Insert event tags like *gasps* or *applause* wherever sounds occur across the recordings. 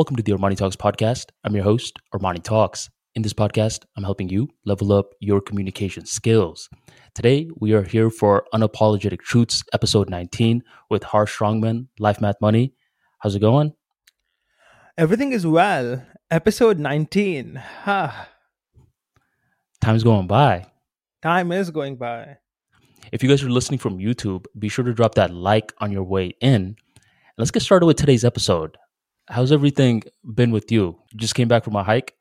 Welcome to the Armani Talks podcast. I'm your host, Armani Talks. In this podcast, I'm helping you level up your communication skills. Today, we are here for Unapologetic Truths, episode 19, with Harsh Strongman, Life Math Money. How's it going? Everything is well. Episode 19. Ha. Time's going by. Time is going by. If you guys are listening from YouTube, be sure to drop that like on your way in. Let's get started with today's episode. How's everything been with you? you? Just came back from a hike?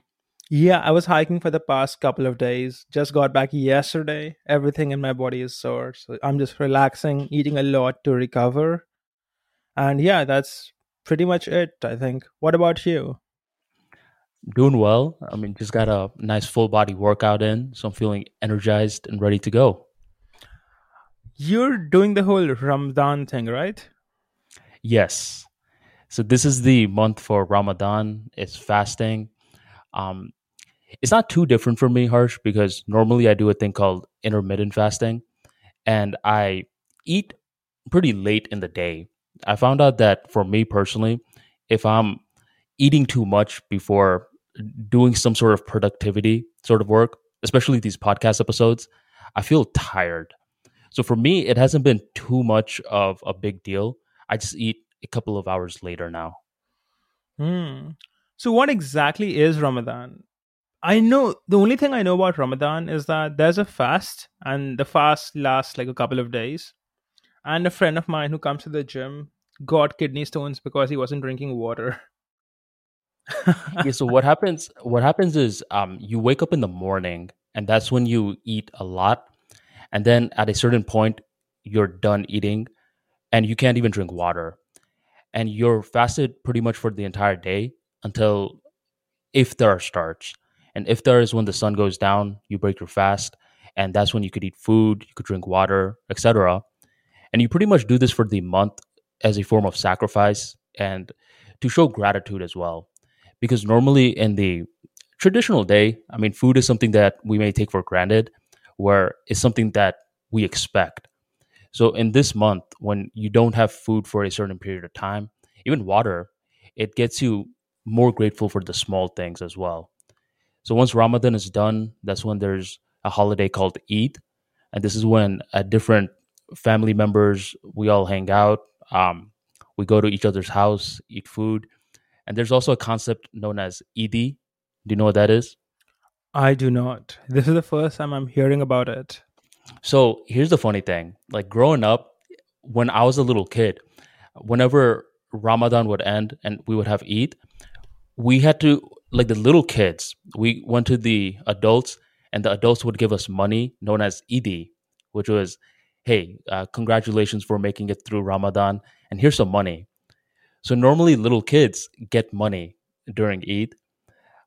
Yeah, I was hiking for the past couple of days. Just got back yesterday. Everything in my body is sore. So I'm just relaxing, eating a lot to recover. And yeah, that's pretty much it, I think. What about you? Doing well. I mean, just got a nice full body workout in. So I'm feeling energized and ready to go. You're doing the whole Ramadan thing, right? Yes. So this is the month for Ramadan. It's fasting. Um, it's not too different for me, Harsh, because normally I do a thing called intermittent fasting, and I eat pretty late in the day. I found out that for me personally, if I'm eating too much before doing some sort of productivity sort of work, especially these podcast episodes, I feel tired. So for me, it hasn't been too much of a big deal. I just eat a couple of hours later now. Hmm. So, what exactly is Ramadan? I know the only thing I know about Ramadan is that there's a fast, and the fast lasts like a couple of days. And a friend of mine who comes to the gym got kidney stones because he wasn't drinking water. yeah, so what *laughs* happens what happens is um you wake up in the morning and that's when you eat a lot and then at a certain point you're done eating and you can't even drink water and you're fasted pretty much for the entire day until iftar starts. And iftar is when the sun goes down, you break your fast, and that's when you could eat food, you could drink water, etc. And you pretty much do this for the month as a form of sacrifice and to show gratitude as well. Because normally in the traditional day, I mean, food is something that we may take for granted, where it's something that we expect. So in this month, when you don't have food for a certain period of time, even water, it gets you more grateful for the small things as well. So once Ramadan is done, that's when there's a holiday called Eid, and this is when at different family members we all hang out. Um, we go to each other's house, eat food, and there's also a concept known as Eidi. Do you know what that is? I do not. This is the first time I'm hearing about it. So here's the funny thing like growing up, when I was a little kid, whenever Ramadan would end and we would have Eid, we had to, like the little kids, we went to the adults and the adults would give us money known as Eidi, which was, hey, uh, congratulations for making it through Ramadan and here's some money. So normally little kids get money during Eid.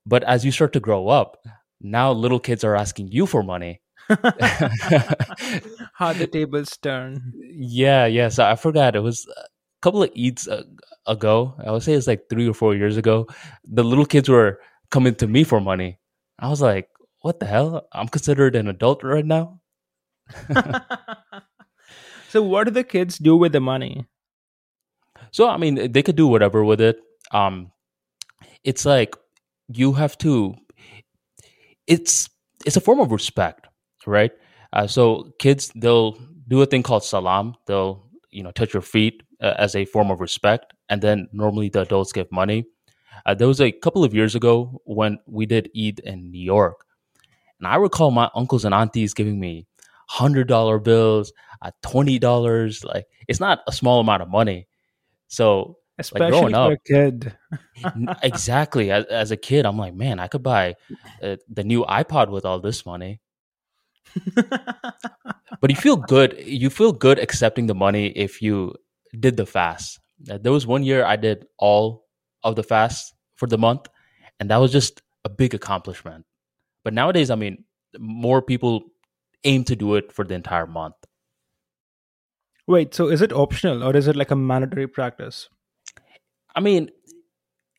But as you start to grow up, now little kids are asking you for money *laughs* How the tables turn. Yeah, yeah. So I forgot it was a couple of Eids ago. I would say it's like three or four years ago. The little kids were coming to me for money. I was like, what the hell? I'm considered an adult right now. *laughs* so what do the kids do with the money? So I mean, they could do whatever with it. Um, it's like you have to. It's it's a form of respect right? Uh, so kids, they'll do a thing called salam. They'll you know touch your feet uh, as a form of respect, and then normally the adults give money. Uh, there was a couple of years ago when we did Eid in New York, and I recall my uncles and aunties giving me hundred dollar bills, uh, twenty dollars. Like it's not a small amount of money. So especially like growing up, a kid. exactly. As, as, a kid, I'm like, man, I could buy uh, the new iPod with all this money *laughs* but you feel good. You feel good accepting the money if you did the fast. There was one year I did all of the fast for the month, and that was just a big accomplishment. But nowadays, I mean, more people aim to do it for the entire month. Wait, so is it optional or is it like a mandatory practice? I mean,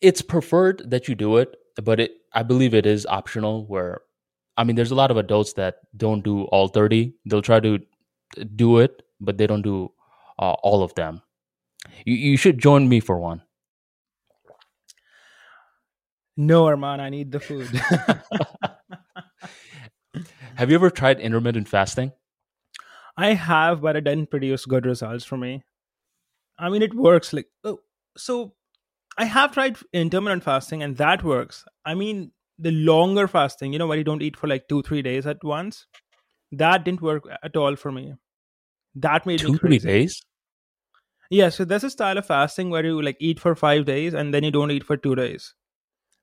it's preferred that you do it, but it I believe it is optional where I mean, there's a lot of adults that don't do all 30. They'll try to do it, but they don't do uh, all of them. You, you should join me for one. No, Arman, I need the food. *laughs* Have you ever tried intermittent fasting? I have, but it didn't produce good results for me. I mean, it works. Like, oh, so I have tried intermittent fasting, and that works. I mean, the longer fasting, you know, where you don't eat for like two, three days at once, that didn't work at all for me. That made Two, me three days? Yeah, so there's a style of fasting where you like eat for five days and then you don't eat for two days.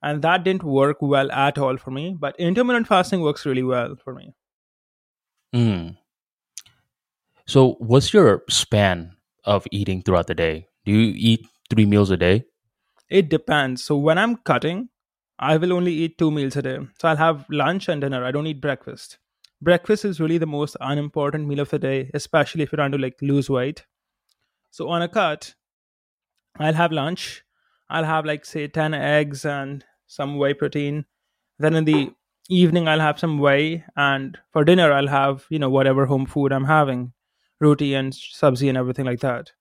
And that didn't work well at all for me. But intermittent fasting works really well for me. Mm. So, what's your span of eating throughout the day? Do you eat three meals a day? It depends. So when I'm cutting, I will only eat two meals a day. So I'll have lunch and dinner. I don't eat breakfast. Breakfast is really the most unimportant meal of the day, especially if you're trying to like lose weight. So on a cut, I'll have lunch. I'll have like say 10 eggs and some whey protein. Then in the evening I'll have some whey and for dinner I'll have, you know, whatever home food I'm having, roti and sabzi and everything like that.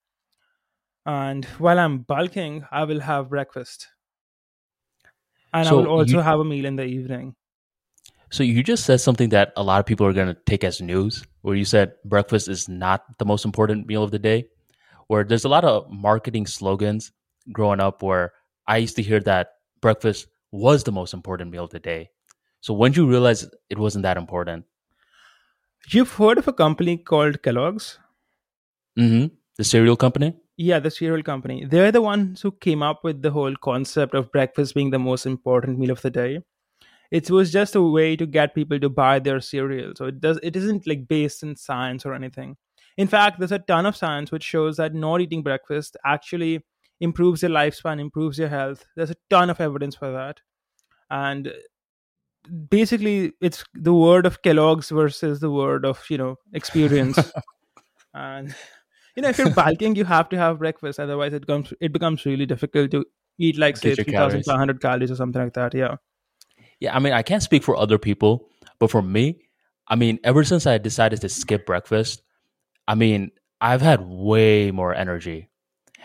And while I'm bulking, I will have breakfast. And I will also you have a meal in the evening. so you just said something that a lot of people are going to take as news, where you said breakfast is not the most important meal of the day. Where there's a lot of marketing slogans growing up where I used to hear that breakfast was the most important meal of the day. So when did you realize it wasn't that important? You've heard of a company called Kellogg's? hmm The cereal company. Yeah, the cereal company. They're the ones who came up with the whole concept of breakfast being the most important meal of the day. It was just a way to get people to buy their cereal. So it does it isn't like based in science or anything. In fact, there's a ton of science which shows that not eating breakfast actually improves your lifespan, improves your health. There's a ton of evidence for that. And basically it's the word of Kellogg's versus the word of, you know, experience. *laughs* and you know if you're *laughs* bulking you have to have breakfast otherwise it becomes it becomes really difficult to eat like say Get your calories. 3500 calories or something like that yeah Yeah, I mean, I can't speak for other people, but for me, I mean, ever since I decided to skip breakfast, I mean, I've had way more energy.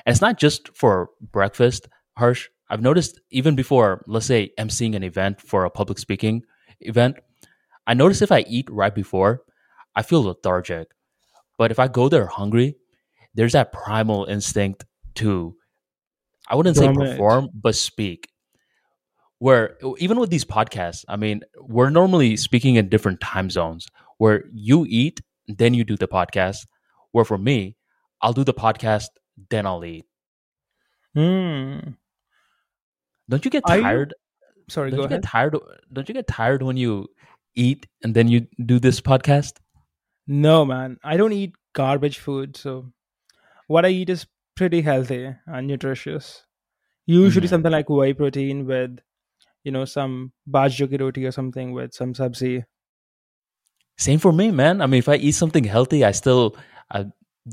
And it's not just for breakfast, Harsh. I've noticed even before, let's say, emceeing an event for a public speaking event, I notice if I eat right before, I feel lethargic. But if I go there hungry, there's that primal instinct to, I wouldn't say perform, but speak where even with these podcasts, I mean, we're normally speaking in different time zones where you eat, then you do the podcast. Where for me, I'll do the podcast, then I'll eat. Hmm. Don't you get Are you- tired? sorry Don't go you ahead get tired? Don't you get tired when you eat and then you do this podcast? no man i don't eat garbage food so what i eat is pretty healthy and nutritious usually Mhm. something like whey protein with you know some bajra roti or something with some sabzi Same for me, man. I mean, if I eat something healthy, I still I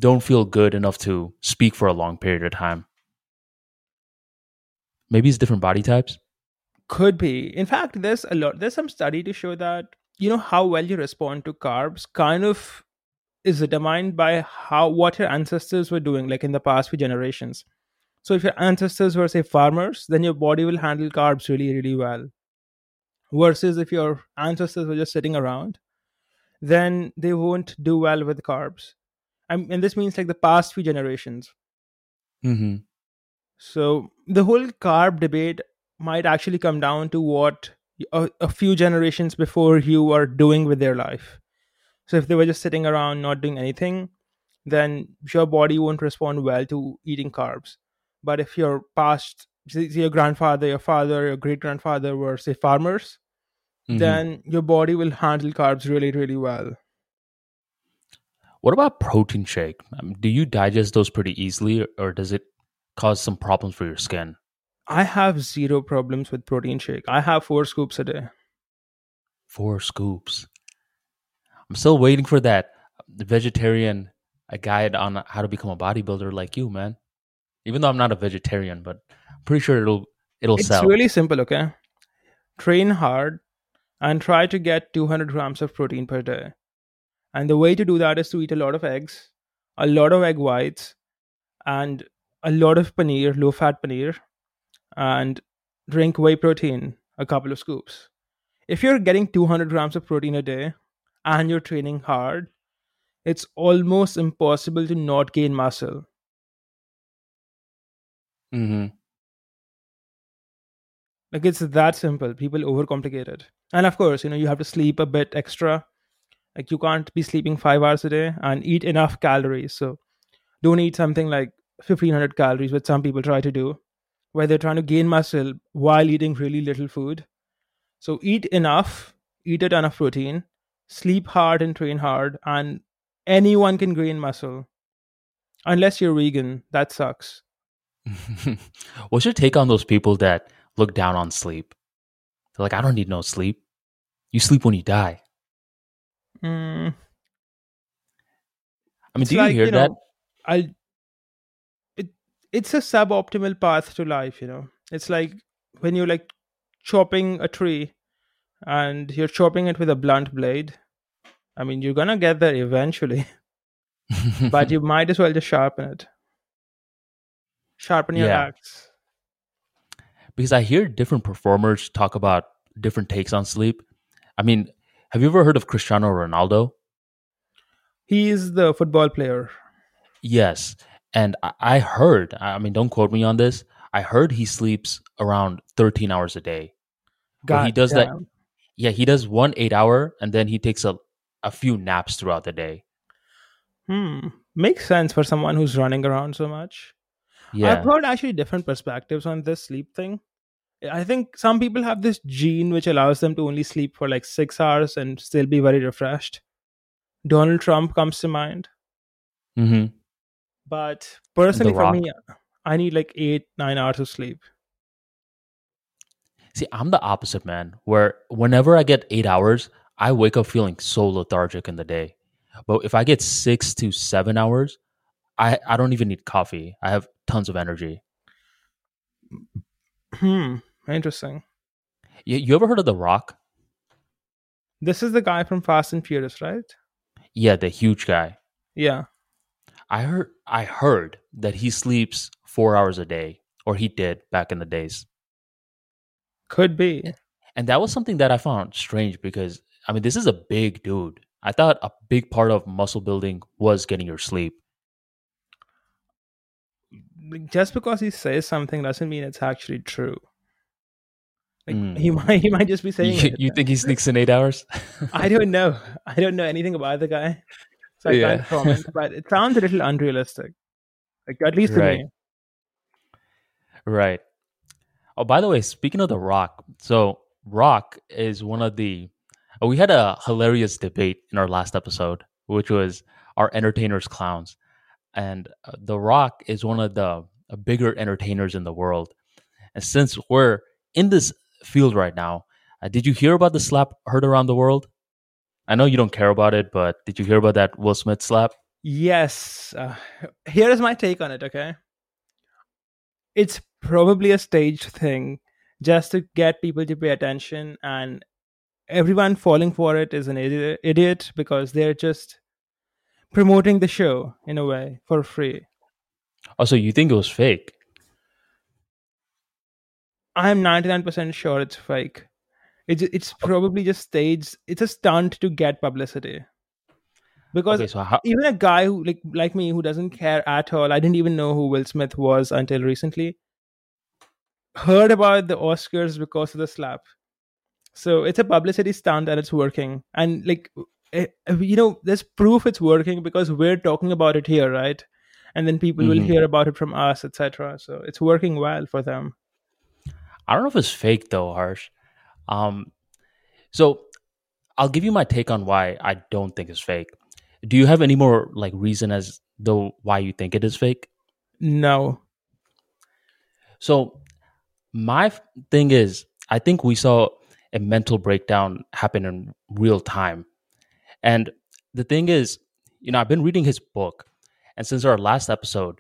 don't feel good enough to speak for a long period of time. Maybe it's different body types. Could be. In fact, there's a lot. There's some study to show that you know how well you respond to carbs kind of is determined by how what your ancestors were doing, like in the past few generations. So if your ancestors were say farmers, then your body will handle carbs really, really well. Versus if your ancestors were just sitting around, then they won't do well with carbs. And, and this means like the past few generations. Mm-hmm. So the whole carb debate might actually come down to what a, a few generations before you are doing with their life. So if they were just sitting around not doing anything, then your body won't respond well to eating carbs. But if your past, say your grandfather, your father, your great grandfather were say farmers, Mm-hmm. then your body will handle carbs really, really well. What about protein shake? Um, do you digest those pretty easily, or does it cause some problems for your skin? I have zero problems with protein shake. I have four scoops a day. Four scoops. I'm still waiting for that vegetarian a guide on how to become a bodybuilder like you, man. Even though I'm not a vegetarian, but I'm pretty sure it'll it'll It's sell. It's really simple, okay? Train hard and try to get 200 grams of protein per day. And the way to do that is to eat a lot of eggs, a lot of egg whites, and a lot of paneer, low fat paneer, and drink whey protein, a couple of scoops. If you're getting 200 grams of protein a day and you're training hard, it's almost impossible to not gain muscle. hmm Like it's that simple. People overcomplicate it. And of course, you know, you have to sleep a bit extra. Like you can't be sleeping five hours a day and eat enough calories. So don't eat something like 1500 calories, which some people try to do, where they're trying to gain muscle while eating really little food. So eat enough, eat a ton of protein, sleep hard and train hard, and anyone can gain muscle. Unless you're vegan, that sucks. *laughs* What's your take on those people that look down on sleep? They're like, I don't need no sleep. You sleep when you die. Mm, I mean, it's do you like, hear you that? know, I it it's a suboptimal path to life, you know. It's like when you're like chopping a tree and you're chopping it with a blunt blade. I mean, you're gonna get there eventually, *laughs* but you might as well just sharpen it. Sharpen your Yeah. axe. because I hear different performers talk about different takes on sleep. I mean, have you ever heard of Cristiano Ronaldo? He is the football player. Yes. And I- heard, I mean, don't quote me on this. I heard he sleeps around 13 hours a day. But he God does that. Yeah, he does one eight hour and then he takes a, a few naps throughout the day. Hmm. Makes sense for someone who's running around so much. Yeah. I've heard actually different perspectives on this sleep thing. I think some people have this gene which allows them to only sleep for like six hours and still be very refreshed. Donald Trump comes to mind. Mm-hmm. But personally, for me, I need like eight, nine hours of sleep. See, I'm the opposite, man, where whenever I get eight hours, I wake up feeling so lethargic in the day. But if I get six to seven hours, I, I don't even need coffee. I have tons of energy. Hmm. Interesting. You, you ever heard of The Rock? This is the guy from Fast and Furious, right? Yeah, the huge guy. Yeah. I heard I heard that he sleeps four hours a day, or he did back in the days. Could be. And that was something that I found strange because I mean this is a big dude. I thought a big part of muscle building was getting your sleep. Just because he says something doesn't mean it's actually true. Like Mm. he *laughs* might he might just be saying You, it. you think he sleeps in eight hours? *laughs* I don't know. I don't know anything about the guy, so I Yeah. can't comment. But it sounds a little unrealistic, like at least to Right. me. Right. Oh, by the way, speaking of The Rock, so Rock is one of the. oh, we had a hilarious debate in our last episode, which was our entertainers clowns, and uh, The Rock is one of the uh, bigger entertainers in the world. And since we're in this field right now, uh, did you hear about the slap heard around the world? I know you don't care about it, but did you hear about that Will Smith slap? Yes. Uh, here is my take on it. Okay, it's probably a staged thing just to get people to pay attention, and everyone falling for it is an idiot, because they're just promoting the show in a way for free. also you think it was fake? I'm 99% sure it's fake. It's it's probably just staged. It's a stunt to get publicity. Because Okay, so how, even a guy who like like me who doesn't care at all, I didn't even know who Will Smith was until recently. Heard about the Oscars because of the slap. So it's a publicity stunt and it's working. And like eh, you know, there's proof it's working because we're talking about it here, right? And then people will Mhm. hear about it from us, etc. So it's working well for them. I don't know if it's fake though, Harsh. Um, so I'll give you my take on why I don't think it's fake. Do you have any more like reason as though why you think it is fake? No. So my thing is, I think we saw a mental breakdown happen in real time, and the thing is, you know, I've been reading his book, and since our last episode,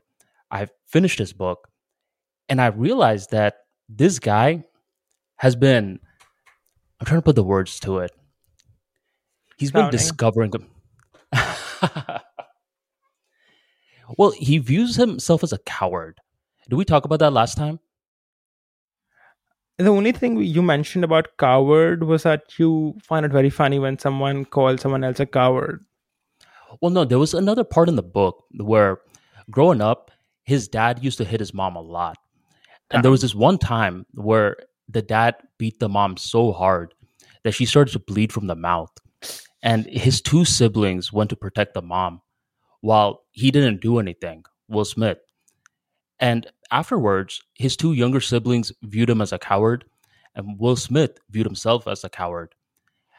I've finished his book, and I realized that this guy has been. I'm trying to put the words to it. He's been discovering. *laughs* well, he views himself as a coward. Did we talk about that last time? The only thing you mentioned about coward was that you find it very funny when someone calls someone else a coward. Well, no, there was another part in the book where growing up, his dad used to hit his mom a lot. And there was this one time where the dad beat the mom so hard that she started to bleed from the mouth. And his two siblings went to protect the mom while he didn't do anything, Will Smith. And afterwards, his two younger siblings viewed him as a coward, and Will Smith viewed himself as a coward.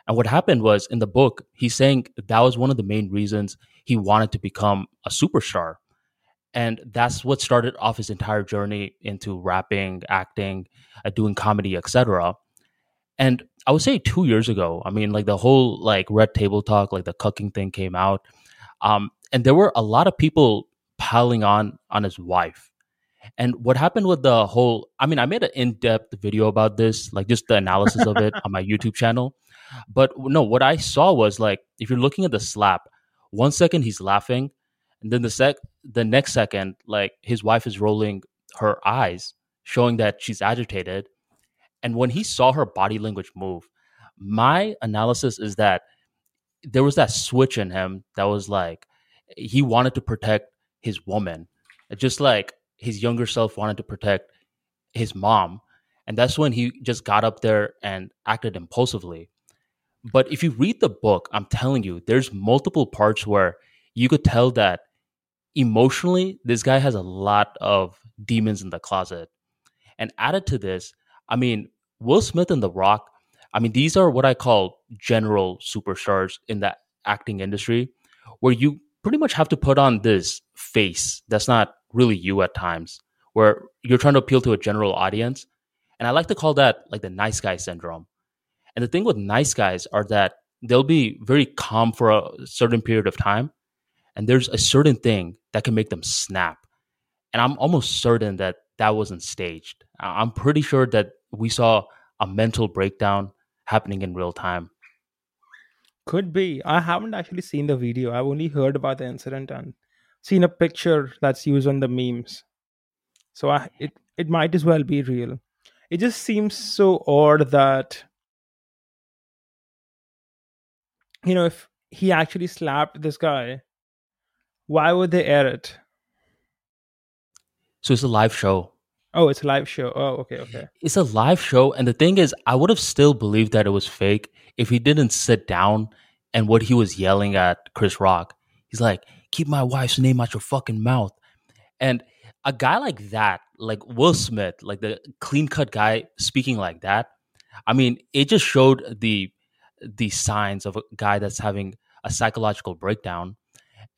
And what happened was in the book, he's saying that was one of the main reasons he wanted to become a superstar. And that's what started off his entire journey into rapping, acting, uh, doing comedy, etc. And I would say two years ago, I mean, like the whole like red table talk, like the cucking thing came out. Um, and there were a lot of people piling on on his wife and what happened with the whole I mean, I made an in-depth video about this, like just the analysis of it on my *laughs* YouTube channel. But no, what I saw was like if you're looking at the slap, one second he's laughing, and then the sec the next second, like his wife is rolling her eyes, showing that she's agitated. And when he saw her body language move, my analysis is that there was that switch in him that was like he wanted to protect his woman. Just like his younger self wanted to protect his mom. And that's when he just got up there and acted impulsively. But if you read the book, I'm telling you, there's multiple parts where you could tell that emotionally, this guy has a lot of demons in the closet. And added to this, I mean, Will Smith and The Rock, I mean, these are what I call general superstars in the acting industry, where you pretty much have to put on this face that's not really you at times, where you're trying to appeal to a general audience. And I like to call that like the nice guy syndrome. And the thing with nice guys are that they'll be very calm for a certain period of time. And there's a certain thing that can make them snap. And I'm almost certain that that wasn't staged. I'm pretty sure that we saw a mental breakdown happening in real time. Could be. I haven't actually seen the video. I've only heard about the incident and seen a picture that's used on the memes. So I, it it might as well be real. It just seems so odd that you know if he actually slapped this guy, why would they air it? So it's a live show. Oh, it's a live show. Oh, okay, okay. It's a live show, and the thing is, I would have still believed that it was fake if he didn't sit down and what he was yelling at Chris Rock. He's like, keep my wife's name out your fucking mouth. And a guy like that, like Will Smith, like the clean cut guy speaking like that, I mean, it just showed the the signs of a guy that's having a psychological breakdown.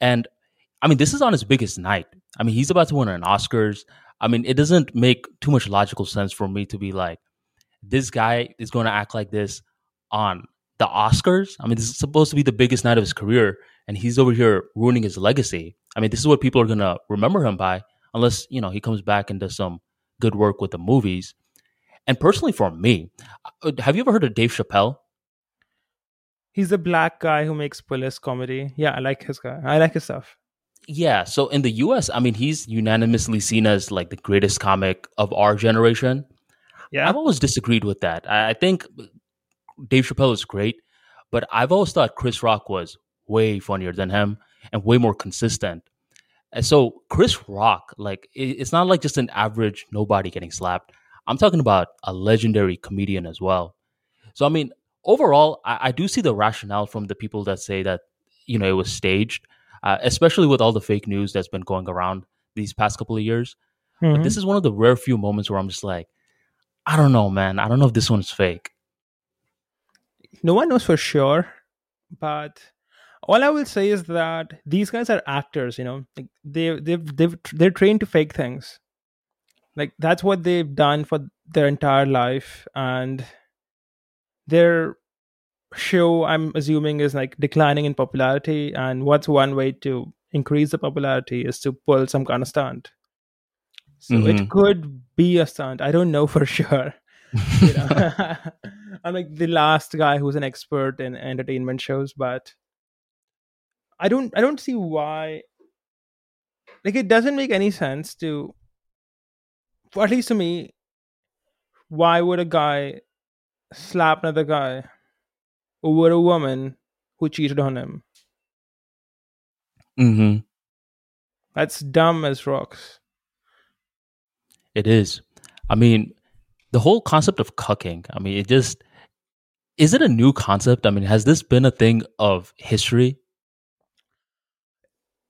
And I mean, this is on his biggest night. I mean, he's about to win an Oscars. I mean, it doesn't make too much logical sense for me to be like, this guy is going to act like this on the Oscars. I mean, this is supposed to be the biggest night of his career, and he's over here ruining his legacy. I mean, this is what people are gonna remember him by, unless you know he comes back and does some good work with the movies. And personally, for me, uh, have you ever heard of Dave Chappelle? He's the black guy who makes police comedy. Yeah, I like his guy. I like his stuff. Yeah, so in the US, I mean, he's unanimously seen as like the greatest comic of our generation. Yeah. I've always disagreed with that. I think Dave Chappelle is great, but I've always thought Chris Rock was way funnier than him and way more consistent. And so Chris Rock, like, it's not like just an average nobody getting slapped. I'm talking about a legendary comedian as well. So I mean, overall, I, I do see the rationale from the people that say that you know it was staged, uh, especially with all the fake news that's been going around these past couple of years. Mm-hmm. But this is one of the rare few moments where I'm just like, I don't know, man. I don't know if this one's fake no one knows for sure, but all I will say is that these guys are actors. You know, like they they've they've they're trained to fake things. Like that's what they've done for their entire life, and their show, I'm assuming, is like declining in popularity. And what's one way to increase the popularity is to pull some kind of stunt. So mm-hmm. it could be a stunt. I don't know *laughs* for sure. You know? *laughs* *laughs* I'm like the last guy who's an expert in entertainment shows, but I don't I don't see why like it doesn't make any sense to at least to me why would a guy slap another guy over a woman who cheated on him? hmm That's dumb as rocks. It is. I mean, the whole concept of cucking. I mean, it just is it a new concept? I mean, has this been a thing of history?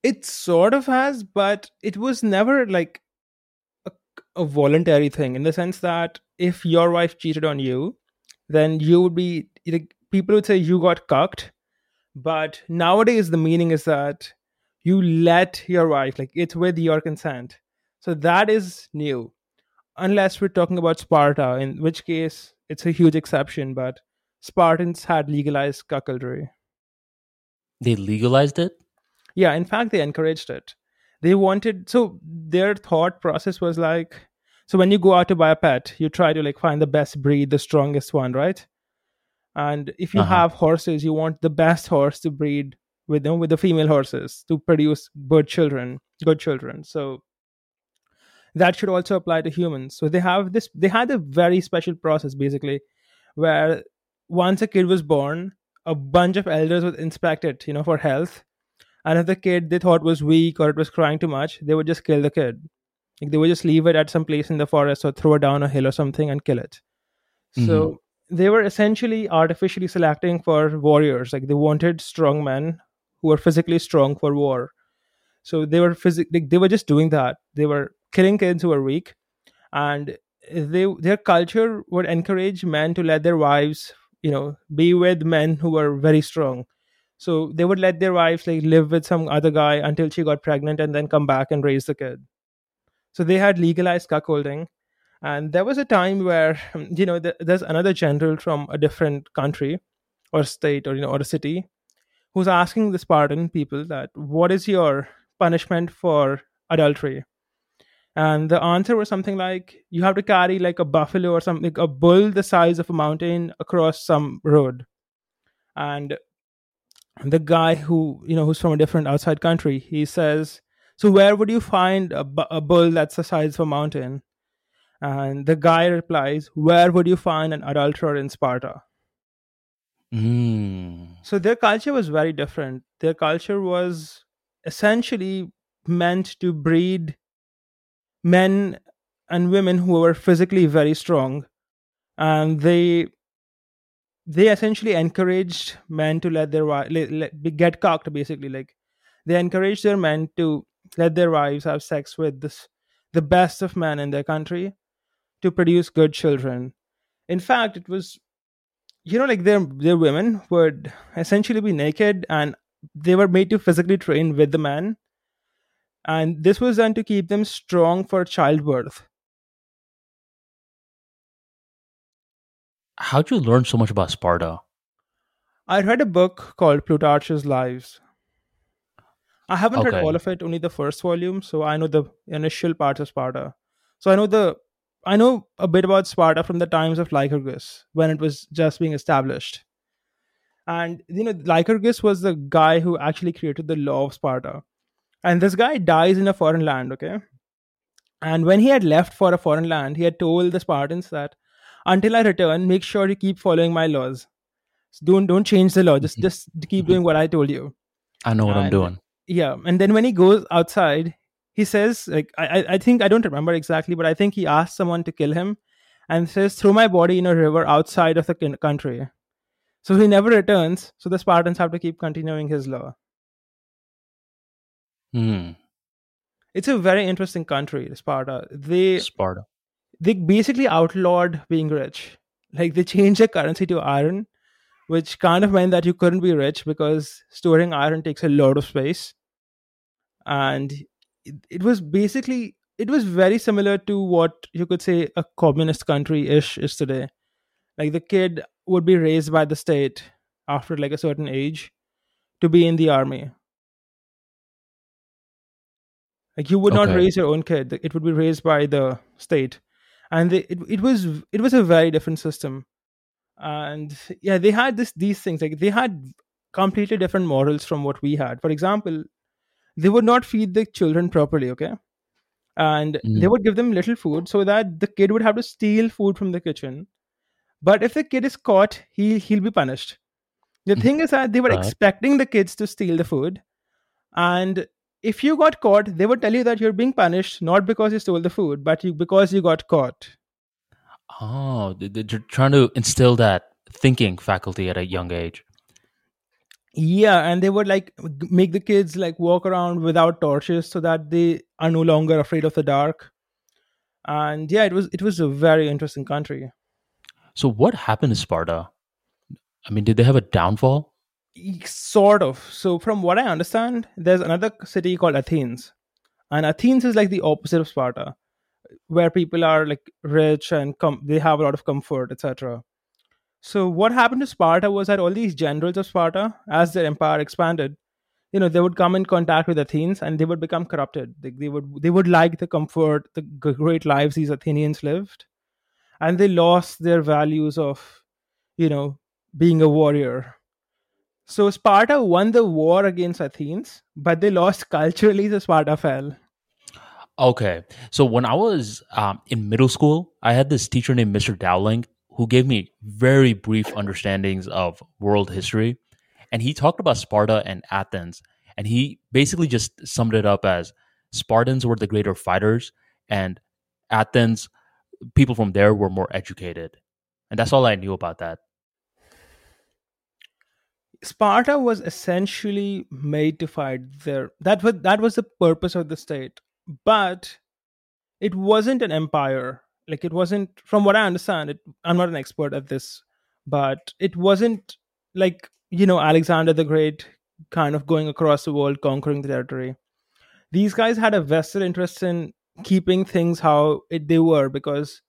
It sort of has, but it was never like a, a voluntary thing in the sense that if your wife cheated on you, then you would be like, people would say you got cucked. But nowadays, the meaning is that you let your wife, like it's with your consent. So that is new, unless we're talking about Sparta, in which case it's a huge exception. But Spartans had legalized cuckoldry. They legalized it? Yeah, in fact, they encouraged it. They wanted, so their thought process was like, so when you go out to buy a pet, you try to like find the best breed, the strongest one, right? And if you Uh-huh. have horses, you want the best horse to breed with them with the female horses to produce good children, good children. So that should also apply to humans. So they have this, they had a very special process basically, where once a kid was born, a bunch of elders would inspect it, you know, for health. And if the kid they thought was weak or it was crying too much, they would just kill the kid. Like they would just leave it at some place in the forest or throw it down a hill or something and kill it. So mm-hmm. they were essentially artificially selecting for warriors. Like they wanted strong men who were physically strong for war. So they were physic- like, they were just doing that. They were killing kids who were weak, and they their culture would encourage men to let their wives, you know, be with men who were very strong. So they would let their wives like live with some other guy until she got pregnant and then come back and raise the kid. So they had legalized cuckolding. And there was a time where, hmm, you know, th- there's another general from a different country or state or, you know, or a city who's asking the Spartan people that, what is your punishment for adultery? And the answer was something like, you have to carry like a buffalo or something, like a bull the size of a mountain across some road. And the guy who, you know, who's from a different outside country, he says, so where would you find a, bu- a bull that's the size of a mountain? And the guy replies, Where would you find an adulterer in Sparta? Mm. So their culture was very different. Their culture was essentially meant to breed men and women who were physically very strong. And they they essentially encouraged men to let their wives get cucked basically like they encouraged their men to let their wives have sex with this, the best of men in their country to produce good children. In fact, it was, you know, like their their women would essentially be naked and they were made to physically train with the man. And this was done to keep them strong for childbirth. How'd you learn so much about Sparta? I read a book called Plutarch's Lives. I haven't read all of it, only the first volume, so I know the initial parts of Sparta. So I know the I know a bit about Sparta from the times of Lycurgus when it was just being established. And you know, Lycurgus was the guy who actually created the law of Sparta. And this guy dies in a foreign land, okay? And when he had left for a foreign land, he had told the Spartans that until I return, make sure you keep following my laws. Don't don't change the law. Just Mhm. just keep doing what I told you I know what I'm doing. yeah and then when he goes outside he says like I, I i think i don't remember exactly but i think he asked someone to kill him and says throw my body in a river outside of the country so he never returns so the spartans have to keep continuing his law Hmm. it's a very interesting country sparta they Sparta. They basically outlawed being rich. Like they changed their currency to iron which kind of meant that you couldn't be rich because storing iron takes a lot of space. And it, it was basically it was very similar to what you could say a communist country ish is today. Like the kid would be raised by the state after like a certain age to be in the army. Like you would not raise your own kid. It would be raised by the state and they, it, it was it was a very different system and yeah they had this these things like they had completely different morals from what we had for example they would not feed the children properly okay and they Mm, would give them little food so that the kid would have to steal food from the kitchen. But if the kid is caught, he he'll be punished. The mhm. thing is that they were Right. expecting the kids to steal the food, and if you got caught, they would tell you that you're being punished not because you stole the food, but you, because you got caught. Oh, they- they're trying to instill that thinking faculty at a young age. Yeah, and they would like make the kids like walk around without torches so that they are no longer afraid of the dark. And yeah, it was it was a very interesting country. So, what happened to Sparta? I mean, did they have a downfall? Sort of. So from what I understand, there's another city called Athens, and Athens is like the opposite of Sparta, where people are like rich and com- they have a lot of comfort, etc. So what happened to Sparta was that all these generals of Sparta, as their empire expanded, you know, they would come in contact with Athens and they would become corrupted. They, they would they would like the comfort, the great lives these Athenians lived, and they lost their values of, you know, being a warrior. So Sparta won the war against Athens, but they lost culturally. So Sparta fell. Okay. So, when I was um, in middle school, I had this teacher named Mr. Dowling who gave me very brief understandings of world history. And he talked about Sparta and Athens. And he basically just summed it up as Spartans were the greater fighters, and Athens, people from there were more educated. And that's all I knew about that. Sparta was essentially made to fight there. That was that was the purpose of the state. But it wasn't an empire. Like it wasn't from what I understand, it I'm not an expert at this, but it wasn't like, you know, Alexander the Great kind of going across the world conquering the territory. These guys had a vested interest in keeping things how it, they were because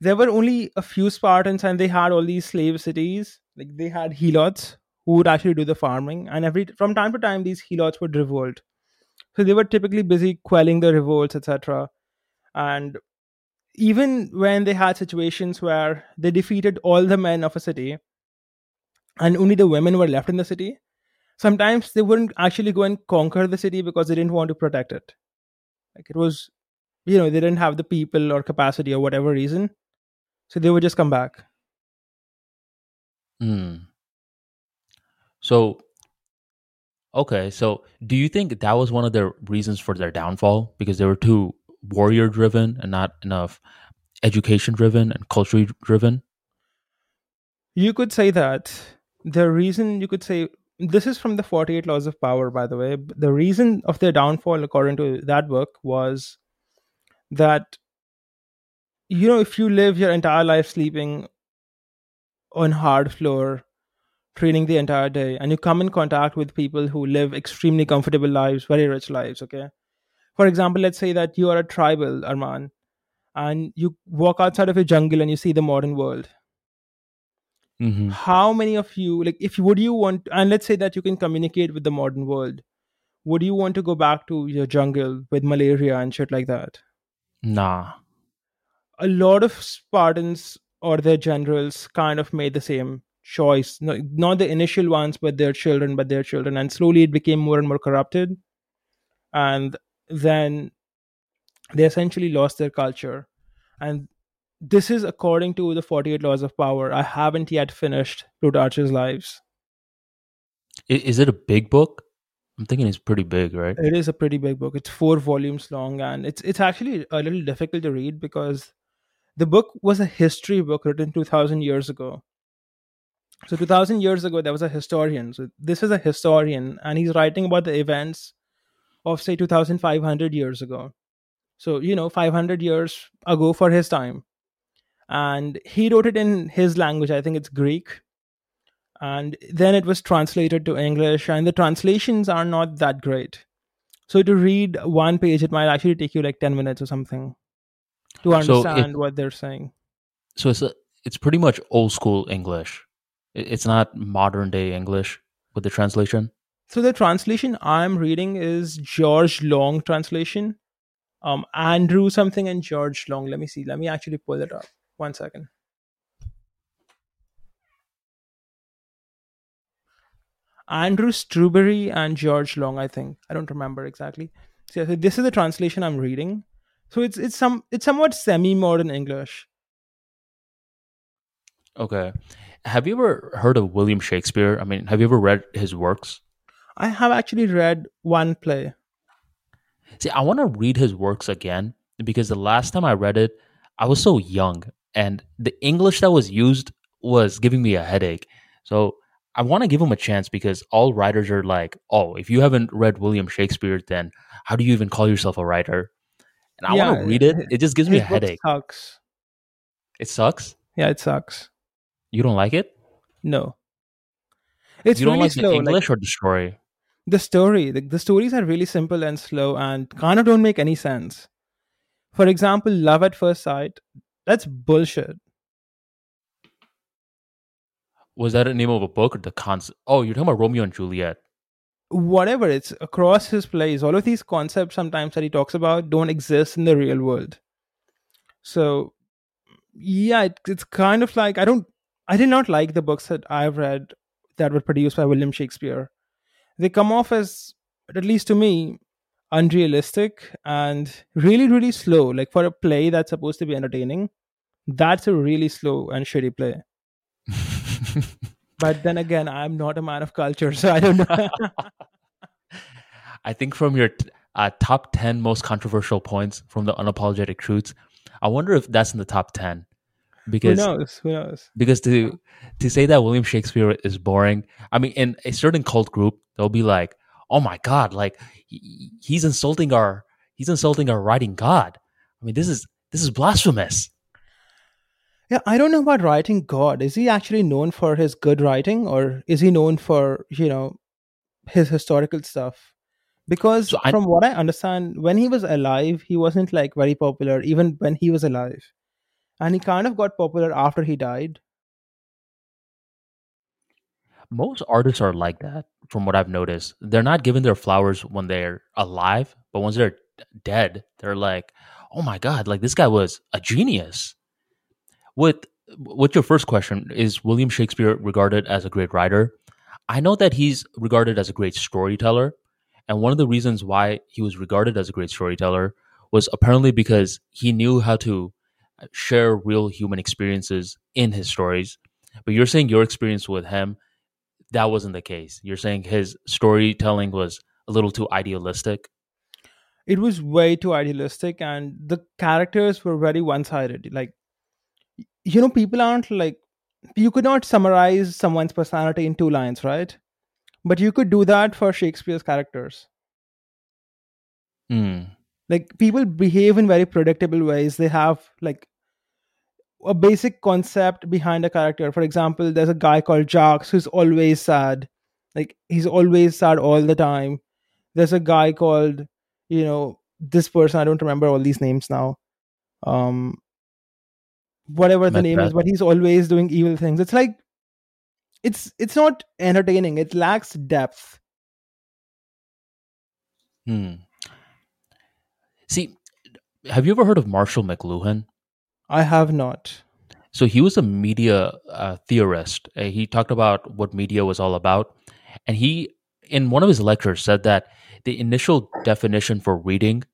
there were only a few Spartans and they had all these slave cities. Like they had helots who would actually do the farming, and every from time to time these helots would revolt. So they were typically busy quelling the revolts, etc. And even when they had situations where they defeated all the men of a city and only the women were left in the city, sometimes they wouldn't actually go and conquer the city because they didn't want to protect it. Like it was, you know, they didn't have the people or capacity or whatever reason. So they would just come back. Hmm. So, okay. So, do you think that was one of the reasons for their downfall? Because they were too warrior driven and not enough education driven and culturally driven? You could say that the reason you could say this is from the 48 laws of power by the way the reason of their downfall according to that book was that you know if you live your entire life sleeping on hard floor training the entire day and you come in contact with people who live extremely comfortable lives very rich lives okay? For example let's say that you are a tribal arman and you walk outside of a jungle and you see the modern world. Hmm how many of you like if would you want and let's say that you can communicate with the modern world would you want to go back to your jungle with malaria and shit like that? Nah. A lot of spartans or their generals kind of made the same choice no, not the initial ones but their children but their children and slowly it became more and more corrupted and then they essentially lost their culture and this is according to the 48 laws of power i haven't yet finished plutarch's lives Is it a big book? I'm thinking it's pretty big, right? It is a pretty big book. It's four volumes long, and it's it's actually a little difficult to read because the book was a history book written two thousand years ago. So two thousand years ago, there was a historian. So this is a historian, and he's writing about the events of say two thousand five hundred years ago. So you know, five hundred years ago for his time, and he wrote it in his language. I think it's Greek, and then it was translated to English, and the translations are not that great. So to read one page, it might actually take you like 10 minutes or something to So it understand what they're saying. so it's a, it's pretty much old school English. It's not modern day English with the translation. So the translation I'm reading is George Long translation. Um, Andrew something and George Long. Let me see. Let me actually pull it up. One second. Andrew Strubery and George Long, I think. I don't remember exactly. So, so this is the translation I'm reading. So it's it's some it's somewhat semi-modern English. Okay. Have you ever heard of William Shakespeare? I mean, have you ever read his works? I have actually read one play. See, I want to read his works again because the last time I read it, I was so young and the English that was used was giving me a headache. So I want to give him a chance because all writers are like, oh, if you haven't read William Shakespeare, then how do you even call yourself a writer? And I Yeah, want to read it. It just gives me a headache. Sucks. It sucks. Yeah, it sucks. You don't like it? No. It's you don't really like slow. the like- English or the story? the story the, the stories are really simple and slow and kind of don't make any sense for example love at first sight that's bullshit Was that the name of a book or the concept? Oh, you're talking about Romeo and Juliet. Whatever it's across his plays all of these concepts sometimes that he talks about don't exist in the real world. So yeah it, it's kind of like i don't i did not like the books that i've read that were produced by william shakespeare. They come off as at least to me unrealistic and really really slow. Like for a play that's supposed to be entertaining that's a really slow and shitty play *laughs* but then again i'm not a man of culture so i don't know *laughs* I think from your uh, top 10 most controversial points from the unapologetic truths, I wonder if that's in the top 10. because who knows who knows because to to say that William Shakespeare is boring, I mean, in a certain cult group, they'll be like, "Oh my god, like he- he's insulting our he's insulting our writing god." I mean, this is this is blasphemous. Yeah, I don't know about writing God. Is he actually known for his good writing or is he known for, you know, his historical stuff? Because So I- from what I understand, when he was alive, he wasn't like very popular, even when he was alive. And he kind of got popular after he died. Most artists are like that, from what I've noticed. They're not given their flowers when they're alive, but once they're dead, they're like, "Oh my god, like this guy was a genius." With with your first question, is William Shakespeare regarded as a great writer? I know that he's regarded as a great storyteller, and one of the reasons why he was regarded as a great storyteller was apparently because he knew how to share real human experiences in his stories. But you're saying your experience with him that wasn't the case. You're saying his storytelling was a little too idealistic. It was way too idealistic and the characters were very one sided. Like, you know, people aren't like, you could not summarize someone's personality in two lines, right? But you could do that for Shakespeare's characters. Hmm. like people behave in very predictable ways they have like a basic concept behind a character for example there's a guy called jacques who's always sad like he's always sad all the time there's a guy called you know this person i don't remember all these names now um whatever the name is but he's always doing evil things it's like it's it's not entertaining it lacks depth Hmm. See, have you ever heard of Marshall McLuhan? i have not So he was a media uh, theorist. Uh, he talked about what media was all about, and he, in one of his lectures, said that the initial definition for reading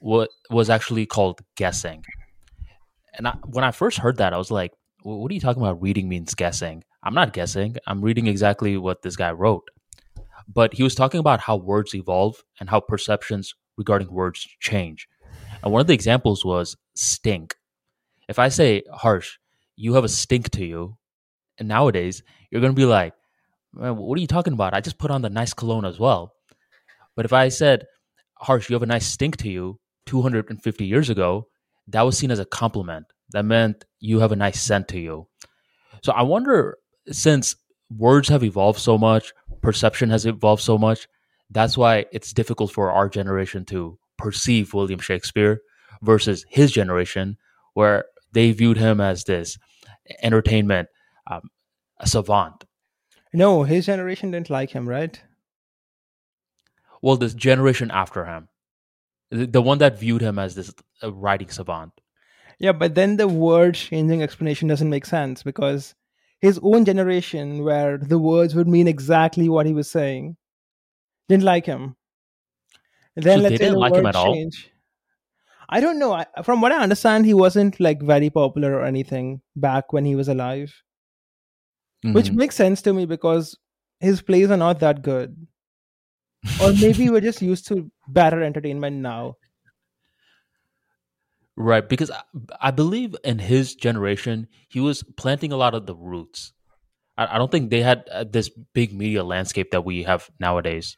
what was actually called guessing. And I, when I first heard that, I was like, "What are you talking about? Reading means guessing? I'm not guessing. I'm reading exactly what this guy wrote." But he was talking about how words evolve and how perceptions regarding words change. And one of the examples was stink if I say harsh, you have a stink to you, and nowadays you're gonna be like, "Man, what are you talking about? I just put on the nice cologne as well. But if I said harsh, you have a nice stink to you 250 years ago, that was seen as a compliment. That meant you have a nice scent to you. So I wonder, since words have evolved so much, perception has evolved so much, that's why it's difficult for our generation to perceive William Shakespeare versus his generation, where they viewed him as this entertainment um, a savant. no his generation didn't like him right Well, this generation after him, the, the one that viewed him as this writing savant. Yeah, but then the word changing explanation doesn't make sense because his own generation, where the words would mean exactly what he was saying, didn't like him. then So let's they say didn't the like him at all. change. I don't know. I, from what I understand, he wasn't like very popular or anything back when he was alive, which Mhm. makes sense to me because his plays are not that good. Or maybe we're just used to better entertainment now. right, because I, I believe in his generation, he was planting a lot of the roots. I, I don't think they had uh, this big media landscape that we have nowadays.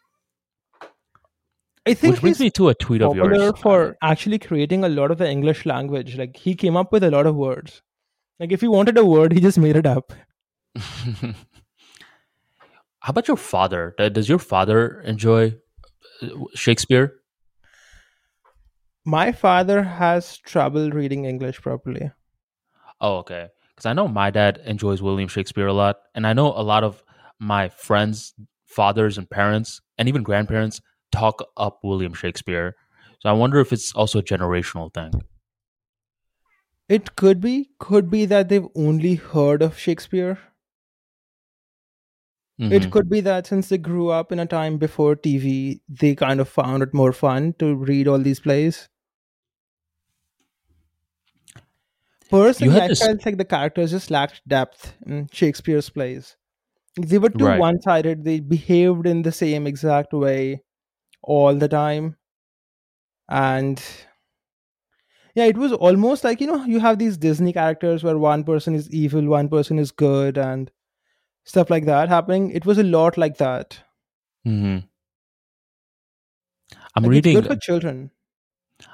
I think Which brings me to a tweet of yours. for actually creating a lot of the English language. Like he came up with a lot of words. Like if he wanted a word, he just made it up. *laughs* How about your father? Does your father enjoy uh, Shakespeare? My father has trouble reading English properly. Oh, okay. Because I know my dad enjoys William Shakespeare a lot, and I know a lot of my friends, fathers, and parents, and even grandparents talk up William Shakespeare. So I wonder if it's also a generational thing. It could be, could be that they've only heard of Shakespeare. It Mhm. could be that since they grew up in a time before TV, they kind of found it more fun to read all these plays. Personally, I this- felt like the characters just lacked depth in Shakespeare's plays. They were too Right. one sided, they behaved in the same exact way all the time. And yeah, it was almost like, you know, you have these Disney characters where one person is evil, one person is good, and stuff like that happening. It was a lot like that. Mm-hmm. I'm Like, reading. It's good for children.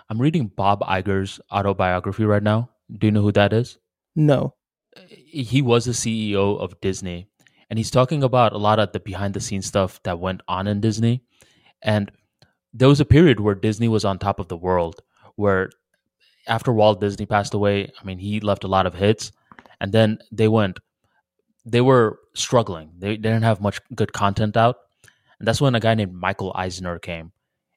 I'm reading Bob Iger's autobiography right now. Do you know who that is? No. he was the CEO of Disney, and he's talking about a lot of the behind the scenes stuff that went on in Disney. And there was a period where Disney was on top of the world, where after Walt Disney passed away, I mean, he left a lot of hits, and then they went, they were struggling. They, they didn't have much good content out. And that's when a guy named Michael Eisner came,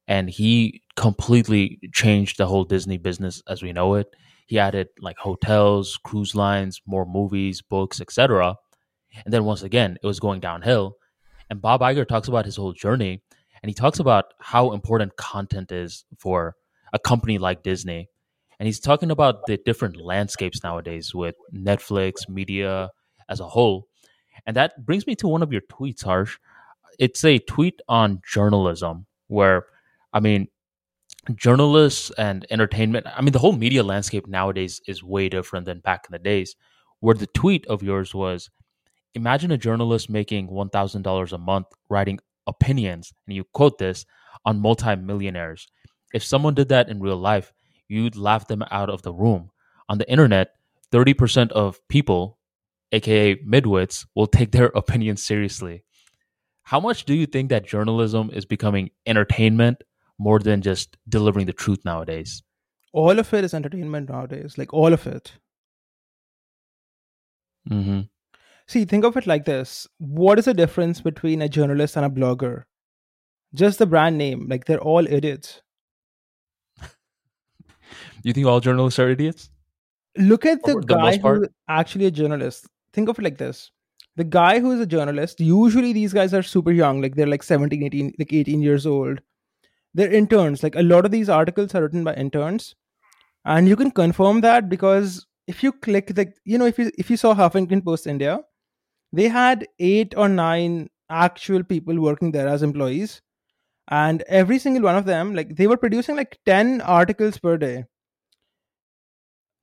and he completely changed the whole Disney business as we know it he added like hotels cruise lines more movies books etc and then once again it was going downhill and bob Iger talks about his whole journey and he talks about how important content is for a company like disney and he's talking about the different landscapes nowadays with netflix media as a whole. And that brings me to one of your tweets harsh. It's a tweet on journalism where i mean journalists and entertainment i mean the whole media landscape nowadays is way different than back in the days where the tweet of yours was imagine a journalist making $1000 a month writing opinions and you quote this on multimillionaires. If someone did that in real life you'd laugh them out of the room. On the internet 30% of people aka midwits will take their *laughs* opinions seriously how much do you think that journalism is becoming entertainment more than just delivering the truth nowadays. All of it is entertainment nowadays. Like all of it. Mm-hmm. See, think of it like this. What is the difference between a journalist and a blogger? Just the brand name. Like they're all idiots. *laughs* You think all journalists are idiots? Look at the guy who's actually a journalist. Think of it like this. The guy who is a journalist, usually these guys are super young, like they're like 17, 18, like 18 years old. They're interns. Like a lot of these articles are written by interns. And you can confirm that because if you click the you know, if you if you saw Huffington Post India, they had eight or nine actual people working there as employees. And every single one of them, like they were producing like 10 articles per day.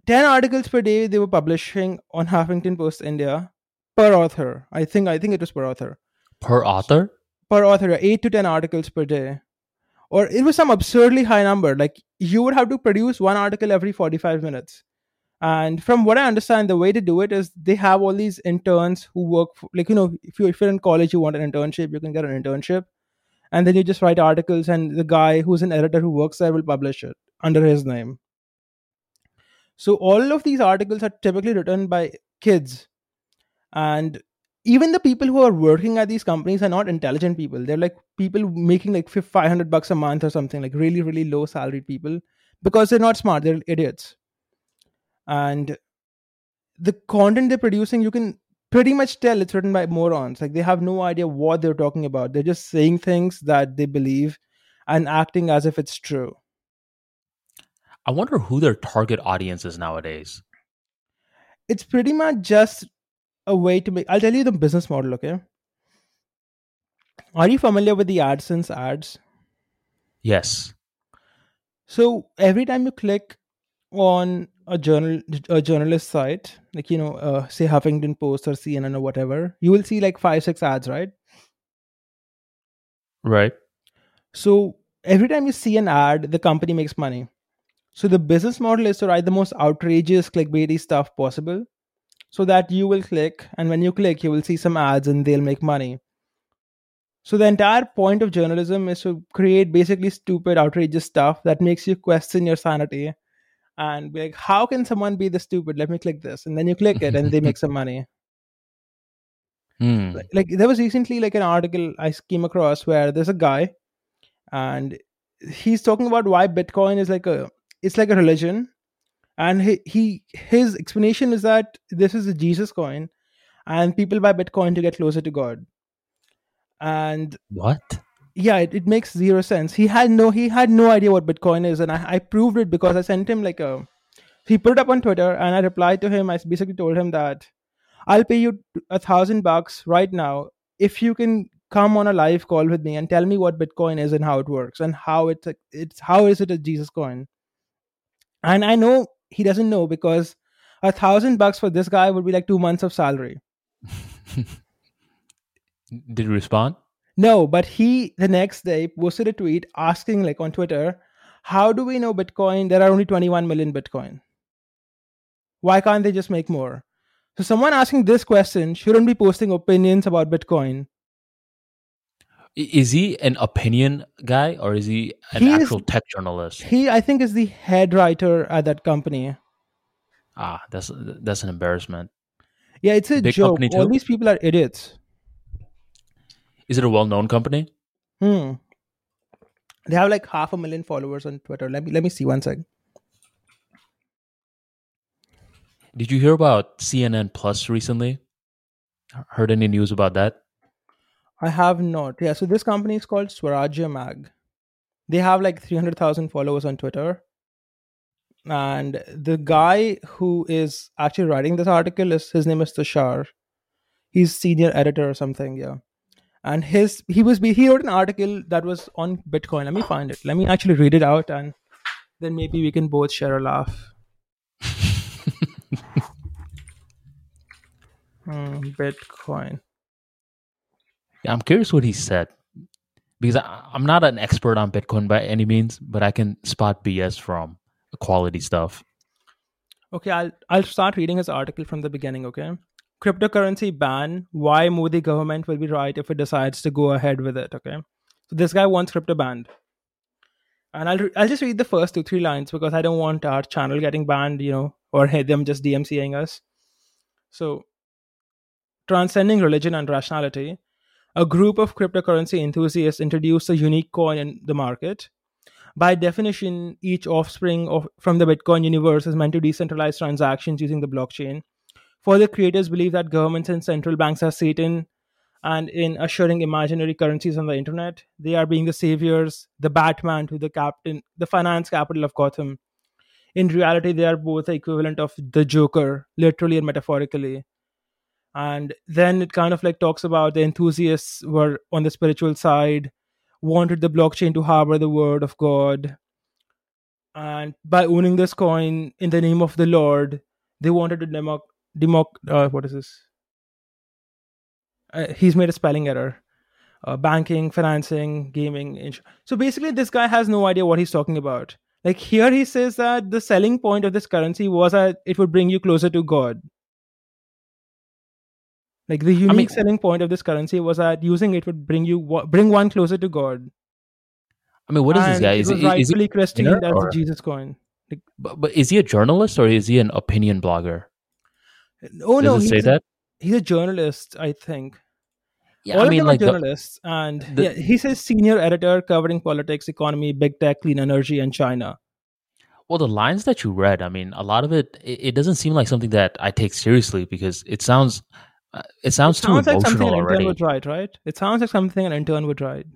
10 articles per day they were publishing on Huffington Post India per author. I think I think it was per author. Per author? Per author, 8 to 10 articles per day. Or it was some absurdly high number. Like you would have to produce one article every 45 minutes. And from what I understand, the way to do it is they have all these interns who work for, like you know, if you if you're in college, you want an internship, you can get an internship, and then you just write articles, and the guy who's an editor who works there will publish it under his name. So all of these articles are typically written by kids, and even the people who are working at these companies are not intelligent people. They're like people making like five hundred bucks a month or something, like really really low salaried people, because they're not smart. They're idiots and the content they're producing you can pretty much tell it's written by morons like they have no idea what they're talking about they're just saying things that they believe and acting as if it's true. I wonder who their target audience is nowadays. It's pretty much just a way to make. I'll tell you the business model, okay? Are you familiar with the AdSense ads? Yes. So every time you click on a journal a journalist site, like you know, uh, say Huffington Post or CNN or whatever, you will see like five six ads, right? Right. So every time you see an ad, the company makes money. So the business model is to write the most outrageous clickbaity stuff possible, so that you will click, and when you click, you will see some ads and they'll make money. So the entire point of journalism is to create basically stupid, outrageous stuff that makes you question your sanity and be like, how can someone be this stupid? Let me click this. And then you click it and they make some money. *laughs* Hmm. Like, like there was recently like an article I came across where there's a guy and he's talking about why Bitcoin is like a it's like a religion. And he, he his explanation is that this is a Jesus coin and people buy Bitcoin to get closer to God. And What? yeah it, it makes zero sense he had no he had no idea what bitcoin is and I, I proved it because i sent him like a he put it up on twitter and i replied to him i basically told him that i'll pay you a thousand bucks right now if you can come on a live call with me and tell me what bitcoin is and how it works and how it's a, it's how is it a jesus coin and i know he doesn't know because a thousand bucks for this guy would be like two months of salary *laughs* Did you respond? No, but he the next day posted a tweet asking, like on Twitter, how do we know Bitcoin? There are only 21 million Bitcoin. Why can't they just make more? So, someone asking this question shouldn't be posting opinions about Bitcoin. Is he an opinion guy or is he an He is- actual tech journalist? He, I think, is the head writer at that company. Ah, that's that's an embarrassment. Yeah, it's a Big joke. All these people are idiots. Is it a well-known company? Hmm. They have like half a million followers on Twitter. Let me let me see one sec. Did you hear about CNN Plus recently? Heard any news about that? I have not. Yeah, so this company is called Swarajya Mag. They have like 300,000 followers on Twitter. And the guy who is actually writing this article is his name is Tushar. He's senior editor or something, yeah. And his he was he wrote an article that was on Bitcoin. Let me find it. Let me actually read it out and then maybe we can both share a laugh. *laughs* Hmm, Bitcoin. I'm curious what he said because I, I'm not an expert on Bitcoin by any means, but I can spot BS from quality stuff. Okay, I'll I'll start reading his article from the beginning, okay? Cryptocurrency ban, why Modi government will be right if it decides to go ahead with it, okay? So this guy wants crypto banned. And I'll I'll just read the first two three lines because I don't want our channel getting banned, you know, or *laughs* them just DMCAing us. So transcending religion and rationality, a group of cryptocurrency enthusiasts introduced a unique coin in the market. By definition, each offspring of from the Bitcoin universe is meant to decentralize transactions using the blockchain. Further, creators believe that governments and central banks are Satan, and in assuring imaginary currencies on the internet, they are being the saviors, the Batman to the captain, the finance capital of Gotham. In reality, they are both the equivalent of the Joker, literally and metaphorically and then it kind of like talks about the enthusiasts were on the spiritual side wanted the blockchain to harbor the word of god. And by owning this coin in the name of the lord they wanted to democ democ uh, what is this? Uh, he's made a spelling error. Uh, banking financing gaming ins- so basically this guy has no idea what he's talking about. Like here he says that the selling point of this currency was that it would bring you closer to god like the unique mean- selling point of this currency was that using it would bring you bring one closer to God. I mean, what is this And guy? It Is, was he, is he, rightfully christened winner as the or- Jesus coin. but, but is he a journalist or is he an opinion blogger? Oh Does no, it he's say a, that? he's a journalist, I think. Yeah, All I of mean, them like are the, journalists, and the- yeah, he says senior editor covering politics, economy, big tech, clean energy, and China. well, the lines that you read. I mean, a lot of it, it, it doesn't seem like something that I take seriously because it sounds, Uh, it sounds It too sounds like something emotional an intern already. would write, right? It sounds like something an intern would write.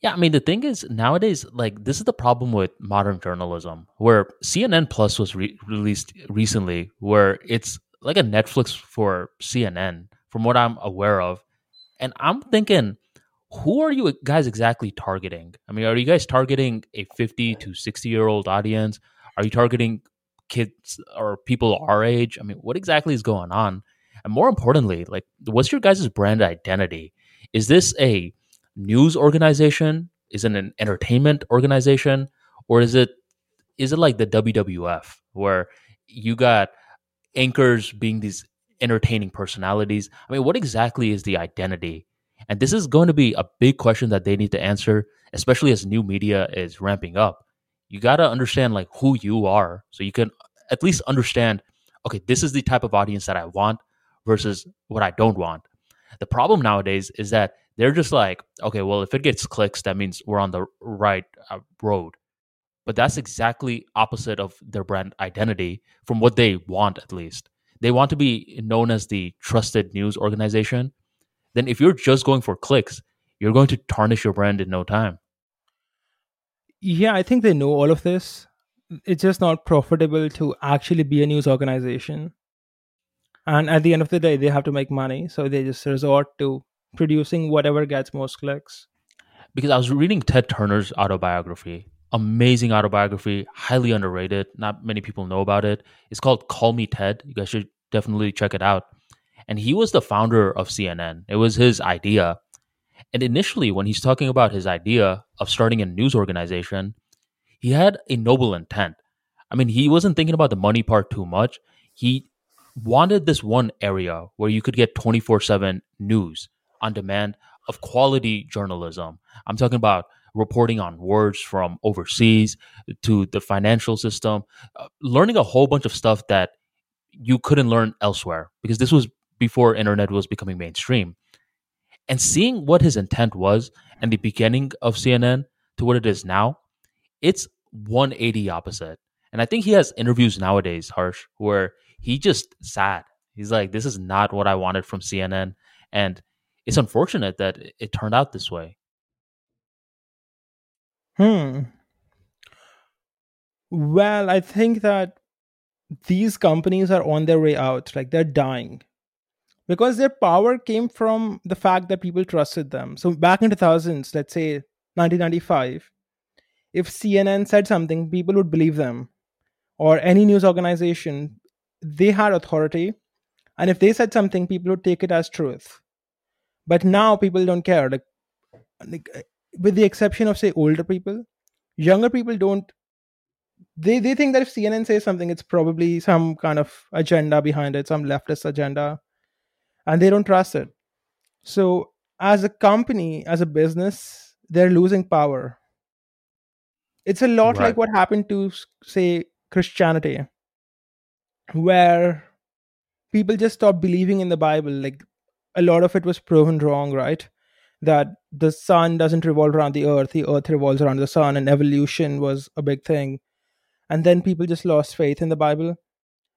Yeah, I mean the thing is nowadays, like this is the problem with modern journalism, where CNN Plus was re- released recently, where it's like a Netflix for CNN, from what I'm aware of, and I'm thinking, who are you guys exactly targeting? I mean, are you guys targeting a 50 to 60 year old audience? Are you targeting kids or people our age? I mean, what exactly is going on? And more importantly, like, what's your guys' brand identity? Is this a news organization? Is it an entertainment organization? Or is it is it like the WWF where you got anchors being these entertaining personalities? I mean, what exactly is the identity? And this is going to be a big question that they need to answer, especially as new media is ramping up. You got to understand like who you are so you can at least understand okay, this is the type of audience that I want versus what I don't want. The problem nowadays is that they're just like, okay, well, if it gets clicks, that means we're on the right uh, road. But that's exactly opposite of their brand identity from what they want, at least. They want to be known as the trusted news organization. Then, if you're just going for clicks, you're going to tarnish your brand in no time. Yeah, I think they know all of this. It's just not profitable to actually be a news organization. And at the end of the day, they have to make money. So they just resort to producing whatever gets most clicks. Because I was reading Ted Turner's autobiography, amazing autobiography, highly underrated. Not many people know about it. It's called Call Me Ted. You guys should definitely check it out. And he was the founder of CNN. It was his idea. And initially, when he's talking about his idea of starting a news organization, he had a noble intent. I mean, he wasn't thinking about the money part too much. He wanted this one area where you could get 24 7 news on demand of quality journalism. I'm talking about reporting on words from overseas to the financial system, uh, learning a whole bunch of stuff that you couldn't learn elsewhere because this was before internet was becoming mainstream. And seeing what his intent was and the beginning of CNN to what it is now, it's 180 opposite. And I think he has interviews nowadays, Harsh, where he just sad. He's like, this is not what I wanted from CNN. And it's unfortunate that it turned out this way. Hmm. Well, I think that these companies are on their way out. Like they're dying because their power came from the fact that people trusted them. So back in 2000s, let's say 1995, if CNN said something, people would believe them, or any news organization, they had authority, and if they said something, people would take it as truth. But now people don't care. Like, like uh, with the exception of say older people, younger people don't. They they think that if CNN says something, it's probably some kind of agenda behind it, some leftist agenda, and they don't trust it. So as a company, as a business, they're losing power. It's a lot right. like what happened to say Christianity, where people just stopped believing in the Bible. Like a lot of it was proven wrong, right? That the sun doesn't revolve around the earth, the earth revolves around the sun, and evolution was a big thing. And then people just lost faith in the Bible.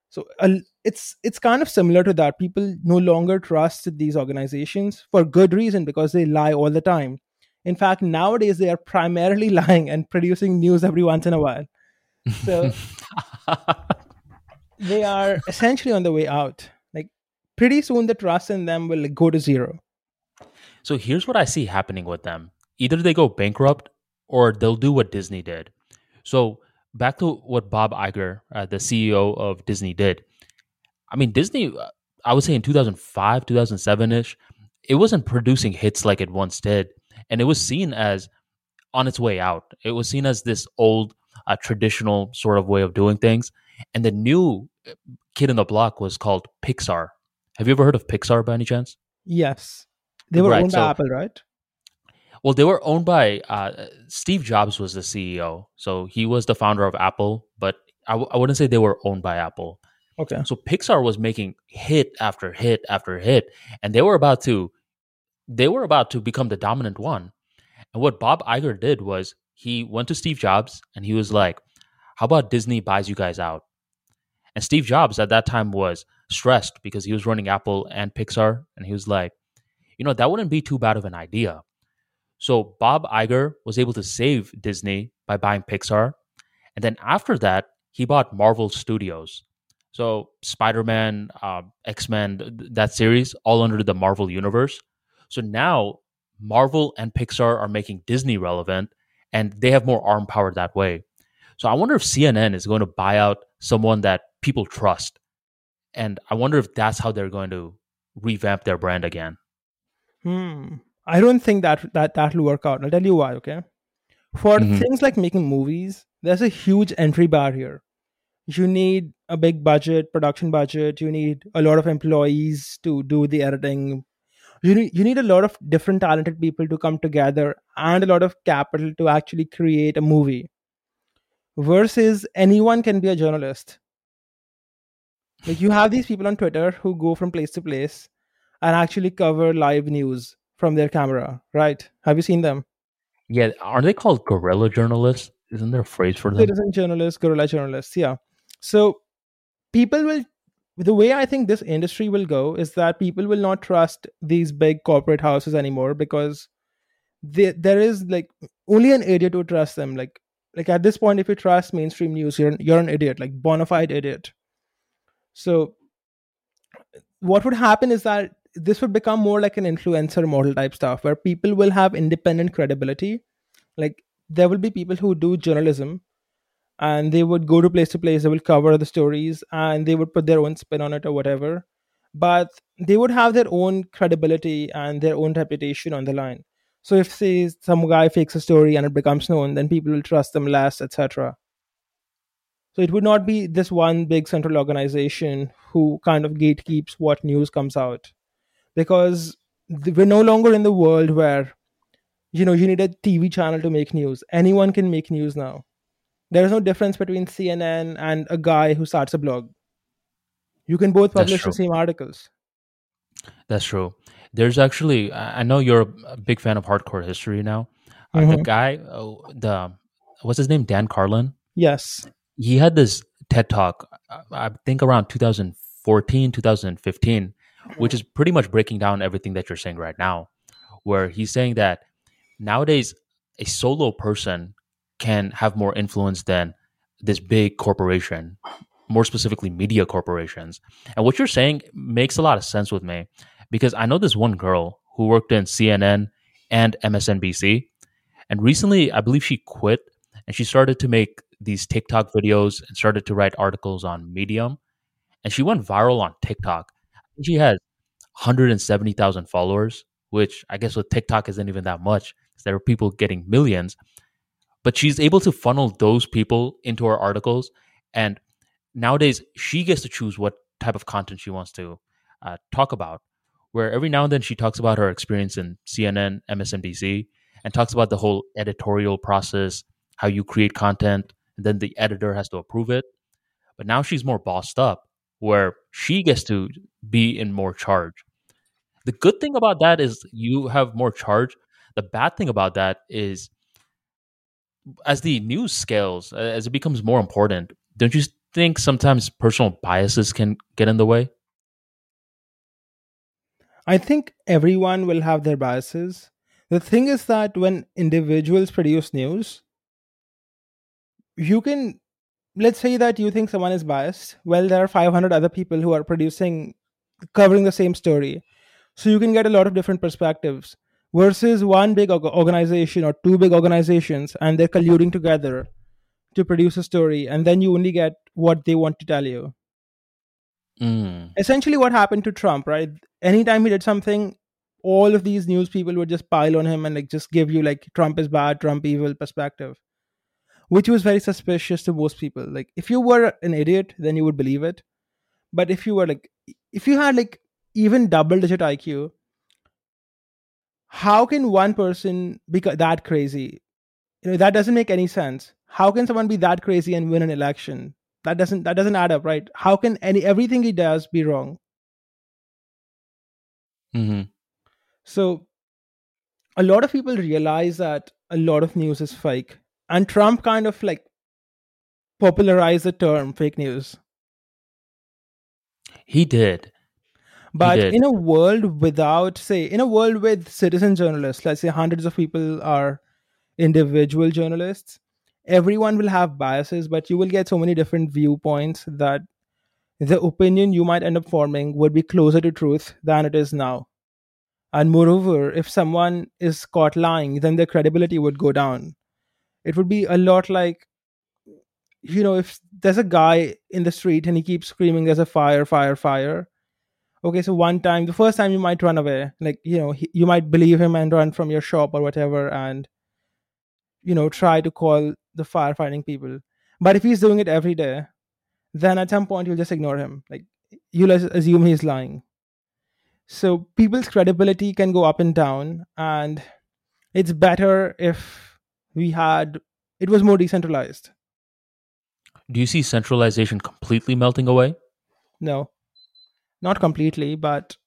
So uh, it's it's kind of similar to that. People no longer trust these organizations for good reason because they lie all the time. In fact, nowadays they are primarily *laughs* lying and producing news every once in a while. So *laughs* they are essentially on the way out Like pretty soon the trust in them will go to zero. So here's what I see happening with them either they go bankrupt or they'll do what Disney did. So back to what Bob Iger, uh, the CEO of Disney, did. I mean, Disney, uh, I would say in 2005, 2007 ish, it wasn't producing hits like it once did. And it was seen as on its way out. It was seen as this old, uh, traditional sort of way of doing things. And the new uh, kid in the block was called Pixar. Have you ever heard of Pixar by any chance? Yes. They were right, owned so, by Apple, right? Well, they were owned by uh, Steve Jobs was the CEO, so he was the founder of Apple. But I w- I wouldn't say they were owned by Apple. Okay. So Pixar was making hit after hit after hit, and they were about to, they were about to become the dominant one. And what Bob Iger did was he went to Steve Jobs and he was like, "How about Disney buys you guys out?" And Steve Jobs at that time was stressed because he was running Apple and Pixar. And he was like, you know, that wouldn't be too bad of an idea. So Bob Iger was able to save Disney by buying Pixar. And then after that, he bought Marvel Studios. So Spider Man, uh, X Men, that series, all under the Marvel universe. So now Marvel and Pixar are making Disney relevant and they have more arm power that way. So I wonder if CNN is going to buy out someone that people trust. And I wonder if that's how they're going to revamp their brand again. Hmm. I don't think that that that will work out. I'll tell you why. Okay, for Mhm. things like making movies, there's a huge entry barrier. You need a big budget, production budget. You need a lot of employees to do the editing. You need you need a lot of different talented people to come together and a lot of capital to actually create a movie. Versus anyone can be a journalist. Like you have these people on Twitter who go from place to place and actually cover live news from their camera, right? Have you seen them? Yeah, aren't they called guerrilla journalists? Isn't there a phrase for them? Citizen journalists, guerrilla journalists, yeah. So people will the way I think this industry will go is that people will not trust these big corporate houses anymore because they, there is like only an idiot to trust them. Like like at this point, if you trust mainstream news, you're you're an idiot, like bona fide idiot. So what would happen is that this would become more like an influencer model type stuff where people will have independent credibility. Like there will be people who do journalism and they would go to place to place they will cover the stories and they would put their own spin on it or whatever. But they would have their own credibility and their own reputation on the line. So if say some guy fakes a story and it becomes known then people will trust them less etc so it would not be this one big central organization who kind of gatekeeps what news comes out because we're no longer in the world where you know you need a tv channel to make news anyone can make news now there is no difference between cnn and a guy who starts a blog you can both publish the same articles That's true. There's actually, I know you're a big fan of hardcore history now. Uh, the Mhm. guy, uh, the what's his name, Dan Carlin. yes He had this TED talk, I think around 2014, 2015, which is pretty much breaking down everything that you're saying right now. Where he's saying that nowadays a solo person can have more influence than this big corporation, more specifically media corporations. And what you're saying makes a lot of sense with me because I know this one girl who worked in CNN and MSNBC. And recently, I believe she quit and she started to make these TikTok videos and started to write articles on Medium. And she went viral on TikTok. She has 170,000 followers, which I guess with TikTok isn't even that much. 'cause There are people getting millions, but she's able to funnel those people into her articles. And nowadays, she gets to choose what type of content she wants to uh, talk about. Where every now and then she talks about her experience in CNN, MSNBC, and talks about the whole editorial process, how you create content, and then the editor has to approve it. But now she's more bossed up, where she gets to be in more charge. The good thing about that is you have more charge. The bad thing about that is as the news scales, as it becomes more important, don't you think sometimes personal biases can get in the way? i think everyone will have their biases the thing is that when individuals produce news you can let's say that you think someone is biased well there are 500 other people who are producing covering the same story. So you can get a lot of different perspectives versus one big organization or two big organizations and they're colluding together to produce a story and then you only get what they want to tell you. Mm, essentially what happened to trump right? Anytime he did something all of these news people would just pile on him and like just give you like trump is bad trump evil perspective which was very suspicious to most people. Like if you were an idiot then you would believe it. But if you were like if you had like even double digit iq how can one person be that crazy? You know that doesn't make any sense. How can someone be that crazy and win an election? That doesn't that doesn't add up right? How can any everything he does be wrong? Mm-hmm. so a lot of people realize that a lot of news is fake and trump kind of like popularized the term fake news He did. But did. in a world without, say, in a world with citizen journalists, let's say hundreds of people are individual journalists, everyone will have biases, but you will get so many different viewpoints that the opinion you might end up forming would be closer to truth than it is now. And moreover, if someone is caught lying, then their credibility would go down. It would be a lot like, you know, if there's a guy in the street and he keeps screaming, there's a fire, fire, fire. Okay, so one time, the first time you might run away, like, you know, he, you might believe him and run from your shop or whatever and, you know, try to call the firefighting people. But if he's doing it every day, then at some point you'll just ignore him. Like, you'll assume he's lying. So people's credibility can go up and down, and it's better if we had it was more decentralized. Do you see centralization completely melting away? No, not completely, but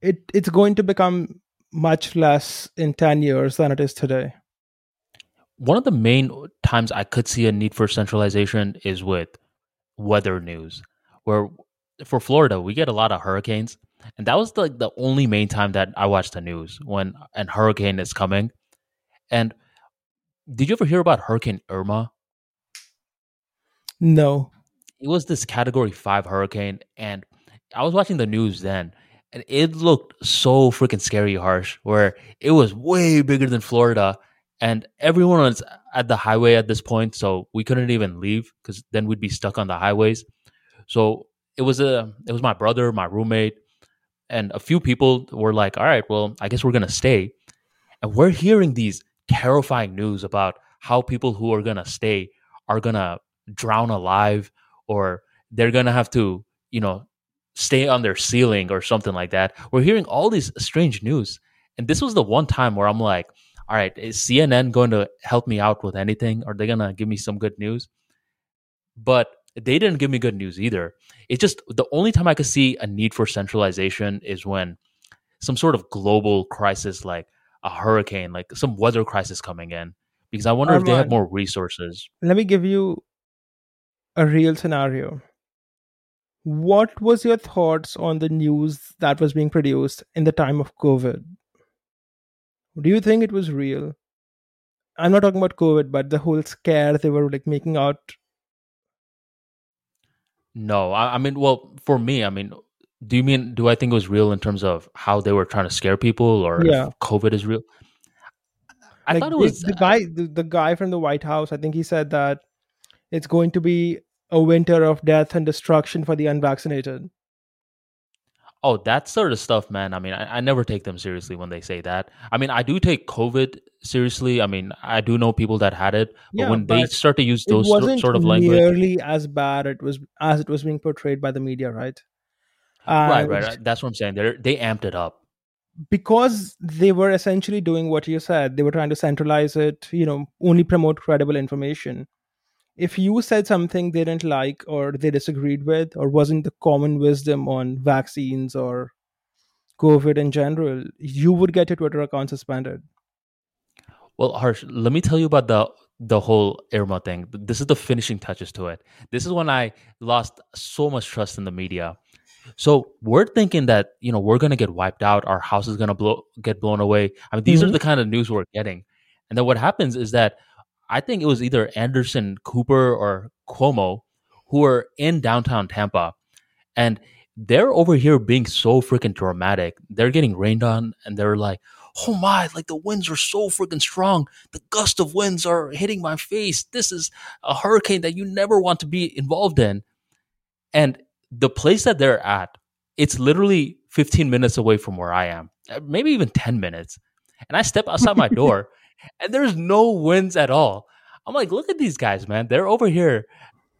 it it's going to become much less in 10 years than it is today. One of the main times I could see a need for centralization is with weather news, where for Florida we get a lot of hurricanes, and that was like the only main time that I watched the news when an hurricane is coming. And did you ever hear about Hurricane Irma? No. It was this Category Five hurricane, and I was watching the news then, and it looked so freaking scary harsh. Where it was way bigger than Florida, and everyone was at the highway at this point, so we couldn't even leave because then we'd be stuck on the highways. So it was a it was my brother, my roommate, and a few people were like, "All right, well, I guess we're gonna stay." And we're hearing these terrifying news about how people who are gonna stay are gonna drown alive, or they're gonna have to, you know, stay on their ceiling or something like that. We're hearing all these strange news, and this was the one time where I'm like, "All right, is CNN going to help me out with anything? Are they gonna give me some good news?" But they didn't give me good news either. It's just the only time I could see a need for centralization is when some sort of global crisis, like a hurricane, like some weather crisis coming in, because I wonder if they have more resources. let me give you a real scenario. What was your thoughts on the news that was being produced in the time of COVID? Do you think it was real? I'm not talking about COVID, but the whole scare they were like making out. No, I, I mean, well, for me, I mean, do you mean do I think it was real in terms of how they were trying to scare people, or if Yeah, COVID is real? I like thought it was the guy, the, the guy from the White House. I think he said that it's going to be a winter of death and destruction for the unvaccinated. Oh, that sort of stuff, man. I mean, I, I never take them seriously when they say that. I mean, I do take COVID seriously. I mean, I do know people that had it, but Yeah, when they start to use those sort of language, nearly as bad it was as it was being portrayed by the media, right? Right, right, right, that's what I'm saying. They they amped it up. because they were essentially doing what you said, they were trying to centralize it, you know, only promote credible information. If you said something they didn't like or they disagreed with or wasn't the common wisdom on vaccines or COVID in general, you would get your Twitter account suspended. Well, Harsh, let me tell you about the the whole Irma thing. This is the finishing touches to it. This is when I lost so much trust in the media. So we're thinking that you know we're gonna get wiped out. Our house is gonna blow get blown away. I mean, these are hmm the kind of news we're getting. And then what happens is that I think it was either Anderson Cooper or Cuomo who are in downtown Tampa, and they're over here being so freaking dramatic. They're getting rained on, and they're like, "Oh my! Like the winds are so freaking strong. The gust of winds are hitting my face. This is a hurricane that you never want to be involved in." And the place that they're at, it's literally 15 minutes away from where I am, uh, maybe even 10 minutes. And I step outside my *laughs* door, and there's no winds at all. I'm like, look at these guys, man. They're over here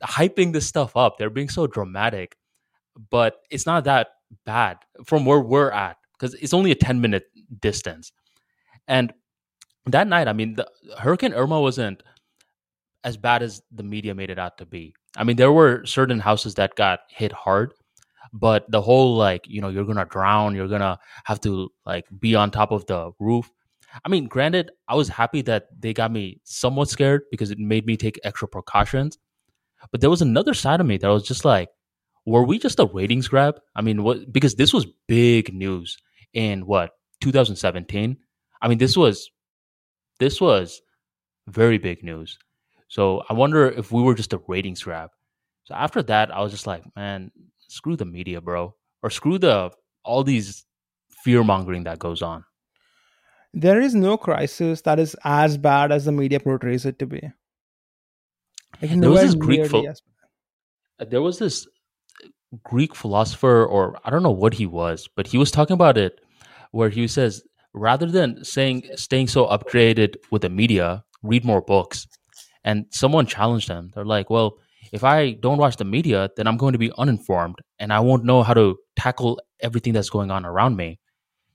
hyping this stuff up. They're being so dramatic, but it's not that bad from where we're at because it's only a 10 minute distance. And that night, I mean, the Hurricane Irma wasn't as bad as the media made it out to be. I mean, there were certain houses that got hit hard, but the whole like, you know, you're gonna drown, you're gonna have to like be on top of the roof. I mean, granted, I was happy that they got me somewhat scared because it made me take extra precautions. But there was another side of me that was just like, were we just a ratings grab? I mean, what because this was big news in what 2017. I mean, this was this was very big news. So I wonder if we were just a ratings grab. So after that, I was just like, man, screw the media, bro, or screw the all these fear mongering that goes on. There is no crisis that is as bad as the media portrays it to be. Like, there was this Greek pho- uh, there was this uh, Greek philosopher, or I don't know what he was, but he was talking about it, where he says rather than saying staying so upgraded with the media, read more books. And someone challenged them. They're like, well, if I don't watch the media, then I'm going to be uninformed and I won't know how to tackle everything that's going on around me.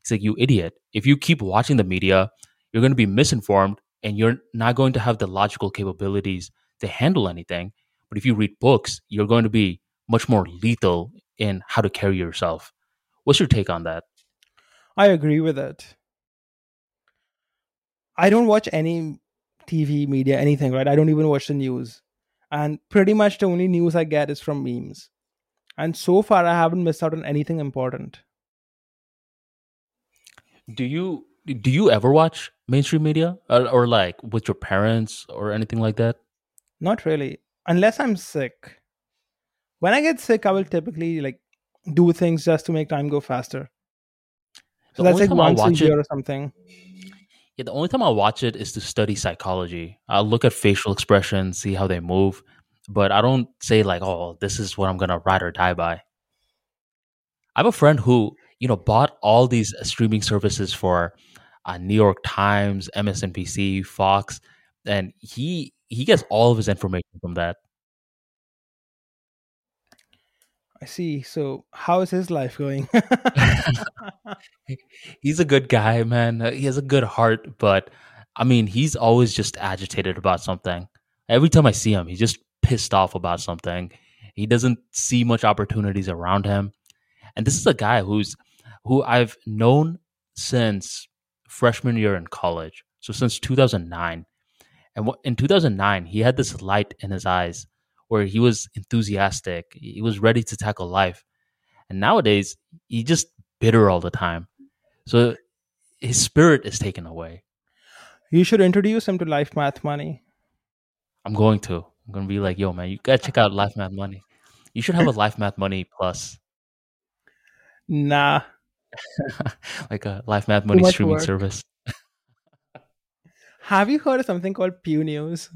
He's like, you idiot. If you keep watching the media, you're going to be misinformed and you're not going to have the logical capabilities to handle anything. But if you read books, you're going to be much more lethal in how to carry yourself. What's your take on that? I agree with it. I don't watch any TV, media, anything, right? I don't even watch the news. And pretty much the only news I get is from memes. And so far, I haven't missed out on anything important. Do you do you ever watch mainstream media or, or like with your parents or anything like that? Not really, unless I'm sick. When I get sick, I will typically like do things just to make time go faster. So the that's like once a year it, or something. Yeah, the only time I watch it is to study psychology. I'll look at facial expressions, see how they move, but I don't say like, "Oh, this is what I'm gonna ride or die by." I have a friend who, you know, bought all these streaming services for uh, New York Times, MSNBC, Fox, and he he gets all of his information from that. I see. So, how is his life going? *laughs* *laughs* he's a good guy, man. Uh, he has a good heart, but I mean, he's always just agitated about something. Every time I see him, he's just pissed off about something. He doesn't see much opportunities around him. And this is a guy who's who I've known since freshman year in college. So since 2009. And in 2009, he had this light in his eyes where he was enthusiastic, he was ready to tackle life. And nowadays, he just bitter all the time. So his spirit is taken away. You should introduce him to Life Math Money. I'm going to. I'm going to be like, yo, man, you got to check out Life Math Money. You should have a Life Math Money Plus. *laughs* Nah. *laughs* like a Life Math Money streaming work. service. have you heard of something called Pew News?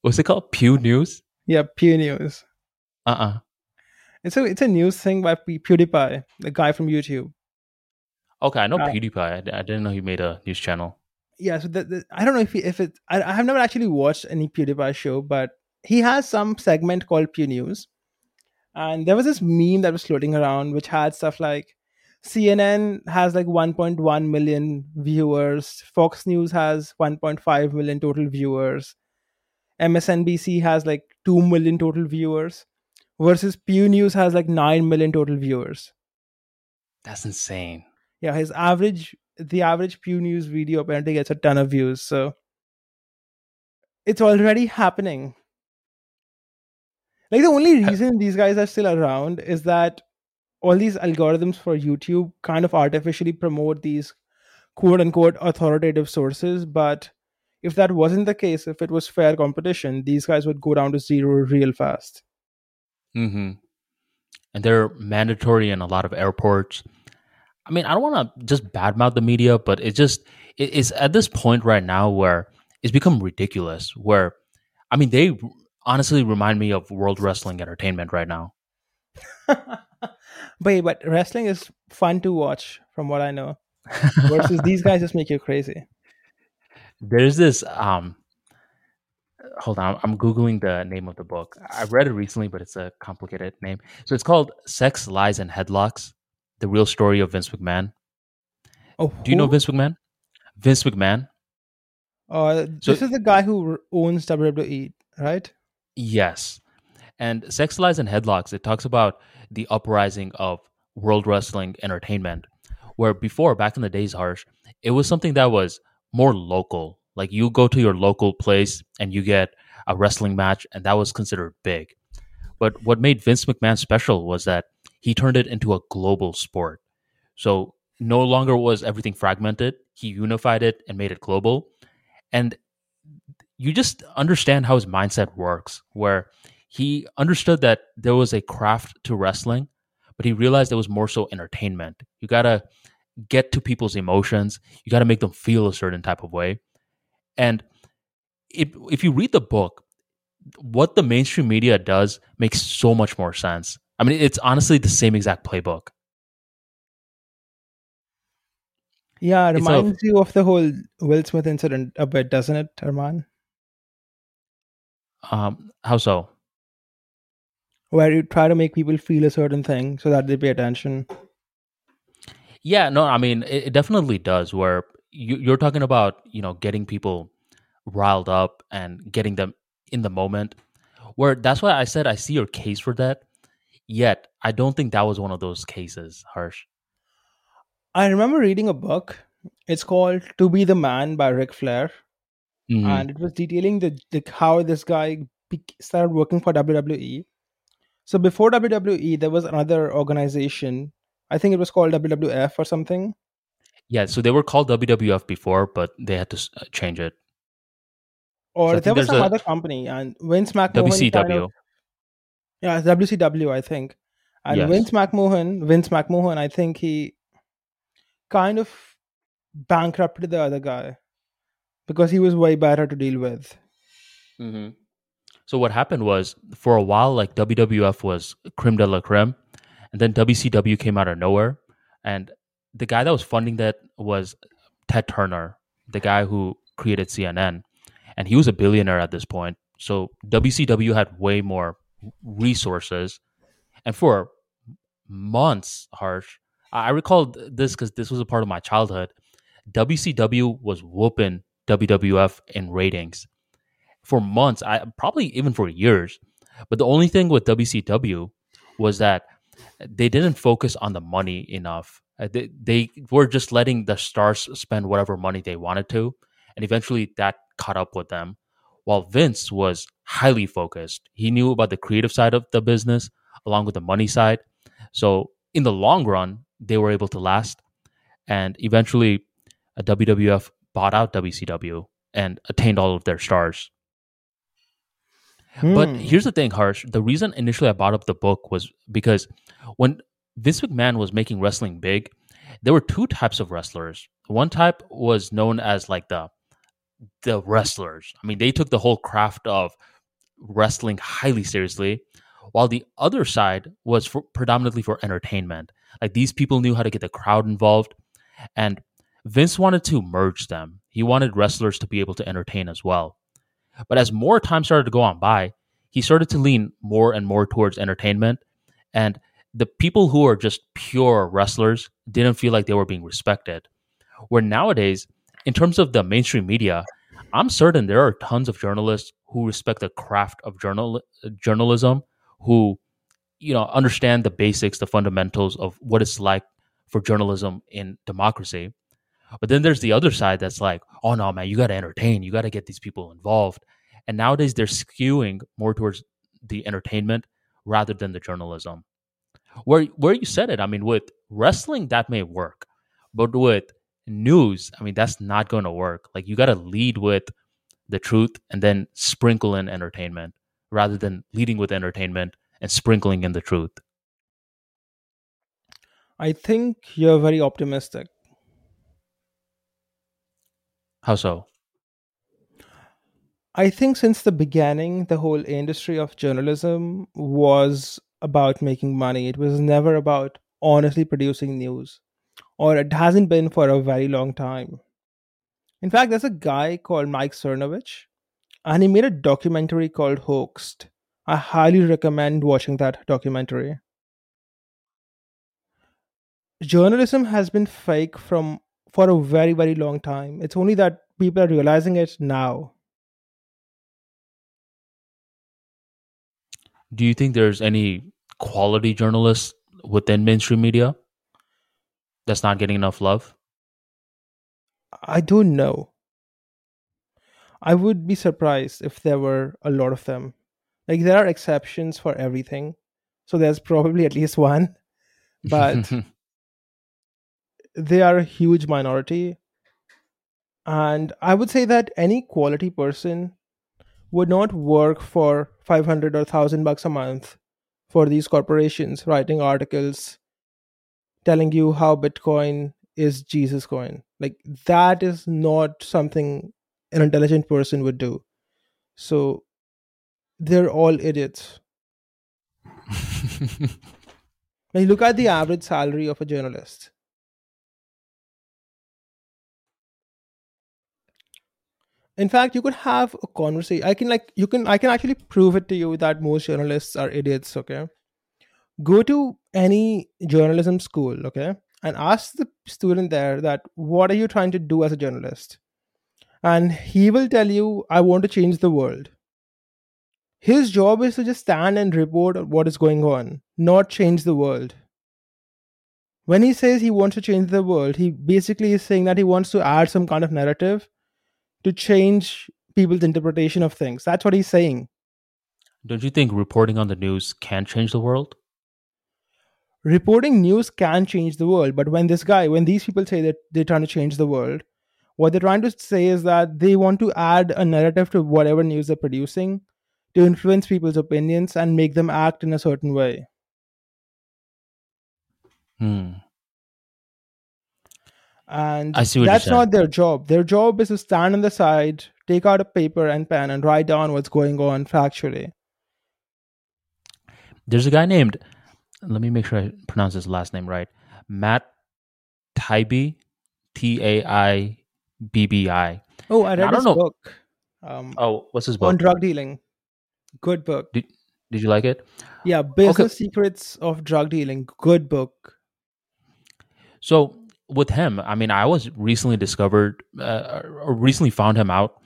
What's it called? Pew News? Yeah, Pew News. Uh uh-uh. uh It's a it's a news thing by PewDiePie, the guy from YouTube. Okay, I know uh, PewDiePie. I, I, didn't know he made a news channel. Yeah, so the, the, I don't know if he, if it. I, I have never actually watched any PewDiePie show, but he has some segment called Pew News, and there was this meme that was floating around which had stuff like CNN has like 1.1 million viewers, Fox News has 1.5 million total viewers, MSNBC has like 2 million total viewers versus Pew News has like 9 million total viewers. That's insane. Yeah, his average, the average Pew News video apparently gets a ton of views. So it's already happening. Like the only reason these guys are still around is that all these algorithms for YouTube kind of artificially promote these quote unquote authoritative sources. But if that wasn't the case, if it was fair competition, these guys would go down to zero real fast. Mm-hmm. And they're mandatory in a lot of airports. I mean, I don't want to just badmouth the media, but it just it is at this point right now where it's become ridiculous. Where, I mean, they honestly remind me of World Wrestling Entertainment right now. *laughs* but but wrestling is fun to watch, from what I know. Versus these guys just make you crazy. There's this um hold on, I'm googling the name of the book. I read it recently, but it's a complicated name. So it's called Sex, Lies, and Headlocks: The Real Story of Vince McMahon. Oh, do you know Vince McMahon? Vince McMahon. Uh, so, this is the guy who owns WWE, right? Yes. And Sex, Lies, and Headlocks, it talks about the uprising of World Wrestling Entertainment, where before, back in the days, Harsh, it was something that was more local. Like you go to your local place and you get a wrestling match, and that was considered big. But what made Vince McMahon special was that he turned it into a global sport. So no longer was everything fragmented. He unified it and made it global. And you just understand how his mindset works, where he understood that there was a craft to wrestling, but he realized it was more so entertainment. You got to get to people's emotions, you got to make them feel a certain type of way. And if, if you read the book, what the mainstream media does makes so much more sense. I mean, it's honestly the same exact playbook. Yeah, it reminds a, you of the whole Will Smith incident a bit, doesn't it, Arman? Um, how so? Where you try to make people feel a certain thing so that they pay attention. Yeah, no, I mean it, it definitely does. Where you, you're talking about, you know, getting people riled up and getting them in the moment. Where that's why I said I see your case for that. Yet I don't think that was one of those cases, Harsh. I remember reading a book. It's called "To Be the Man" by Ric Flair, mm-hmm. and it was detailing the, the how this guy started working for WWE. So before WWE, there was another organization. I think it was called WWF or something. Yeah, so they were called WWF before, but they had to uh, change it. Or so there was some a, other company, and Vince McMahon. WCW. Kind of, yeah, WCW, I think. And yes. Vince McMahon, Vince McMahon, I think he kind of bankrupted the other guy because he was way better to deal with. Mm-hmm. So what happened was, for a while, like WWF was creme de la creme, and then WCW came out of nowhere, and the guy that was funding that was Ted Turner, the guy who created CNN, and he was a billionaire at this point. So WCW had way more resources, and for months, harsh, I recall this because this was a part of my childhood. WCW was whooping WWF in ratings for months, I probably even for years. But the only thing with WCW was that they didn't focus on the money enough. Uh, they, they were just letting the stars spend whatever money they wanted to, and eventually that caught up with them. While Vince was highly focused, he knew about the creative side of the business along with the money side. So in the long run, they were able to last. And eventually, a WWF bought out WCW and attained all of their stars. Hmm. But here's the thing, Harsh. The reason initially I bought up the book was because when Vince McMahon was making wrestling big, there were two types of wrestlers. One type was known as like the the wrestlers. I mean, they took the whole craft of wrestling highly seriously, while the other side was for, predominantly for entertainment. Like these people knew how to get the crowd involved, and Vince wanted to merge them. He wanted wrestlers to be able to entertain as well. But as more time started to go on by, he started to lean more and more towards entertainment. And the people who are just pure wrestlers didn't feel like they were being respected. Where nowadays, in terms of the mainstream media, I'm certain there are tons of journalists who respect the craft of journal journalism, who you know understand the basics, the fundamentals of what it's like for journalism in democracy. But then there's the other side that's like, oh no, man, you got to entertain, you got to get these people involved. And nowadays they're skewing more towards the entertainment rather than the journalism. Where where you said it, I mean, with wrestling that may work, but with news, I mean, that's not going to work. Like you got to lead with the truth and then sprinkle in entertainment rather than leading with entertainment and sprinkling in the truth. I think you're very optimistic. How so? I think since the beginning, the whole industry of journalism was about making money. It was never about honestly producing news, or it hasn't been for a very long time. In fact, there's a guy called Mike Cernovich, and he made a documentary called Hoaxed. I highly recommend watching that documentary. Journalism has been fake from for a very very long time. It's only that people are realizing it now. Do you think there's any quality journalists within mainstream media that's not getting enough love? I don't know. I would be surprised if there were a lot of them. Like there are exceptions for everything. So there's probably at least one, but *laughs* they are a huge minority. And I would say that any quality person would not work for 500 or 1000 bucks a month for these corporations writing articles telling you how bitcoin is jesus coin. Like that is not something an intelligent person would do. So they're all idiots. *laughs* Like look at the average salary of a journalist in fact you could have a conversation i can like you can i can actually prove it to you that most journalists are idiots okay? Go to any journalism school okay and ask the student there that what are you trying to do as a journalist? And he will tell you i want to change the world. His job is to just stand and report what is going on not change the world. When he says he wants to change the world he basically is saying that he wants to add some kind of narrative to change people's interpretation of things. That's what he's saying. Don't you think reporting on the news can change the world? Reporting news can change the world, but when this guy, when these people say that they're trying to change the world, what they're trying to say is that they want to add a narrative to whatever news they're producing to influence people's opinions and make them act in a certain way. Hmm. And I see what that's not their job. Their job is to stand on the side, take out a paper and pen, and write down what's going on factually. There's a guy named, let me make sure I pronounce his last name right. Matt Taibbi, T A I B B I. Oh, I read I don't his know. book um, Oh, what's his book? on drug dealing. Good book. Did you like it? Yeah, Business Secrets of Drug Dealing. Good book. So with him, I mean, I was recently discovered, uh, or recently found him out,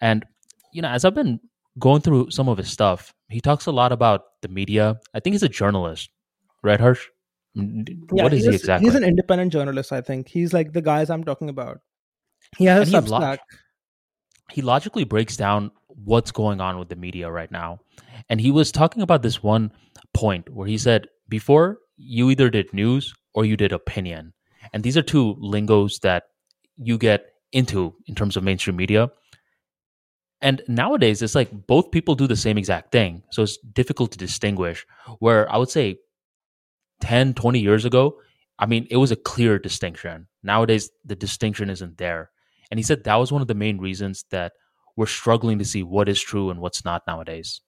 and you know, as I've been going through some of his stuff, he talks a lot about the media. I think he's a journalist, right, Harsh? Mm, Yeah, what is he he's- exactly? He's an independent journalist, I think. He's like the guys I'm talking about. He has a he lo- Substack. he logically breaks down what's going on with the media right now. And he was talking about this one point where he said, before you either did news or you did opinion. And these are two lingos that you get into in terms of mainstream media. And nowadays, it's like both people do the same exact thing. So it's difficult to distinguish. Where I would say 10, 20 years ago, I mean, it was a clear distinction. Nowadays, the distinction isn't there. And he said that was one of the main reasons that we're struggling to see what is true and what's not nowadays.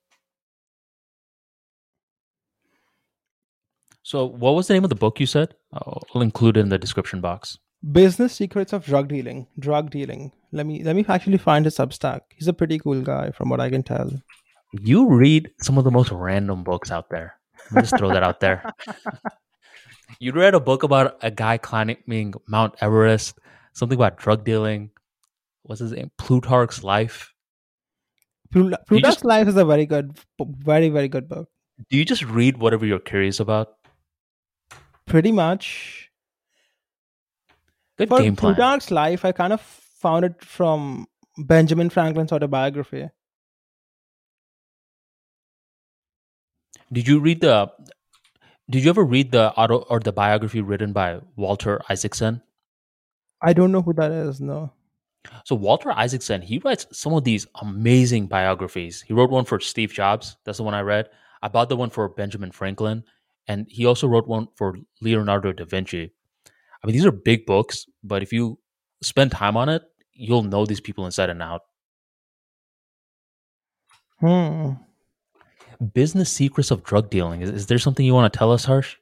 So, what was the name of the book you said? I'll include it in the description box. Business Secrets of Drug Dealing. Drug Dealing. Let me let me actually find his Substack. He's a pretty cool guy from what I can tell. You read some of the most random books out there. Let me just throw that out there. *laughs* You read a book about a guy climbing Mount Everest, something about drug dealing. What's his name? Plutarch's Life. Plutarch's just- Life is a very good, very very good book. Do you just read whatever you're curious about? Pretty much. Good For game plan. Plutarch's Life, I kind of found it from Benjamin Franklin's autobiography. Did you read the? Did you ever read the auto or the biography written by Walter Isaacson? I don't know who that is. No. So Walter Isaacson, he writes some of these amazing biographies. He wrote one for Steve Jobs. That's the one I read. I bought the one for Benjamin Franklin, and he also wrote one for Leonardo da Vinci. I mean, these are big books, but if you spend time on it, you'll know these people inside and out. Hmm. Business secrets of drug dealing. Is, is there something you want to tell us, Harsh?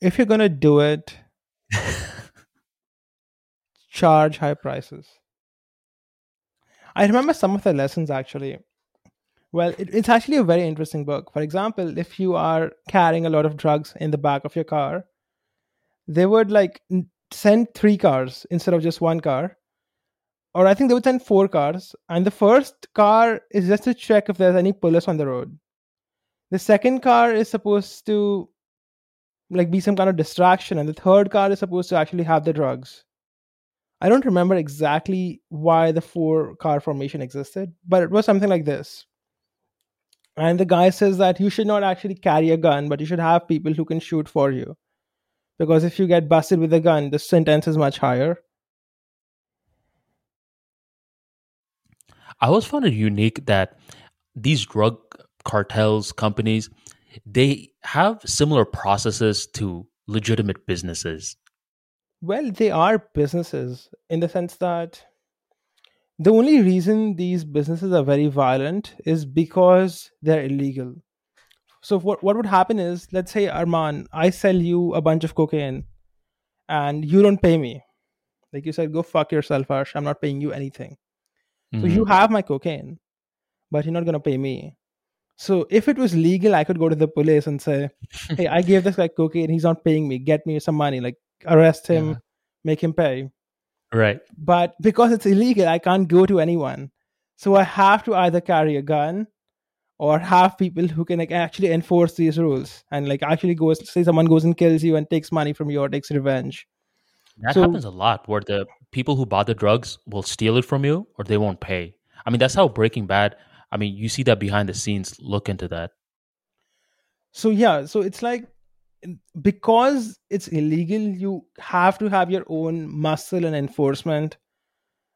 If you're gonna do it, *laughs* charge high prices. I remember some of the lessons actually. Well, it, it's actually a very interesting book. For example, if you are carrying a lot of drugs in the back of your car, they would like send three cars instead of just one car. Or I think they would send four cars. And the first car is just to check if there's any police on the road. The second car is supposed to like be some kind of distraction. And the third car is supposed to actually have the drugs. I don't remember exactly why the four car formation existed, but it was something like this. And the guy says that you should not actually carry a gun, but you should have people who can shoot for you. Because if you get busted with a gun, the sentence is much higher. I always found it unique that these drug cartels companies they have similar processes to legitimate businesses. Well, they are businesses in the sense that the only reason these businesses are very violent is because they're illegal. So what what would happen is, let's say Arman, I sell you a bunch of cocaine, and you don't pay me. Like you said, go fuck yourself, Arsh. I'm not paying you anything. So you Mhm. have my cocaine, but you're not gonna pay me. So if it was legal, I could go to the police and say, "Hey, I gave this guy cocaine. He's not paying me. Get me some money. Like arrest him, Yeah. make him pay." Right. But because it's illegal, I can't go to anyone. So I have to either carry a gun or have people who can like actually enforce these rules and like actually goes say someone goes and kills you and takes money from you or takes revenge. That So- happens a lot where the people who bought the drugs will steal it from you or they won't pay. I mean, that's how Breaking Bad, I mean, you see that behind the scenes. Look into that. So yeah, so it's like because it's illegal, you have to have your own muscle and enforcement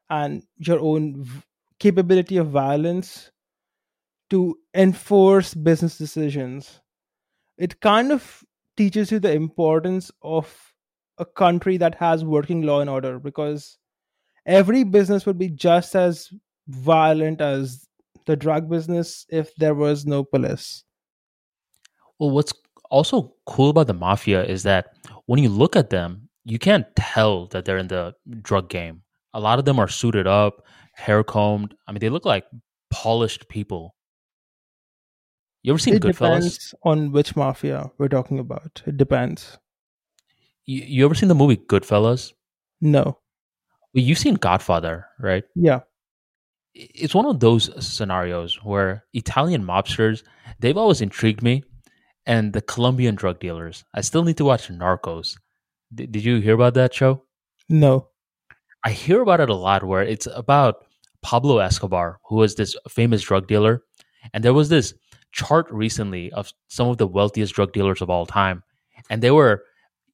and your own v- capability of violence to enforce business decisions. It kind of teaches you the importance of a country that has working law and order because every business would be just as violent as the drug business if there was no police. Well, what's also cool about the mafia is that when you look at them, you can't tell that they're in the drug game. A lot of them are suited up, hair combed. I mean, they look like polished people. You ever seen it Goodfellas? depends on which mafia we're talking about. It depends. You, you ever seen the movie Goodfellas? No. Well, you've seen Godfather, right? Yeah. it's one of those scenarios where Italian mobsters, they've always intrigued me, and the Colombian drug dealers. I still need to watch Narcos. D- did you hear about that show? No. I hear about it a lot where it's about Pablo Escobar, who was this famous drug dealer. And there was this chart recently of some of the wealthiest drug dealers of all time. And they were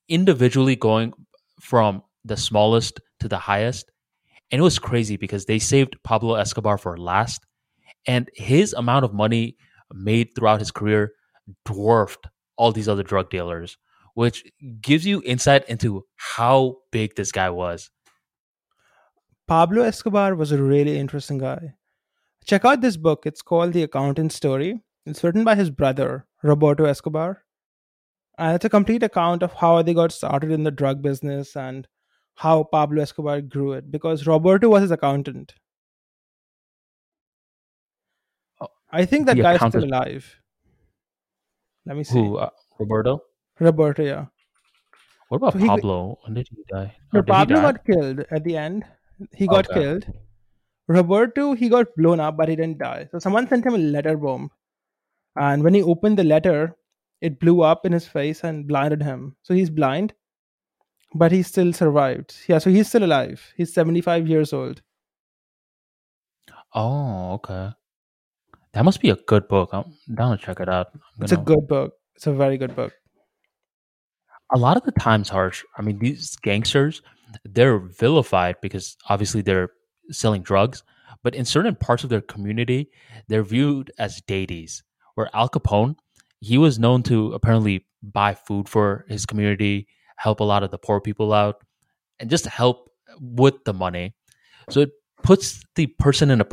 individually going from the smallest to the highest. And it was crazy because they saved Pablo Escobar for last. And his amount of money made throughout his career dwarfed all these other drug dealers, which gives you insight into how big this guy was. Pablo Escobar was a really interesting guy. Check out this book. It's called The Accountant's Story. It's written by his brother, Roberto Escobar. And it's a complete account of how they got started in the drug business and how Pablo Escobar grew it because Roberto was his accountant. Oh, I think that the guy's still alive. Let me see. Who? Uh, Roberto? Roberto, yeah. What about So he- Pablo? When did he die? No, he Pablo die? got killed at the end. He got Okay. killed. Roberto, he got blown up, but he didn't die. So someone sent him a letter bomb. And when he opened the letter, it blew up in his face and blinded him. So he's blind, but he still survived. Yeah, so he's still alive. He's 75 years old. Oh, okay. That must be a good book. I'm down to check it out. It's a good book. It's a very good book. a lot of the times, Harsh. I mean, these gangsters, they're vilified because obviously they're selling drugs, but in certain parts of their community, they're viewed as deities. Where Al Capone, he was known to apparently buy food for his community, help a lot of the poor people out, and just help with the money. So it puts the person in a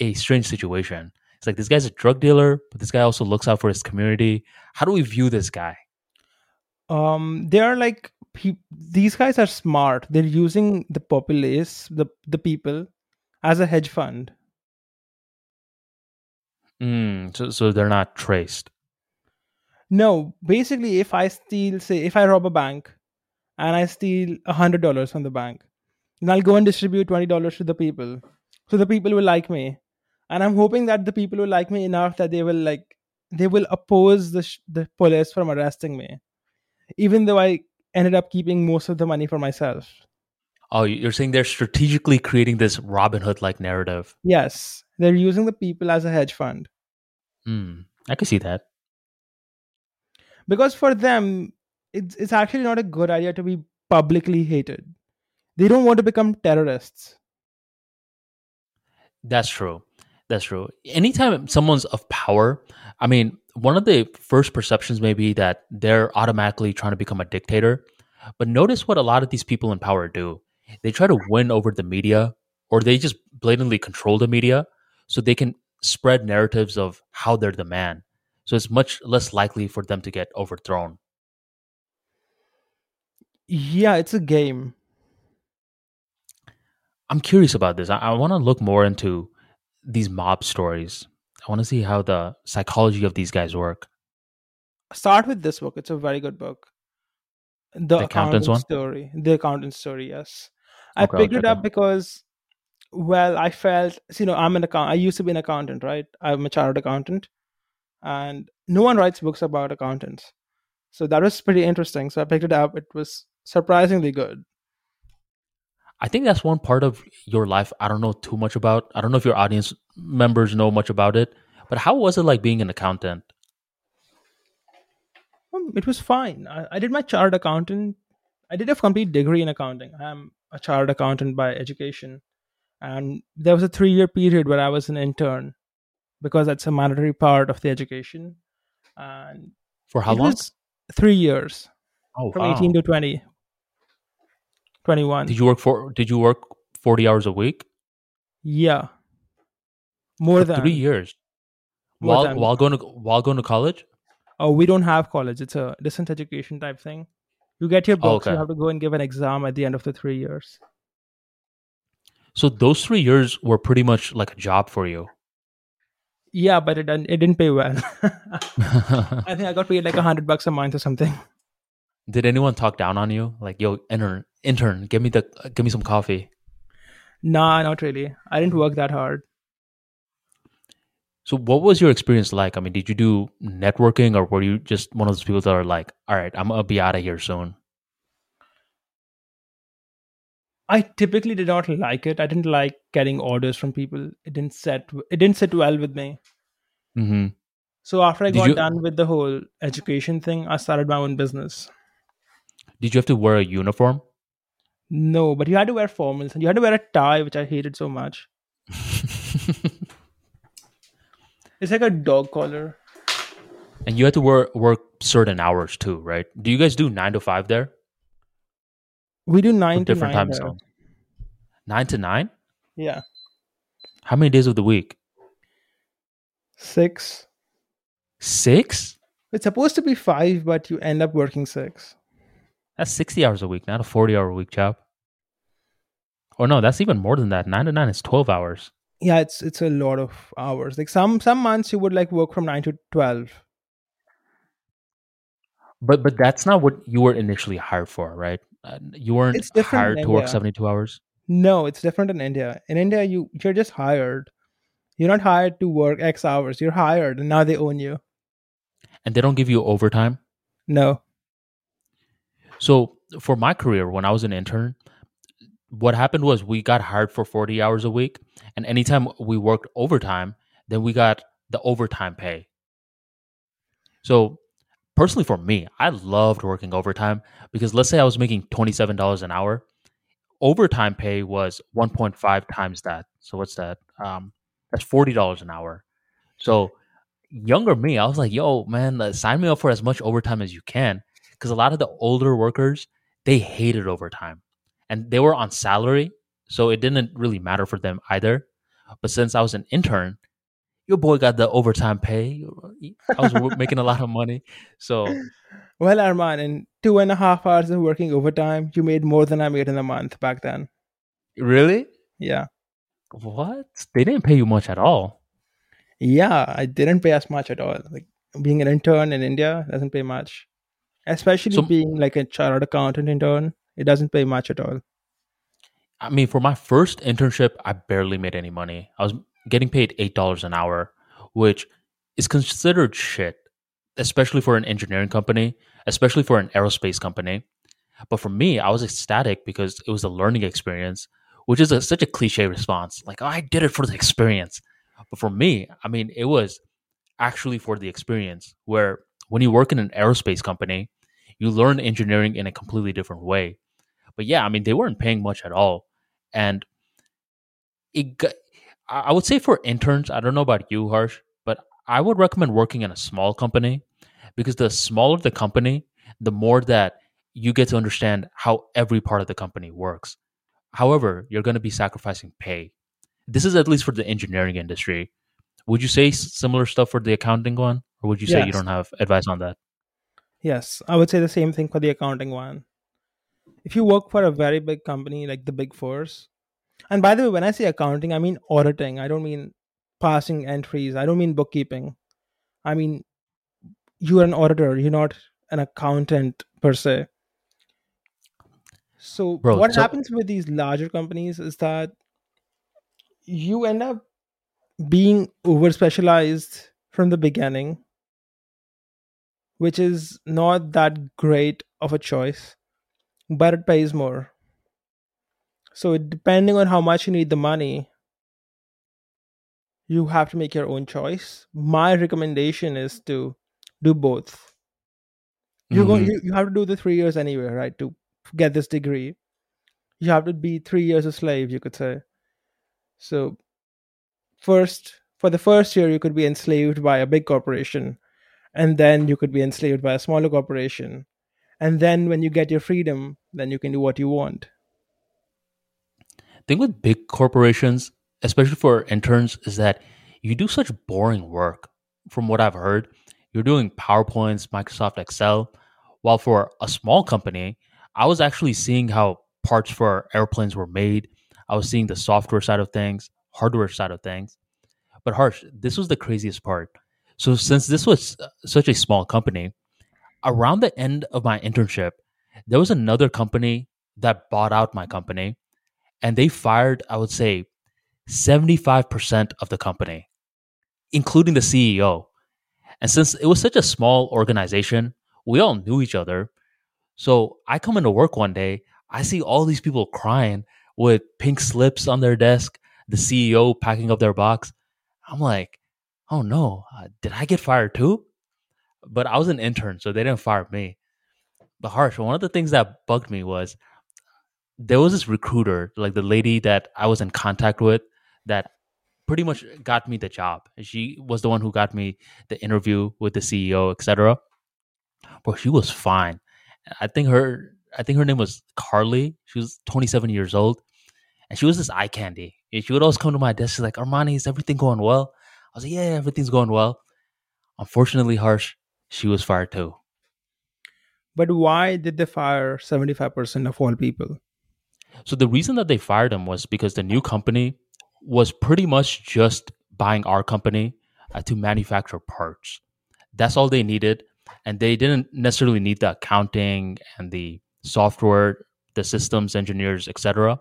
a strange situation. It's like this guy's a drug dealer, but this guy also looks out for his community. How do we view this guy? Um, they are like pe- these guys are smart. They're using the populace, the the people, as a hedge fund. Mm, so, so they're not traced. No, basically, if I steal, say, if I rob a bank and I steal a hundred dollars from the bank, then I'll go and distribute twenty dollars to the people, so the people will like me, and I'm hoping that the people will like me enough that they will like they will oppose the sh- the police from arresting me, even though I ended up keeping most of the money for myself. Oh, you're saying they're strategically creating this Robin Hood like narrative. Yes, they're using the people as a hedge fund Hmm. I can see that. because for them, it's it's actually not a good idea to be publicly hated. They don't want to become terrorists. That's true. That's true. Anytime someone's of power, I mean, one of the first perceptions may be that they're automatically trying to become a dictator. But notice what a lot of these people in power do. They try to win over the media or they just blatantly control the media so they can spread narratives of how they're the man. So it's much less likely for them to get overthrown. Yeah, it's a game. I'm curious about this. I, I want to look more into these mob stories. I want to see how the psychology of these guys work. Start with this book. It's a very good book. The, The accountant's one? story. The accountant story. Yes, I Okay, picked check it up that. because, well, I felt you know I'm an account. I used to be an accountant, right? I'm a chartered accountant, and no one writes books about accountants. So that was pretty interesting. So I picked it up. It was surprisingly good. I think that's one part of your life I don't know too much about. I don't know if your audience members know much about it, but how was it like being an accountant? It was fine. I, I did my chartered accountant. I did a complete degree in accounting. I'm a chartered accountant by education, and there was a three-year period where I was an intern because that's a mandatory part of the education. And For how long? three years, oh, from wow. 18 to 20, 21. Did you work for did you work 40 hours a week? yeah, more For than 3 years. More While than- while going to while going to college? Oh, we don't have college. It's a distance education type thing. You get your Oh, books. You have to go and give an exam at the end of the three years. So those 3 years were pretty much like a job for you. Yeah, but it didn't, it didn't pay well. *laughs* I think I got paid like a hundred bucks a month or something. Did anyone talk down on you? Like, yo, intern, intern, give me the give me some coffee. Nah, not really. I didn't work that hard. So what was your experience like? I mean, did you do networking or were you just one of those people that are like, all right, I'm gonna be out of here soon? I typically did not like it. I didn't like getting orders from people. It didn't set. It didn't sit well with me. Mm-hmm. So after I Did got you- done with the whole education thing, I started my own business. Did you have to wear a uniform? No, but you had to wear formals and you had to wear a tie, which I hated so much. *laughs* It's like a dog collar. and you had to work work certain hours too, right? Do you guys do nine to five there? We do nine to different nine time zones. Nine to nine? Yeah, How many days of the week? six. Six? It's supposed to be five, but you end up working six. That's sixty hours a week, not a forty hour a week job. Or no, that's even more than that. Nine to nine is twelve hours. Yeah, it's it's a lot of hours. Like some some months you would like work from nine to twelve. But but that's not what you were initially hired for, right? Uh, you weren't It's different hired to work seventy two hours. No, it's different in India. In India, you you're just hired. You're not hired to work X hours. You're hired, and now they own you. And they don't give you overtime. No. So for my career, when I was an intern, what happened was we got hired for 40 hours a week. And anytime we worked overtime, then we got the overtime pay. So personally for me, I loved working overtime because let's say I was making $27 an hour. Overtime pay was 1.5 times that. So what's that? Um, that's $40 an hour. So younger me, I was like, yo, man, sign me up for as much overtime as you can because a lot of the older workers they hated overtime and they were on salary so it didn't really matter for them either but since i was an intern your boy got the overtime pay i was making a lot of money so *laughs* Well, Arman, in two and a half hours of working overtime, you made more than I made in a month back then. really Yeah. what they didn't pay you much at all Yeah, I didn't pay as much at all. Like being an intern in India doesn't pay much. Especially So- being like a chartered accountant intern, it doesn't pay much at all. i mean for my first internship i barely made any money i was getting paid $8 an hour which is considered shit especially for an engineering company especially for an aerospace company But for me, I was ecstatic because it was a learning experience, which is a, such a cliche response. Like, oh, I did it for the experience. But for me, I mean, it was actually for the experience where when you work in an aerospace company, you learn engineering in a completely different way. But yeah, I mean, they weren't paying much at all. And it got, I would say for interns, I don't know about you, Harsh, but I would recommend working in a small company because the smaller the company, the more that you get to understand how every part of the company works. However, you're going to be sacrificing pay. This is at least for the engineering industry. Would you say similar stuff for the accounting one, or would you say yes. you don't have advice on that? Yes, I would say the same thing for the accounting one. If you work for a very big company like the Big Fours, and by the way, when I say accounting, I mean auditing. I don't mean passing entries. I don't mean bookkeeping. I mean you're an auditor. You're not an accountant per se. So Bro, what so- happens with these larger companies is that you end up being over specialized from the beginning, which is not that great of a choice, but it pays more. So, depending on how much you need the money, you have to make your own choice. My recommendation is to do both. You're mm-hmm. going. You, you have to do the three years anyway, right? To get this degree, you have to be three years a slave. You could say. So, first for the first year, you could be enslaved by a big corporation, and then you could be enslaved by a smaller corporation, and then when you get your freedom, then you can do what you want thing with big corporations, especially for interns, is that you do such boring work. From what I've heard, you're doing PowerPoints, Microsoft Excel, while for a small company, I was actually seeing how parts for airplanes were made. I was seeing the software side of things, hardware side of things. But Harsh, this was the craziest part. So since this was uh, such a small company, around the end of my internship, there was another company that bought out my company and they fired, I would say, 75% of the company, including the CEO. And since it was such a small organization, we all knew each other. So I come into work one day, I see all these people crying with pink slips on their desk, the CEO packing up their box. I'm like, oh no, uh, did I get fired too? But I was an intern, so they didn't fire me. But harsh, one of the things that bugged me was there was this recruiter, like the lady that I was in contact with, that pretty much got me the job. She was the one who got me the interview with the CEO, etc. But she was fine. I think her I think her name was Carly. She was 27 years old. And she was this eye candy. She would always come to my desk. She's like, Armani, is everything going well? I was like, Yeah, everything's going well. Unfortunately, harsh, she was fired too. But why did they fire 75% of all people? So the reason that they fired him was because the new company was pretty much just buying our company uh, to manufacture parts. That's all they needed, and they didn't necessarily need the accounting and the software, the systems engineers, etc.,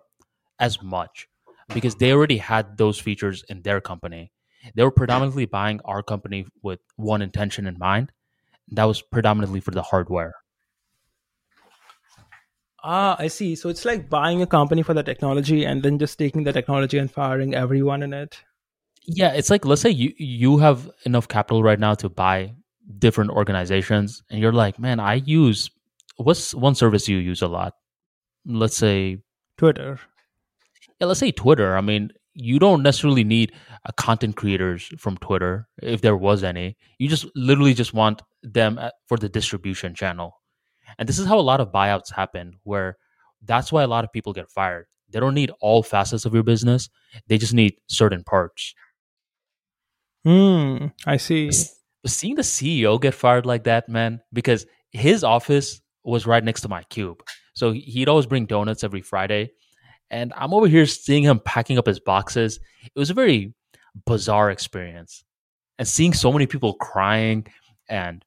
as much because they already had those features in their company. They were predominantly buying our company with one intention in mind. That was predominantly for the hardware. Ah, I see. So it's like buying a company for the technology and then just taking the technology and firing everyone in it. Yeah, it's like let's say you you have enough capital right now to buy different organizations and you're like, "Man, I use what's one service you use a lot?" Let's say Twitter. Yeah, let's say Twitter. I mean, you don't necessarily need a content creators from Twitter if there was any. You just literally just want them for the distribution channel and this is how a lot of buyouts happen, where that's why a lot of people get fired. They don't need all facets of your business, they just need certain parts. Hmm, I see. But seeing the CEO get fired like that, man, because his office was right next to my cube. So he'd always bring donuts every Friday. And I'm over here seeing him packing up his boxes. It was a very bizarre experience. And seeing so many people crying and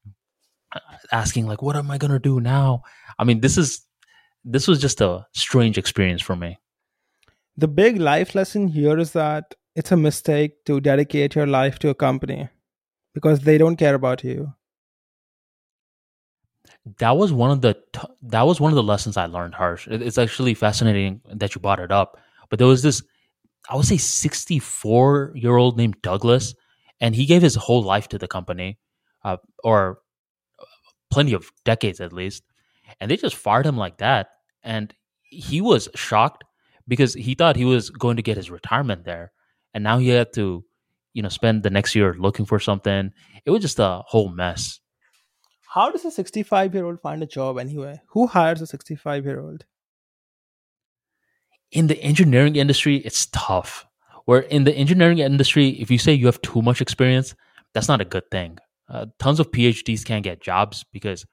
uh, asking like what am i going to do now i mean this is this was just a strange experience for me the big life lesson here is that it's a mistake to dedicate your life to a company because they don't care about you that was one of the t- that was one of the lessons I learned. Harsh, it's actually fascinating that you brought it up. But there was this, I would say, sixty four year old named Douglas, and he gave his whole life to the company, uh, or plenty of decades at least, and they just fired him like that, and he was shocked because he thought he was going to get his retirement there, and now he had to, you know, spend the next year looking for something. It was just a whole mess. How does a 65 year old find a job anyway? Who hires a 65 year old? in the engineering industry, it's tough. Where in the engineering industry, if you say you have too much experience, that's not a good thing. Uh, tons of PhDs can't get jobs because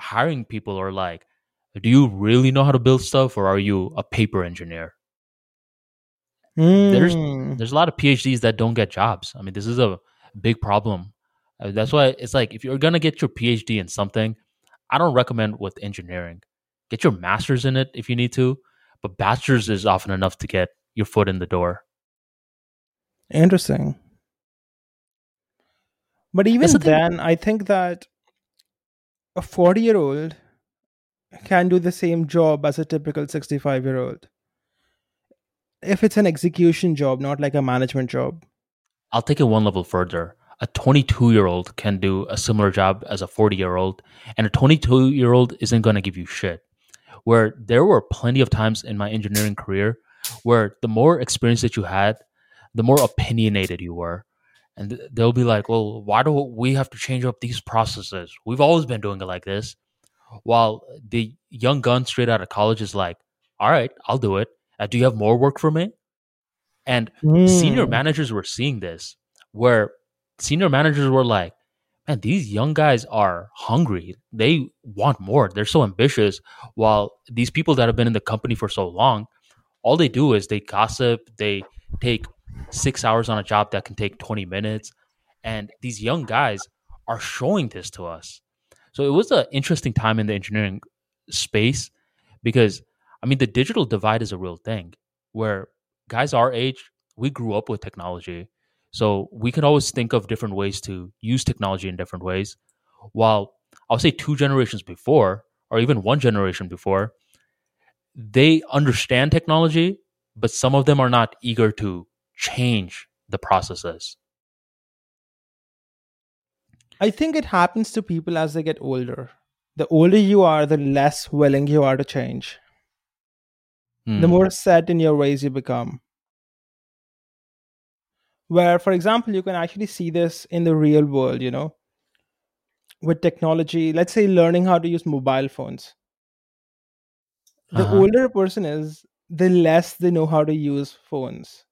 hiring people are like, do you really know how to build stuff or are you a paper engineer? There's- Hmm. There's a lot of PhDs that don't get jobs. I mean, this is a big problem. Uh, that's why it's like if you're gonna get your PhD in something, I don't recommend with engineering. Get your master's in it if you need to, but bachelor's is often enough to get your foot in the door. Interesting. But even the thing. then, I think that a 40 year old can do the same job as a typical 65 year old. If it's an execution job, not like a management job. I'll take it one level further. A 22 year old can do a similar job as a 40 year old, and a 22 year old isn't going to give you shit. Where there were plenty of times in my engineering career where the more experience that you had, the more opinionated you were. And they'll be like, well, why do we have to change up these processes? We've always been doing it like this. While the young gun straight out of college is like, all right, I'll do it. Uh, do you have more work for me? And senior Hmm. managers were seeing this where senior managers were like man these young guys are hungry. They want more. They're so ambitious. While these people that have been in the company for so long all they do is they gossip they take six hours on a job that can take 20 minutes and these young guys are showing this to us. So it was an interesting time in the engineering space because i mean the digital divide is a real thing where guys our age we grew up with technology so we can always think of different ways to use technology in different ways. While I'll say two generations before, or even one generation before, they understand technology, but some of them are not eager to change the processes. I think it happens to people as they get older. The older you are, the less willing you are to change. Hmm. The more set in your ways you become. Where, for example, you can actually see this in the real world, you know, with technology, let's say learning how to use mobile phones. The Uh-huh. older a person is, the less they know how to use phones,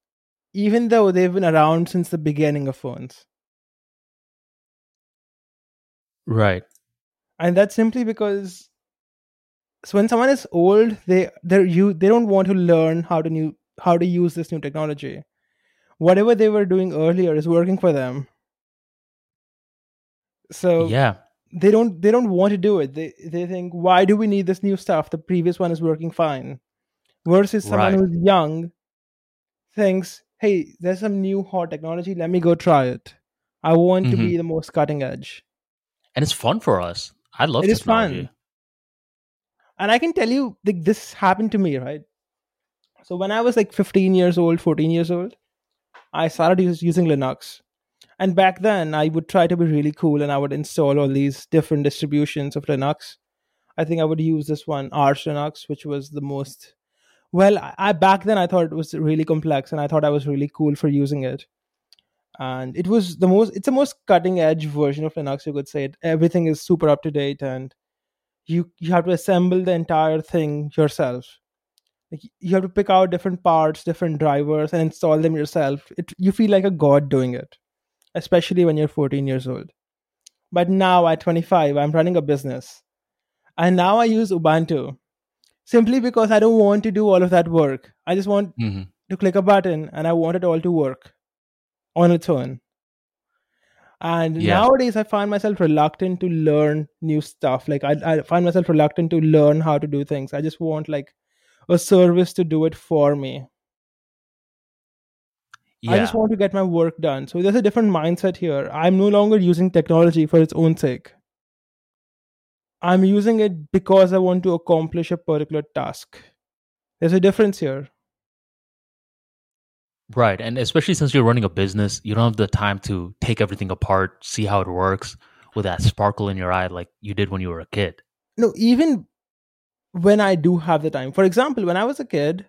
even though they've been around since the beginning of phones. right. and that's simply because so when someone is old they they're you they don't want to learn how to new how to use this new technology whatever they were doing earlier is working for them so yeah. they don't they don't want to do it they they think why do we need this new stuff the previous one is working fine versus someone Right. who's young thinks hey there's some new hot technology let me go try it i want to Mhm. be the most cutting edge And it's fun for us. I love it. It is fun. and i can tell you like this happened to me right so when i was like 15 years old 14 years old i started using linux. And back then i would try to be really cool and i would install all these different distributions of linux. I think i would use this one arch linux which was the most well I, back then i thought it was really complex and i thought i was really cool for using it. And it was the most it's the most cutting edge version of linux you could say. It everything is super up to date and you you have to assemble the entire thing yourself you have to pick out different parts different drivers and install them yourself it you feel like a god doing it especially when you're 14 years old but now at 25 i'm running a business and now i use ubuntu simply because i don't want to do all of that work i just want Mhm. to click a button and I want it all to work on its own. And Yeah. nowadays, I find myself reluctant to learn new stuff. Like, I, I find myself reluctant to learn how to do things. I just want, like, a service to do it for me. Yeah. I just want to get my work done. So, there's a different mindset here. I'm no longer using technology for its own sake. I'm using it because I want to accomplish a particular task. There's a difference here. Right. And especially since you're running a business, you don't have the time to take everything apart, see how it works with that sparkle in your eye like you did when you were a kid. No, even when I do have the time. For example, when I was a kid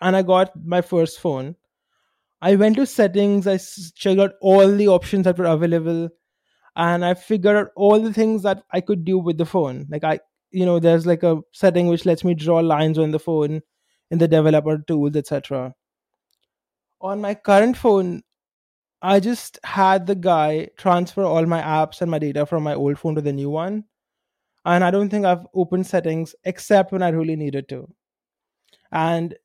and I got my first phone, I went to settings, I checked out all the options that were available, and I figured out all the things that I could do with the phone. Like I, you know, there's like a setting which lets me draw lines on the phone in the developer tools, etc. On my current phone, I just had the guy transfer all my apps and my data from my old phone to the new one. And I don't think I've opened settings except when I really needed to. And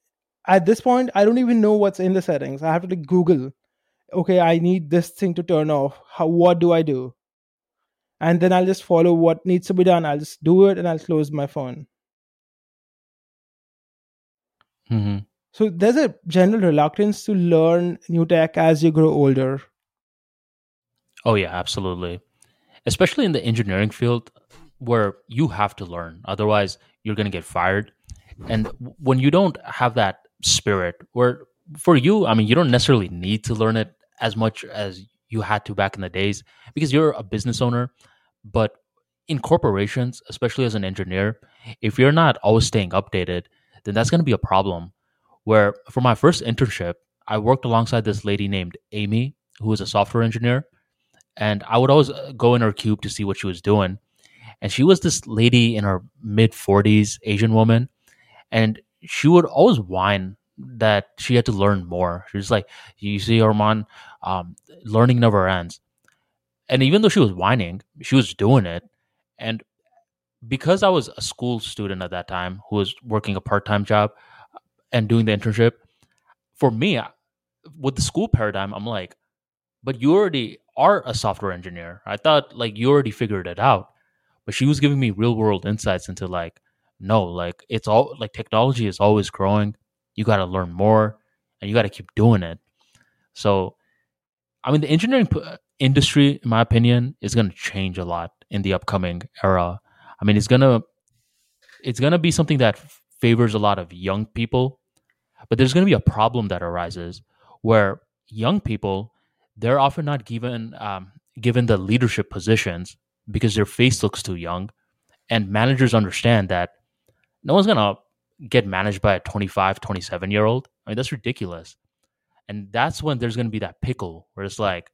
at this point, I don't even know what's in the settings. I have to like Google, okay, I need this thing to turn off. How what do I do? And then I'll just follow what needs to be done. I'll just do it and I'll close my phone. Mm-hmm. So there's a general reluctance to learn new tech as you grow older. Oh yeah, absolutely. Especially in the engineering field where you have to learn. Otherwise, you're going to get fired. And when you don't have that spirit where for you, I mean, you don't necessarily need to learn it as much as you had to back in the days because you're a business owner, but in corporations, especially as an engineer, if you're not always staying updated, then that's going to be a problem where for my first internship, I worked alongside this lady named Amy, who was a software engineer. And I would always uh, go in her cube to see what she was doing. And she was this lady in her mid 40s, Asian woman. And she would always whine that she had to learn more. She was like, You see, Arman, um, learning never ends. And even though she was whining, she was doing it. And because I was a school student at that time who was working a part time job, and doing the internship, for me, with the school paradigm, I'm like, but you already are a software engineer. I thought like you already figured it out. But she was giving me real world insights into like, no, like it's all like technology is always growing. You got to learn more and you got to keep doing it. So, I mean, the engineering industry, in my opinion, is going to change a lot in the upcoming era. I mean, it's gonna it's gonna be something that favors a lot of young people but there's going to be a problem that arises where young people they're often not given um, given the leadership positions because their face looks too young, and managers understand that no one's going to get managed by a 25, 27 year old. I mean that's ridiculous, and that's when there's going to be that pickle where it's like,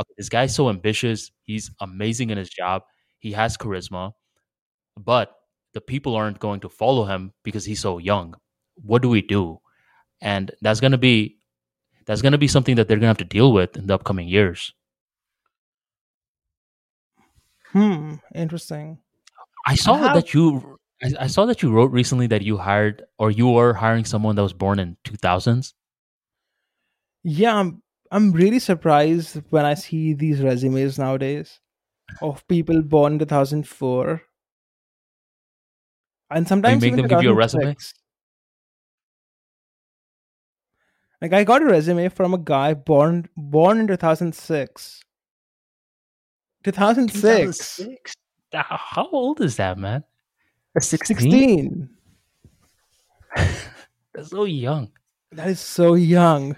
okay, this guy's so ambitious, he's amazing in his job, he has charisma, but the people aren't going to follow him because he's so young. What do we do? and that's going to be that's going to be something that they're going to have to deal with in the upcoming years hmm interesting. I saw that you I, I saw that you wrote recently that you hired or you were hiring someone that was born in 2000s yeah i'm i'm really surprised when i see these resumes nowadays of people born in 2004 and sometimes you make them give you a resume? Like I got a resume from a guy born born in 2006. 2006. 2006. How old is that, man? 16. 16. *laughs* That's so young. That is so young.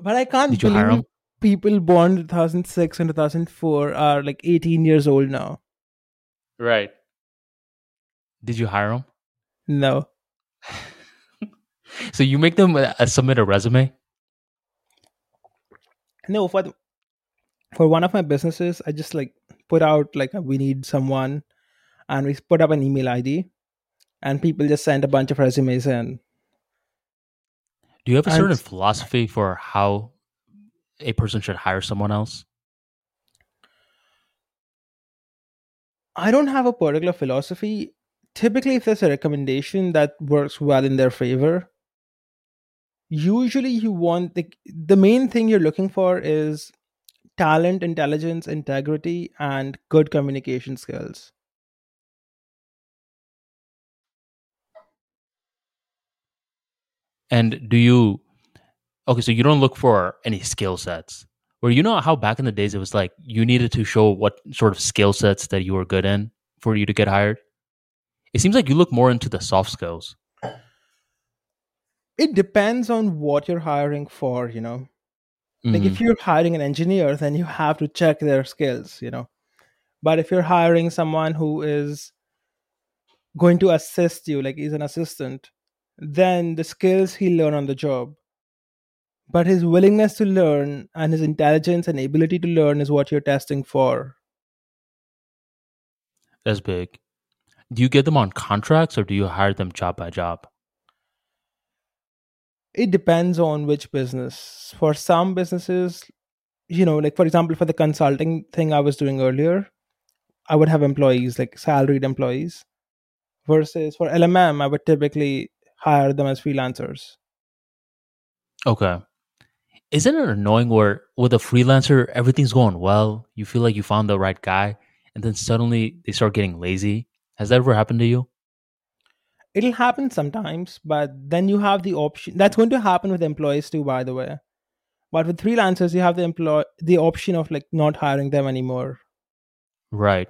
But I can't Did believe people born in 2006 and 2004 are like 18 years old now. Right. Did you hire them? No. *laughs* so you make them uh, submit a resume? No, for the, for one of my businesses, I just like put out like we need someone, and we put up an email ID, and people just send a bunch of resumes in. Do you have a certain philosophy for how a person should hire someone else? I don't have a particular philosophy. Typically, if there's a recommendation that works well in their favor, usually you want the, the main thing you're looking for is talent intelligence integrity and good communication skills and do you okay so you don't look for any skill sets Where you know how back in the days it was like you needed to show what sort of skill sets that you were good in for you to get hired. It seems like you look more into the soft skills. It depends on what you're hiring for, you know. Like Mhm. if you're hiring an engineer, then you have to check their skills, you know. But if you're hiring someone who is going to assist you, like he's an assistant, then the skills he'll learn on the job. But his willingness to learn and his intelligence and ability to learn is what you're testing for. That's big. Do you get them on contracts or do you hire them job by job? It depends on which business. For some businesses, you know, like for example, for the consulting thing I was doing earlier, I would have employees, like salaried employees, versus for LMM, I would typically hire them as freelancers. Okay. Isn't it annoying where with a freelancer everything's going well, you feel like you found the right guy, and then suddenly they start getting lazy? Has that ever happened to you? It'll happen sometimes, but then you have the option. That's going to happen with employees too, by the way. But with freelancers, you have the employ the option of like not hiring them anymore. Right.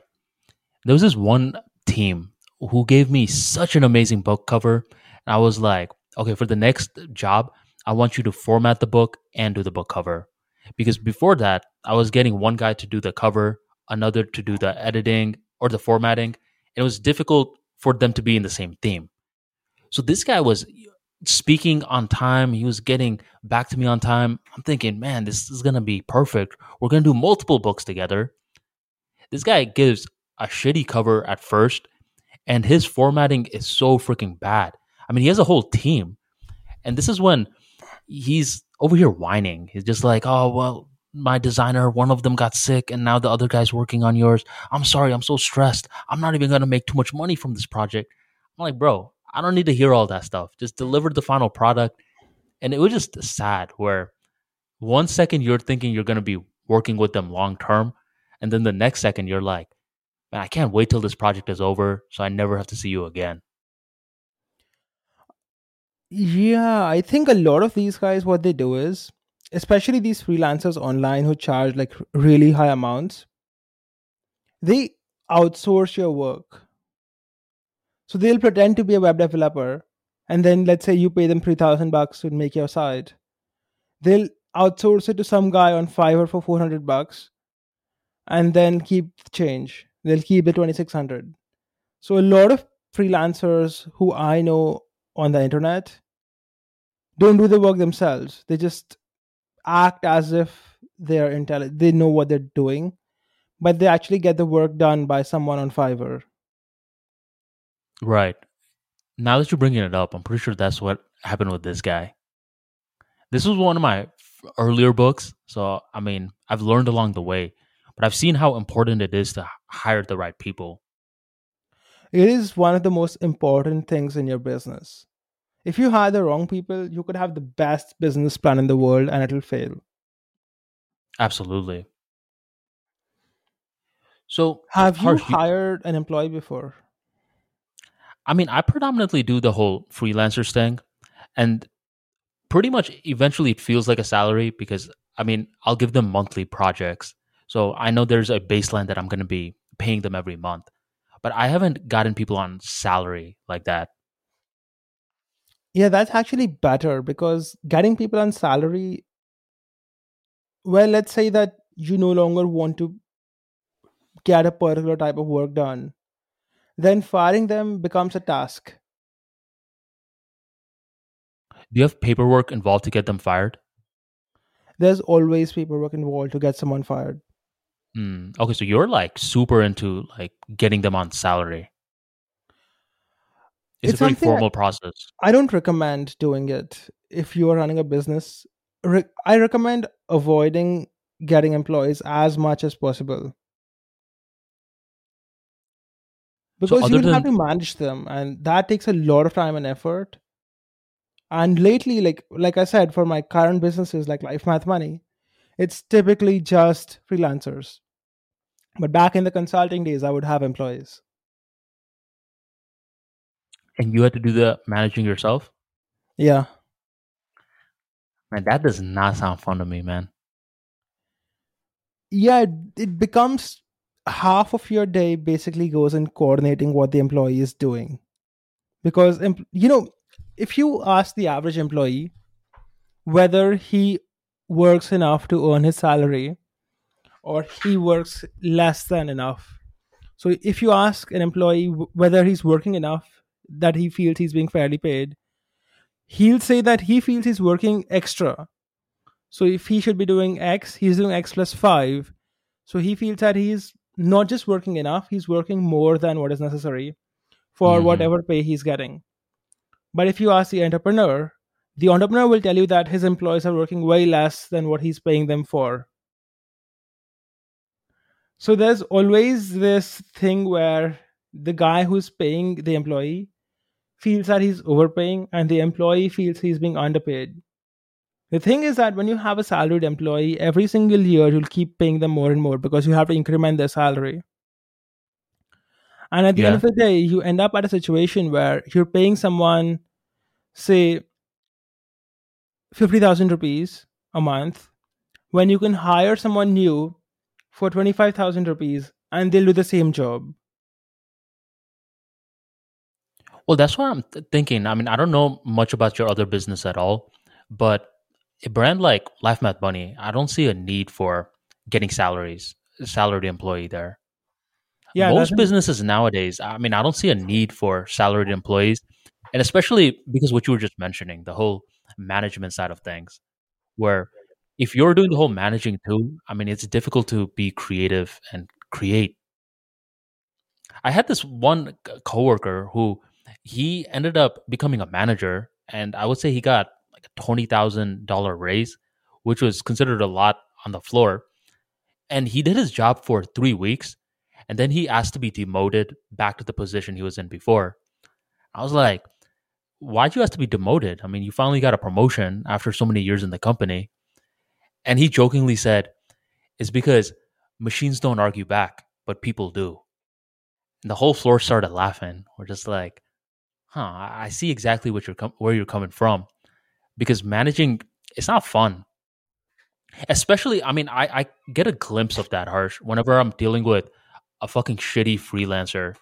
There was this one team who gave me such an amazing book cover. And I was like, okay, for the next job, I want you to format the book and do the book cover. Because before that, I was getting one guy to do the cover, another to do the editing or the formatting. And It was difficult for them to be in the same theme. So this guy was speaking on time. He was getting back to me on time. I'm thinking, man, this is going to be perfect. We're going to do multiple books together. This guy gives a shitty cover at first, and his formatting is so freaking bad. I mean, he has a whole team. And this is when he's over here whining. He's just like, oh, well, my designer, one of them got sick, and now the other guy's working on yours. I'm sorry, I'm so stressed. I'm not even going to make too much money from this project. I'm like, bro, I don't need to hear all that stuff. Just deliver the final product. And it was just sad where one second you're thinking you're going to be working with them long term. And then the next second you're like, man, I can't wait till this project is over so I never have to see you again. Yeah, I think a lot of these guys, what they do is, especially these freelancers online who charge like really high amounts, they outsource your work. So they'll pretend to be a web developer, and then let's say you pay them three thousand bucks to make your site. They'll outsource it to some guy on Fiverr for four hundred bucks, and then keep the change. They'll keep the twenty six hundred. So a lot of freelancers who I know on the internet don't do the work themselves. They just act as if they're intelligent. They know what they're doing, but they actually get the work done by someone on Fiverr. Right. Now that you're bringing it up, I'm pretty sure that's what happened with this guy. This was one of my earlier books. So, I mean, I've learned along the way, but I've seen how important it is to hire the right people. It is one of the most important things in your business. If you hire the wrong people, you could have the best business plan in the world and it'll fail. Absolutely. So, Have you Harsh, you- hired an employee before? I mean, I predominantly do the whole freelancers thing, and pretty much eventually it feels like a salary because I mean, I'll give them monthly projects. So I know there's a baseline that I'm going to be paying them every month. But I haven't gotten people on salary like that. Yeah, that's actually better because getting people on salary, well, let's say that you no longer want to get a particular type of work done, then firing them becomes a task. Do you have paperwork involved to get them fired? There's always paperwork involved to get someone fired. Hmm. Okay, so you're like super into like getting them on salary. It's, It's a very something I- formal process. I don't recommend doing it if you are running a business. Re- I recommend avoiding getting employees as much as possible because other you have to manage them, and that takes a lot of time and effort. And lately, like like I said, for my current businesses like Life Math Money, it's typically just freelancers. But back in the consulting days, I would have employees. And you had to do the managing yourself? Yeah. Man, that does not sound fun to me, man. yeah, it, it becomes half of your day basically goes in coordinating what the employee is doing. Because, you know, if you ask the average employee whether he works enough to earn his salary or he works less than enough. So if you ask an employee whether he's working enough that he feels he's being fairly paid, he'll say that he feels he's working extra. So if he should be doing X, he's doing X plus 5. So he feels that he's not just working enough, he's working more than what is necessary for Mhm. whatever pay he's getting. But if you ask the entrepreneur, the entrepreneur will tell you that his employees are working way less than what he's paying them for. So there's always this thing where the guy who's paying the employee feels that he's overpaying and the employee feels he's being underpaid. The thing is that when you have a salaried employee, every single year you'll keep paying them more and more because you have to increment their salary. And at the end of the day, you end up at a situation where you're paying someone, say, 50,000 rupees a month when you can hire someone new for 25,000 rupees and they'll do the same job. Well, that's what I'm th- thinking. I mean, I don't know much about your other business at all, but a brand like Life Math Money, I don't see a need for getting salaries, salaried employee there. Yeah, Most businesses nowadays, I mean, I don't see a need for salaried employees, and especially because what you were just mentioning, the whole management side of things, where if you're doing the whole managing too, I mean, it's difficult to be creative and create. I had this one coworker who he ended up becoming a manager, and I would say he got like a twenty thousand dollar raise, which was considered a lot on the floor. And he did his job for three weeks, and then he asked to be demoted back to the position he was in before. I was like, "Why'd you ask to be demoted? I mean, you finally got a promotion after so many years in the company." And he jokingly said, "It's because machines don't argue back, but people do." And the whole floor started laughing. We're just like, "Huh? I I see exactly what you're com- where you're coming from." Because managing, it's not fun. Especially, I mean, I, I get a glimpse of that harsh whenever I'm dealing with a fucking shitty freelancer,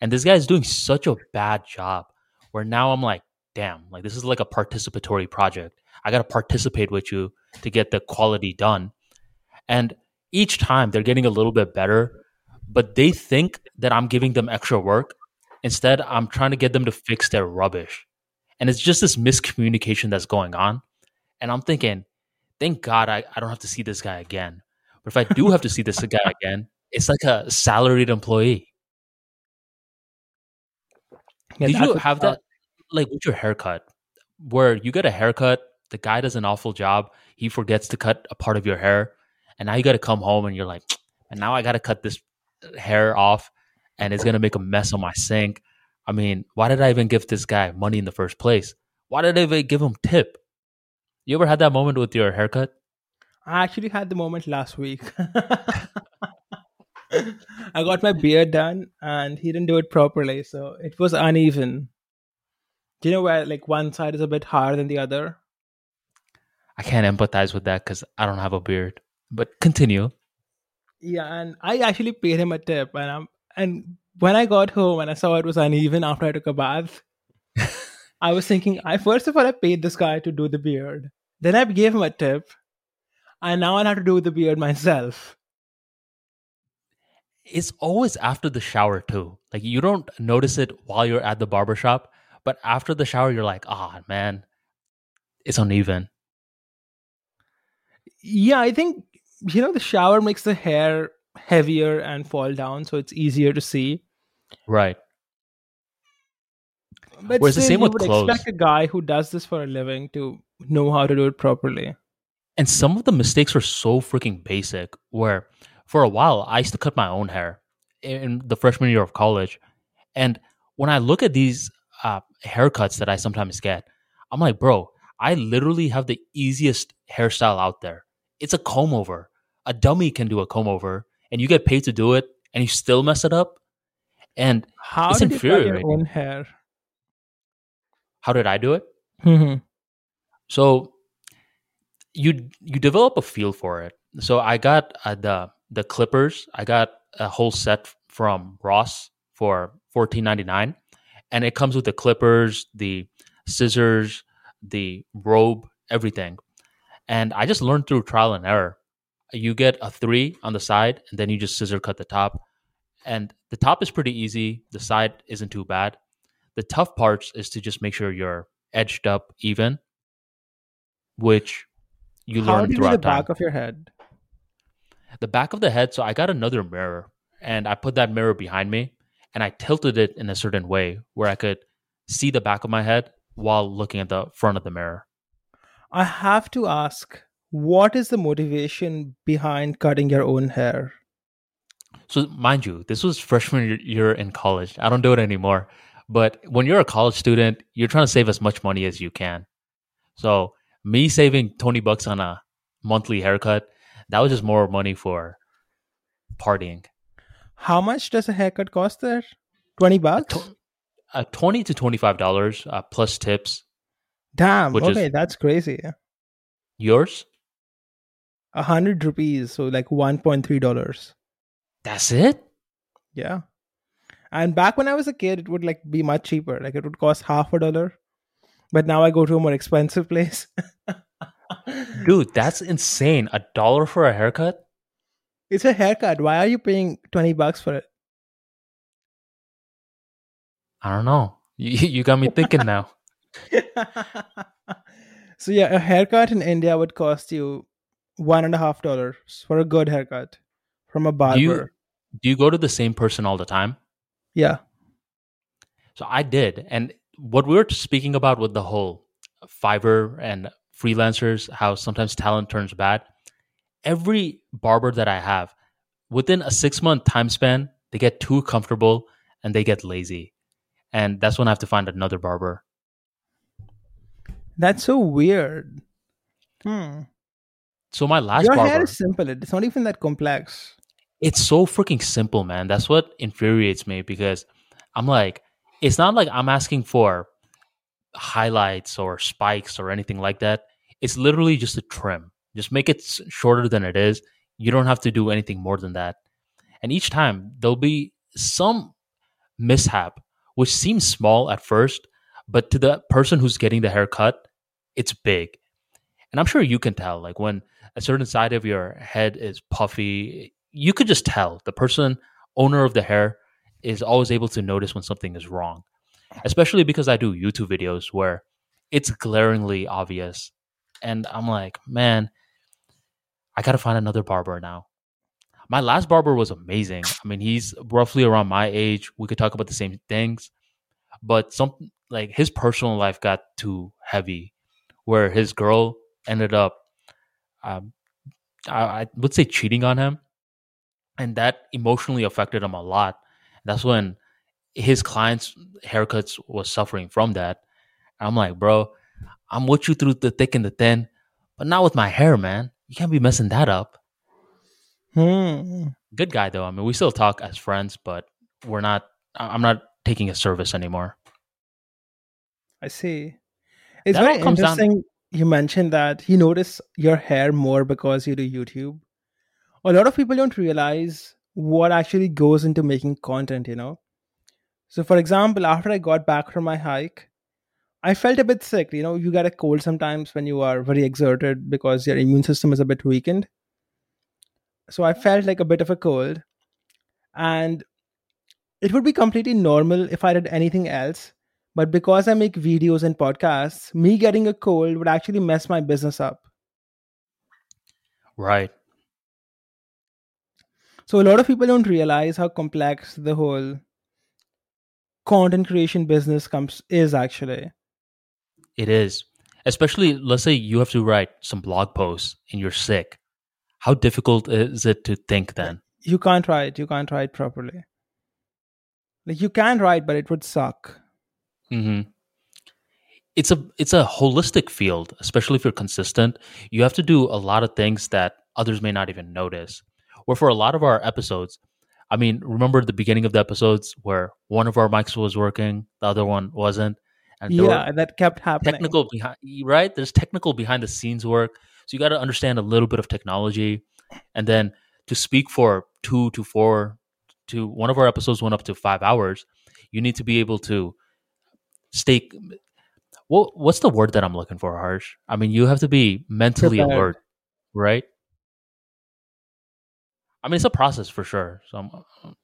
and this guy is doing such a bad job. Where now I'm like, damn, like this is like a participatory project. I got to participate with you to get the quality done. And each time they're getting a little bit better, but they think that I'm giving them extra work. Instead, I'm trying to get them to fix their rubbish. And it's just this miscommunication that's going on. And I'm thinking, thank God I, I don't have to see this guy again. But if I do have to see this guy *laughs* again, it's like a salaried employee. Yeah, Did you have that like with your haircut where you get a haircut, the guy does an awful job, he forgets to cut a part of your hair, and now you got to come home and you're like, and now I got to cut this hair off and it's going to make a mess on my sink. I mean, why did I even give this guy money in the first place? Why did I even give him tip? You ever had that moment with your haircut? I actually had the moment last week. *laughs* I got my beard done and he didn't do it properly, so it was uneven. Do you know where like one side is a bit higher than the other? I can't empathize with that because I don't have a beard. But continue. Yeah, and I actually paid him a tip, and I'm and when I got home and I saw it was uneven after I took a bath, I was thinking, I first of all I paid this guy to do the beard, then I gave him a tip, and now I have to do the beard myself. it's always after the shower too. Like you don't notice it while you're at the barber shop, but after the shower you're like, "Ah, man, it's uneven." Yeah, I think you know the shower makes the hair heavier and fall down, so it's easier to see. Right. But Whereas the still, same you with would clothes. expect a guy who does this for a living to know how to do it properly. And some of the mistakes are so freaking basic where for a while I used to cut my own hair in the freshman year of college. And when I look at these uh, haircuts that I sometimes get, I'm like, bro, I literally have the easiest hairstyle out there. It's a comb over. A dummy can do a comb over, and you get paid to do it, and you still mess it up. And How It's did you cut your own hair? how did I do it? Mhm. So you you develop a feel for it. So I got uh, the the clippers. I got a whole set from Ross for fourteen ninety nine, and it comes with the clippers, the scissors, the robe, everything. And I just learned through trial and error. You get a three on the side, and then you just scissor cut the top. And the top is pretty easy. The side isn't too bad. The tough parts is to just make sure you're edged up even, which you How learn do you do throughout the time. back of your head? the back of the head. So I got another mirror and I put that mirror behind me and I tilted it in a certain way where I could see the back of my head while looking at the front of the mirror. I have to ask, what is the motivation behind cutting your own hair? So, mind you, this was freshman year- in college. I don't do it anymore. But when you're a college student, you're trying to save as much money as you can. So, me saving 20 bucks on a monthly haircut, that was just more money for partying. How much does a haircut cost there? 20 bucks? Uh, 20 to $25 uh, plus tips. Damn, okay, that's crazy. Yours? A hundred rupees, so like $1.3. That's it? Yeah. And back when I was a kid, it would like be much cheaper. Like it would cost half a dollar. But now I go to a more expensive *laughs* place. Dude, that's insane. A dollar for a haircut? It's a haircut. Why are you paying 20 bucks for it? I don't know. You, *laughs* you got me thinking now. *laughs* so yeah, a haircut in India would cost you one and a half dollars for a good haircut from a barber. Do you, do you go to the same person all the time? yeah. So I did. And what we were speaking about with the whole Fiverr and freelancers, how sometimes talent turns bad. Every barber that I have, within a six month time span, they get too comfortable and they get lazy. And that's when I have to find another barber. That's so weird. Hmm. So my last Your barber, hair is simple. It's not even that complex. It's so freaking simple, man. That's what infuriates me because I'm like, it's not like I'm asking for highlights or spikes or anything like that. It's literally just a trim. Just make it shorter than it is. You don't have to do anything more than that. And each time there'll be some mishap, which seems small at first, but to the person who's getting the haircut, it's big. And I'm sure you can tell, like when a certain side of your head is puffy, you could just tell the person, owner of the hair, is always able to notice when something is wrong. Especially because I do YouTube videos where it's glaringly obvious. And I'm like, man, I got to find another barber now. My last barber was amazing. I mean, he's roughly around my age. We could talk about the same things, but some like his personal life got too heavy, where his girl ended up, um, I, I would say, cheating on him, and that emotionally affected him a lot. That's when his clients' haircuts was suffering from that. I'm like, bro, I'm with you through the thick and the thin, but not with my hair, man. You can't be messing that up. Hmm. Good guy though. I mean, we still talk as friends, but we're not. I'm not taking his service anymore. I see. It's That very comes down- interesting. You mentioned that you notice your hair more because you do YouTube. A lot of people don't realize what actually goes into making content, you know? So, for example, after I got back from my hike, I felt a bit sick. You know, you get a cold sometimes when you are very exerted because your immune system is a bit weakened. So, I felt like a bit of a cold. And it would be completely normal if I did anything else. But because I make videos and podcasts, me getting a cold would actually mess my business up. Right. So a lot of people don't realize how complex the whole content creation business comes is actually. It is. Especially, let's say you have to write some blog posts and you're sick. How difficult is it to think then? You can't write, you can't write properly. Like you can write, but it would suck. hmm It's a it's a holistic field, especially if you're consistent. You have to do a lot of things that others may not even notice. Or for a lot of our episodes, I mean, remember the beginning of the episodes where one of our mics was working, the other one wasn't, and yeah, Yeah, that kept happening. technical behind right there's technical behind the scenes work so you got to understand a little bit of technology and then to speak for two to four to one of our episodes went up to five hours. You need to be able to stay. What what's the word that I'm looking for, Harsh? I mean, you have to be mentally Prepared. alert, right? I mean, it's a process for sure. So I'm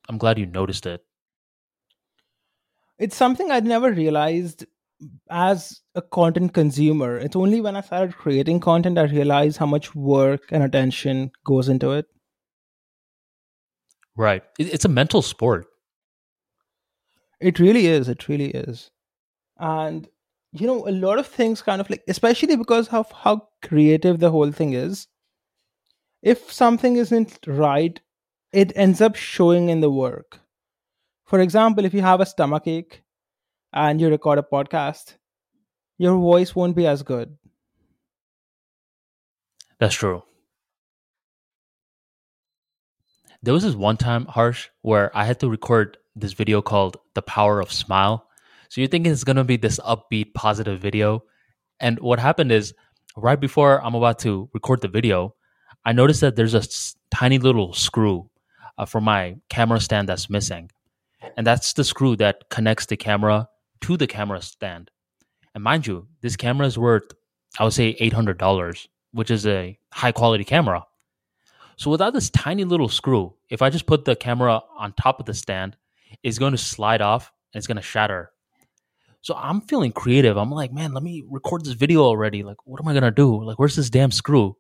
I'm glad you noticed it. It's something I'd never realized as a content consumer. It's only when I started creating content I realized how much work and attention goes into it. Right. It's a mental sport. It really is. It really is. And you know, a lot of things kind of like, especially because of how creative the whole thing is. If something isn't right, it ends up showing in the work. For example, if you have a stomach ache and you record a podcast, your voice won't be as good. That's true. There was this one time, Harsh, where I had to record this video called The Power of Smile. So you're thinking it's going to be this upbeat, positive video. And what happened is, right before I'm about to record the video, I noticed that there's a s- tiny little screw uh, for my camera stand that's missing. And that's the screw that connects the camera to the camera stand. And mind you, this camera is worth, I would say, $800, which is a high quality camera. So without this tiny little screw, if I just put the camera on top of the stand, it's going to slide off and it's going to shatter. So I'm feeling creative. I'm like, man, let me record this video already. Like, what am I going to do? Like, where's this damn screw?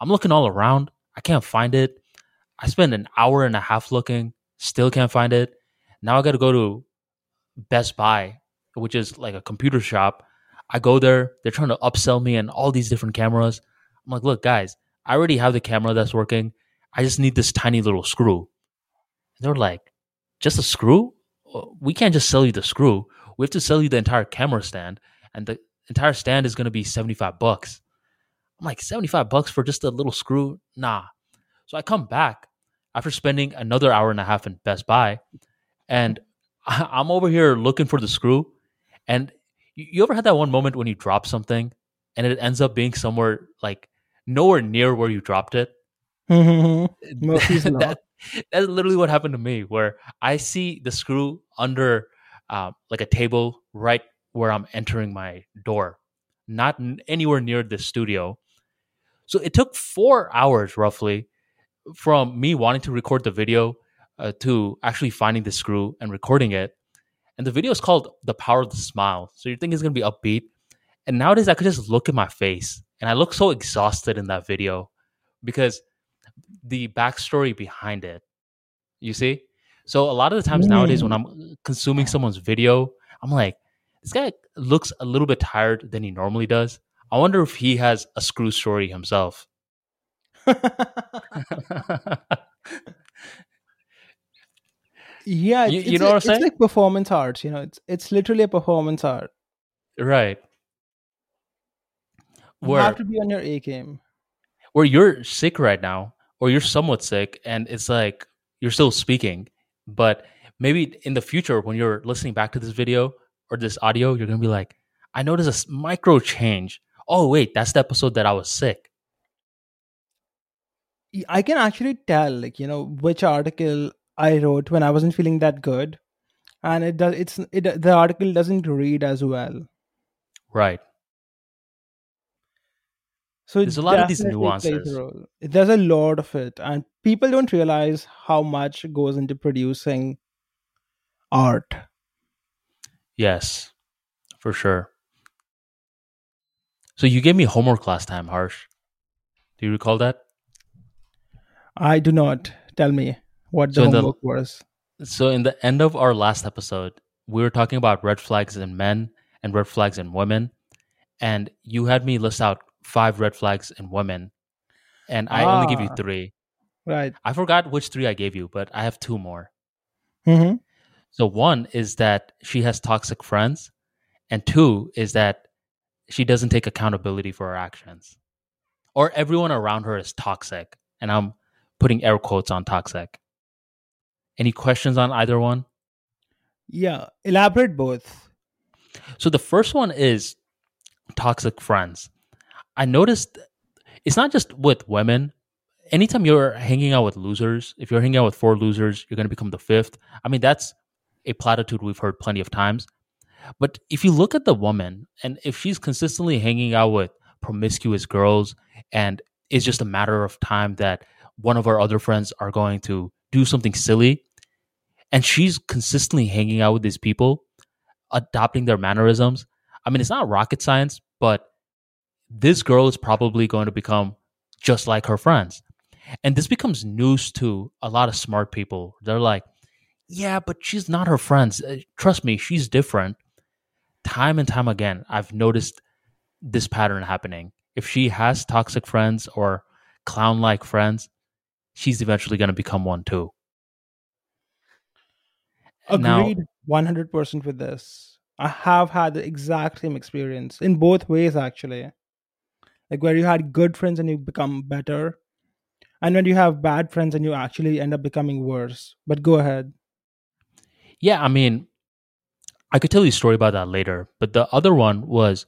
I'm looking all around. I can't find it. I spent an hour and a half looking, still can't find it. Now I got to go to Best Buy, which is like a computer shop. I go there, they're trying to upsell me and all these different cameras. I'm like, look, guys, I already have the camera that's working. I just need this tiny little screw. And they're like, just a screw? Uh, We can't just sell you the screw. We have to sell you the entire camera stand, and the entire stand is going to be 75 bucks. I'm like, 75 bucks for just a little screw? Nah. So I come back after spending another hour and a half in Best Buy, and *laughs* I'm over here looking for the screw. And you ever had that one moment when you drop something and it ends up being somewhere like nowhere near where you dropped it? *laughs* Murphy's Law. *laughs* that, that's literally what happened to me where i see the screw under uh, like a table right where i'm entering my door not anywhere near the studio so it took four hours roughly from me wanting to record the video uh, to actually finding the screw and recording it and the video is called the power of the smile so you think it's going to be upbeat and nowadays i could just look at my face and i look so exhausted in that video because the backstory behind it. You see? So a lot of the times nowadays when I'm consuming someone's video, I'm like, this guy looks a little bit tired than he normally does. I wonder if he has a screw story himself. yeah, You- it's, you know a- what I'm saying? it's like performance art. You know, it's it's literally a performance art. right. Where, You have to be on your A game. where you're sick right now or you're somewhat sick and it's like you're still speaking, but maybe in the future when you're listening back to this video or this audio, you're going to be like, I noticed a micro change. Oh, wait, that's the episode that I was sick. I can actually tell, like you know, which article I wrote when I wasn't feeling that good, and it does. It's it. The article doesn't read as well. Right. So There's a lot of these a nuances. There's a lot of it, and people don't realize how much goes into producing art. Yes, for sure. So you gave me homework last time, Harsh. Do you recall that? I do not. Tell me what the So in the- homework was. So in the end of our last episode, we were talking about red flags in men and red flags in women, and you had me list out five red flags in women, and I only give you Ah. three. Right. I forgot which three I gave you, but I have two more. hmm So one is that she has toxic friends, and two is that she doesn't take accountability for her actions, or everyone around her is toxic, and I'm putting air quotes on toxic. Any questions on either one? Yeah. Elaborate both. So the first one is toxic friends. I noticed it's not just with women, anytime you're hanging out with losers, if you're hanging out with four losers, you're going to become the fifth. I mean, that's a platitude we've heard plenty of times. But if you look at the woman and if she's consistently hanging out with promiscuous girls and it's just a matter of time that one of our other friends are going to do something silly and she's consistently hanging out with these people, adopting their mannerisms. I mean, it's not rocket science, but this girl is probably going to become just like her friends. And this becomes news to a lot of smart people. They're like, yeah, but she's not her friends. Uh, trust me, she's different. Time and time again, I've noticed this pattern happening. If she has toxic friends or clown like friends, she's eventually going to become one too. Agreed now, 100% with this. I have had the exact same experience in both ways, actually. Like where you had good friends and you become better, and when you have bad friends and you actually end up becoming worse. But go ahead. Yeah, I mean, I could tell you a story about that later, but the other one was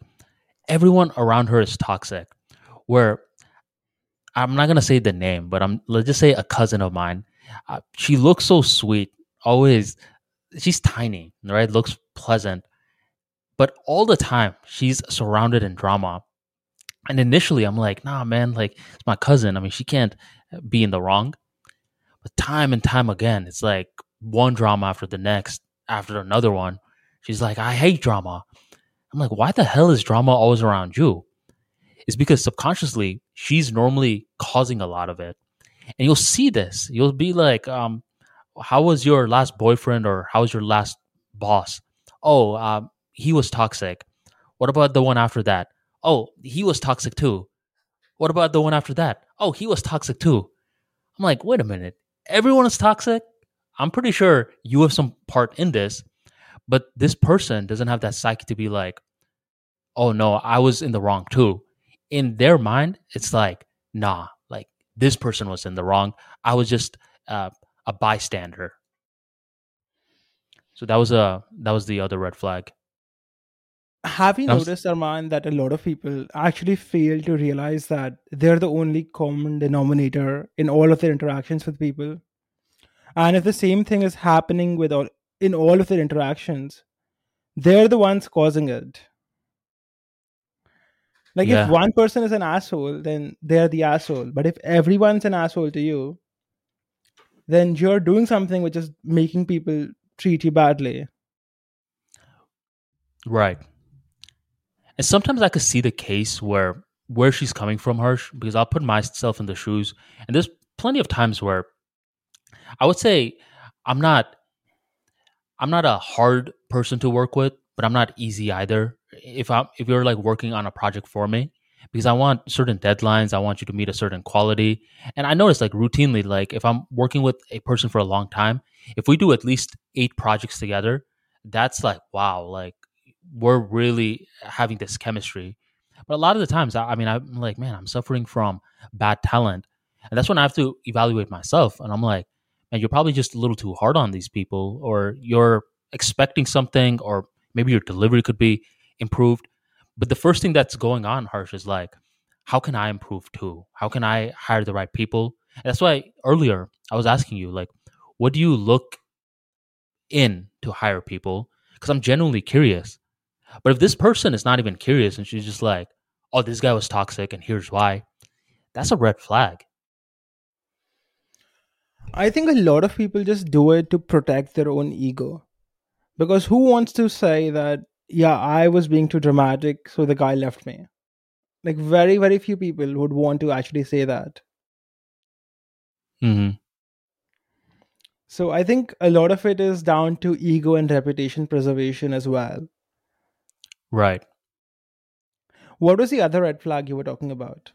everyone around her is toxic. Where I'm not gonna say the name, but I'm let's just say a cousin of mine. Uh, she looks so sweet, always. She's tiny, right? Looks pleasant, but all the time she's surrounded in drama. And initially, I'm like, nah, man, like it's my cousin. I mean, she can't be in the wrong. But time and time again, it's like one drama after the next, after another one. She's like, I hate drama. I'm like, why the hell is drama always around you? It's because subconsciously she's normally causing a lot of it. And you'll see this. You'll be like, um, how was your last boyfriend or how was your last boss? Oh, um, he was toxic. What about the one after that? Oh, he was toxic too. What about the one after that? Oh, he was toxic too. I'm like, wait a minute. Everyone is toxic? I'm pretty sure you have some part in this. But this person doesn't have that psyche to be like, oh no, I was in the wrong too. In their mind, it's like, nah, like this person was in the wrong. I was just uh, a bystander. So that was a that was the other red flag. Have you noticed, Arman, that a lot of people actually fail to realize that they're the only common denominator in all of their interactions with people? And if the same thing is happening with all in all of their interactions, they're the ones causing it. Like yeah. if one person is an asshole, then they're the asshole. But if everyone's an asshole to you, then you're doing something which is making people treat you badly. Right. And sometimes I could see the case where where she's coming from, Harsh, because I'll put myself in the shoes. And there's plenty of times where I would say I'm not I'm not a hard person to work with, but I'm not easy either. If I if you're like working on a project for me, because I want certain deadlines, I want you to meet a certain quality. And I notice like routinely, like if I'm working with a person for a long time, if we do at least eight projects together, that's like wow, like we're really having this chemistry. But a lot of the times, I, I mean, I'm like, man, I'm suffering from bad talent, and that's when I have to evaluate myself. And I'm like, and you're probably just a little too hard on these people or you're expecting something or maybe your delivery could be improved. But the first thing that's going on harsh is like how can i improve too? How can i hire the right people? And that's why earlier i was asking you like what do you look in to hire people? Because i'm genuinely curious. But if this person is not even curious and she's just like oh this guy was toxic and here's why that's a red flag I think a lot of people just do it to protect their own ego. Because who wants to say that, yeah, I was being too dramatic, so the guy left me? Like, very, very few people would want to actually say that. Mm-hmm. So I think a lot of it is down to ego and reputation preservation as well. Right. What was the other red flag you were talking about?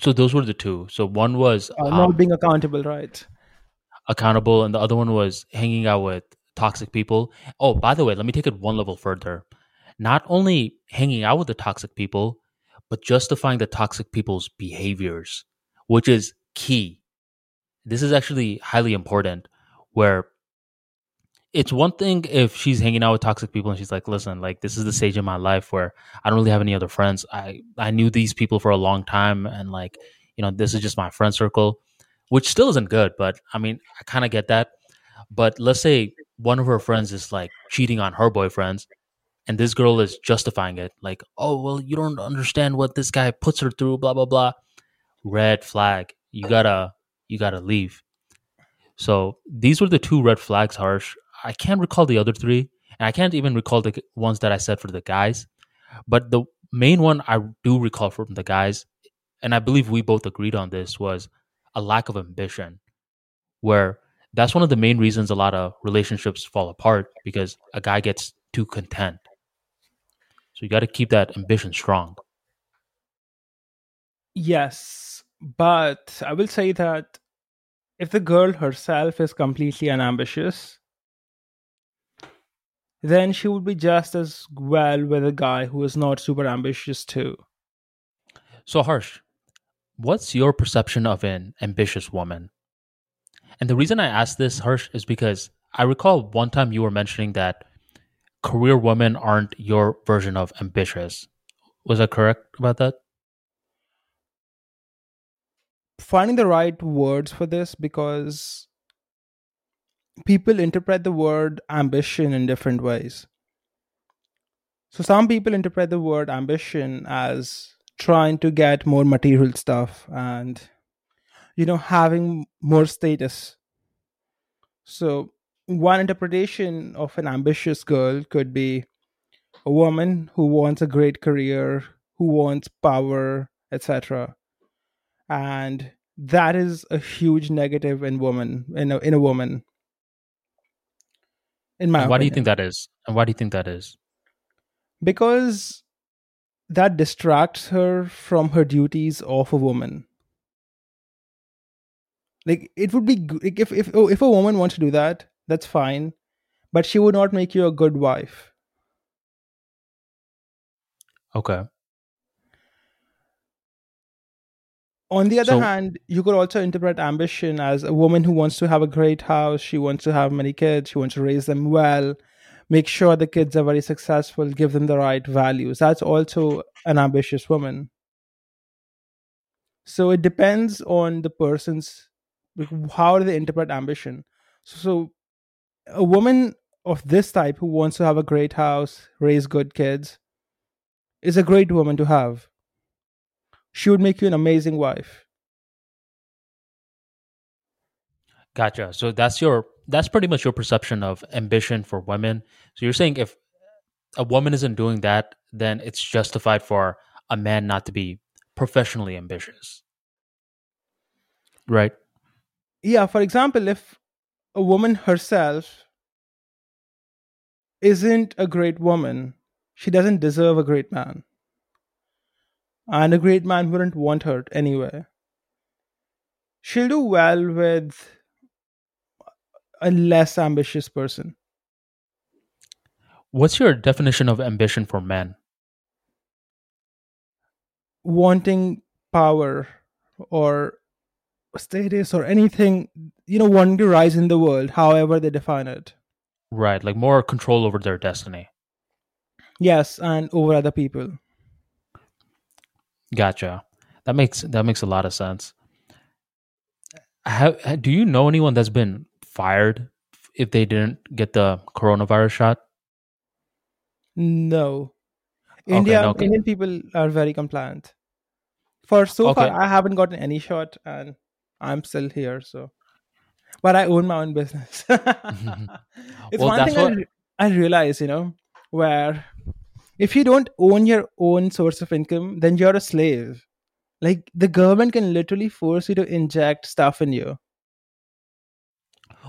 So those were the two. So one was uh, not um, being accountable, right? Accountable, and the other one was hanging out with toxic people. Oh, by the way, let me take it one level further. Not only hanging out with the toxic people, but justifying the toxic people's behaviors, which is key. This is actually highly important. Where it's one thing if she's hanging out with toxic people and she's like, listen, like this is the stage in my life where I don't really have any other friends. I I knew these people for a long time and like you know, this is just my friend circle, which still isn't good, but I mean, I kind of get that. But let's say one of her friends is like cheating on her boyfriends, and this girl is justifying it, like, oh, well, you don't understand what this guy puts her through, blah, blah, blah. Red flag. You gotta, you gotta leave. So these were the two red flags, Harsh. I can't recall the other three, and I can't even recall the ones that I said for the guys. But the main one I do recall from the guys, and I believe we both agreed on this, was a lack of ambition, where that's one of the main reasons a lot of relationships fall apart because a guy gets too content. So you got to keep that ambition strong. Yes, but I will say that if the girl herself is completely unambitious, then she would be just as well with a guy who is not super ambitious too. So, Harsh, what's your perception of an ambitious woman? And the reason I ask this, Harsh, is because I recall one time you were mentioning that career women aren't your version of ambitious. Was I correct about that? Finding the right words for this because people interpret the word ambition in different ways. So, some people interpret the word ambition as trying to get more material stuff and, you know, having more status. So, one interpretation of an ambitious girl could be a woman who wants a great career, who wants power, etc. And that is a huge negative in woman in a, in a woman in my And why do you think that is? And why do you think that is? because that distracts her from her duties of a woman like it would be like if if oh, if a woman wants to do that that's fine but she would not make you a good wife Okay. On the other So- hand you could also interpret ambition as a woman who wants to have a great house she wants to have many kids she wants to raise them well make sure the kids are very successful give them the right values. That's also an ambitious woman. So it depends on the person's how do they interpret ambition? So a woman of this type who wants to have a great house raise good kids is a great woman to have she would make you an amazing wife Gotcha. So that's your that's pretty much your perception of ambition for women. So you're saying if a woman isn't doing that, then it's justified for a man not to be professionally ambitious. Right? yeah for example if a woman herself isn't a great woman she doesn't deserve a great man and a great man wouldn't want her anyway she'll do well with a less ambitious person What's your definition of ambition for men? wanting power or status or anything you know wanting to rise in the world however they define it Right, like more control over their destiny. yes and over other people Gotcha. That makes that makes a lot of sense. Ha- do you know anyone that's been fired if they didn't get the coronavirus shot? No. Okay, India no, okay. Indian people are very compliant. For so Okay. far I haven't gotten any shot and I'm still here so but I own my own business. *laughs* *laughs* it's Well, one thing I, what- re- I realize, you know, where if you don't own your own source of income, then you're a slave. Like the government can literally force you to inject stuff in you.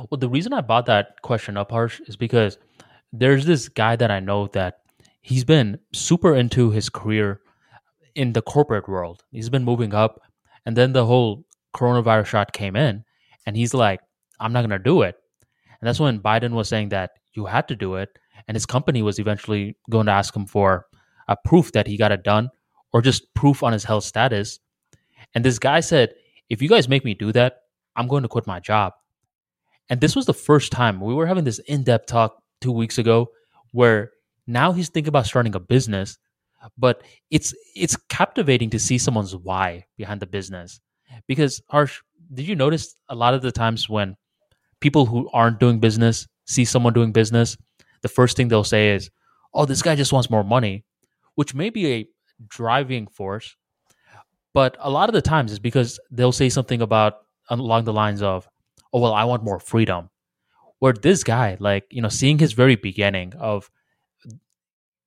Well, the reason I brought that question up, Harsh, is because there's this guy that I know that he's been super into his career in the corporate world. He's been moving up, and then the whole coronavirus shot came in, and he's like, I'm not going to do it. And that's when Biden was saying that you had to do it, and his company was eventually going to ask him for a proof that he got it done or just proof on his health status. And this guy said, If you guys make me do that, I'm going to quit my job. And this was the first time we were having this in depth talk two weeks ago where now he's thinking about starting a business, but it's it's captivating to see someone's why behind the business. Because Harsh, did you notice a lot of the times when people who aren't doing business see someone doing business, the first thing they'll say is, "Oh, this guy just wants more money," which may be a driving force, but a lot of the times it's because they'll say something about along the lines of, "Oh, well, I want more freedom." Where this guy, like you know, seeing his very beginning of,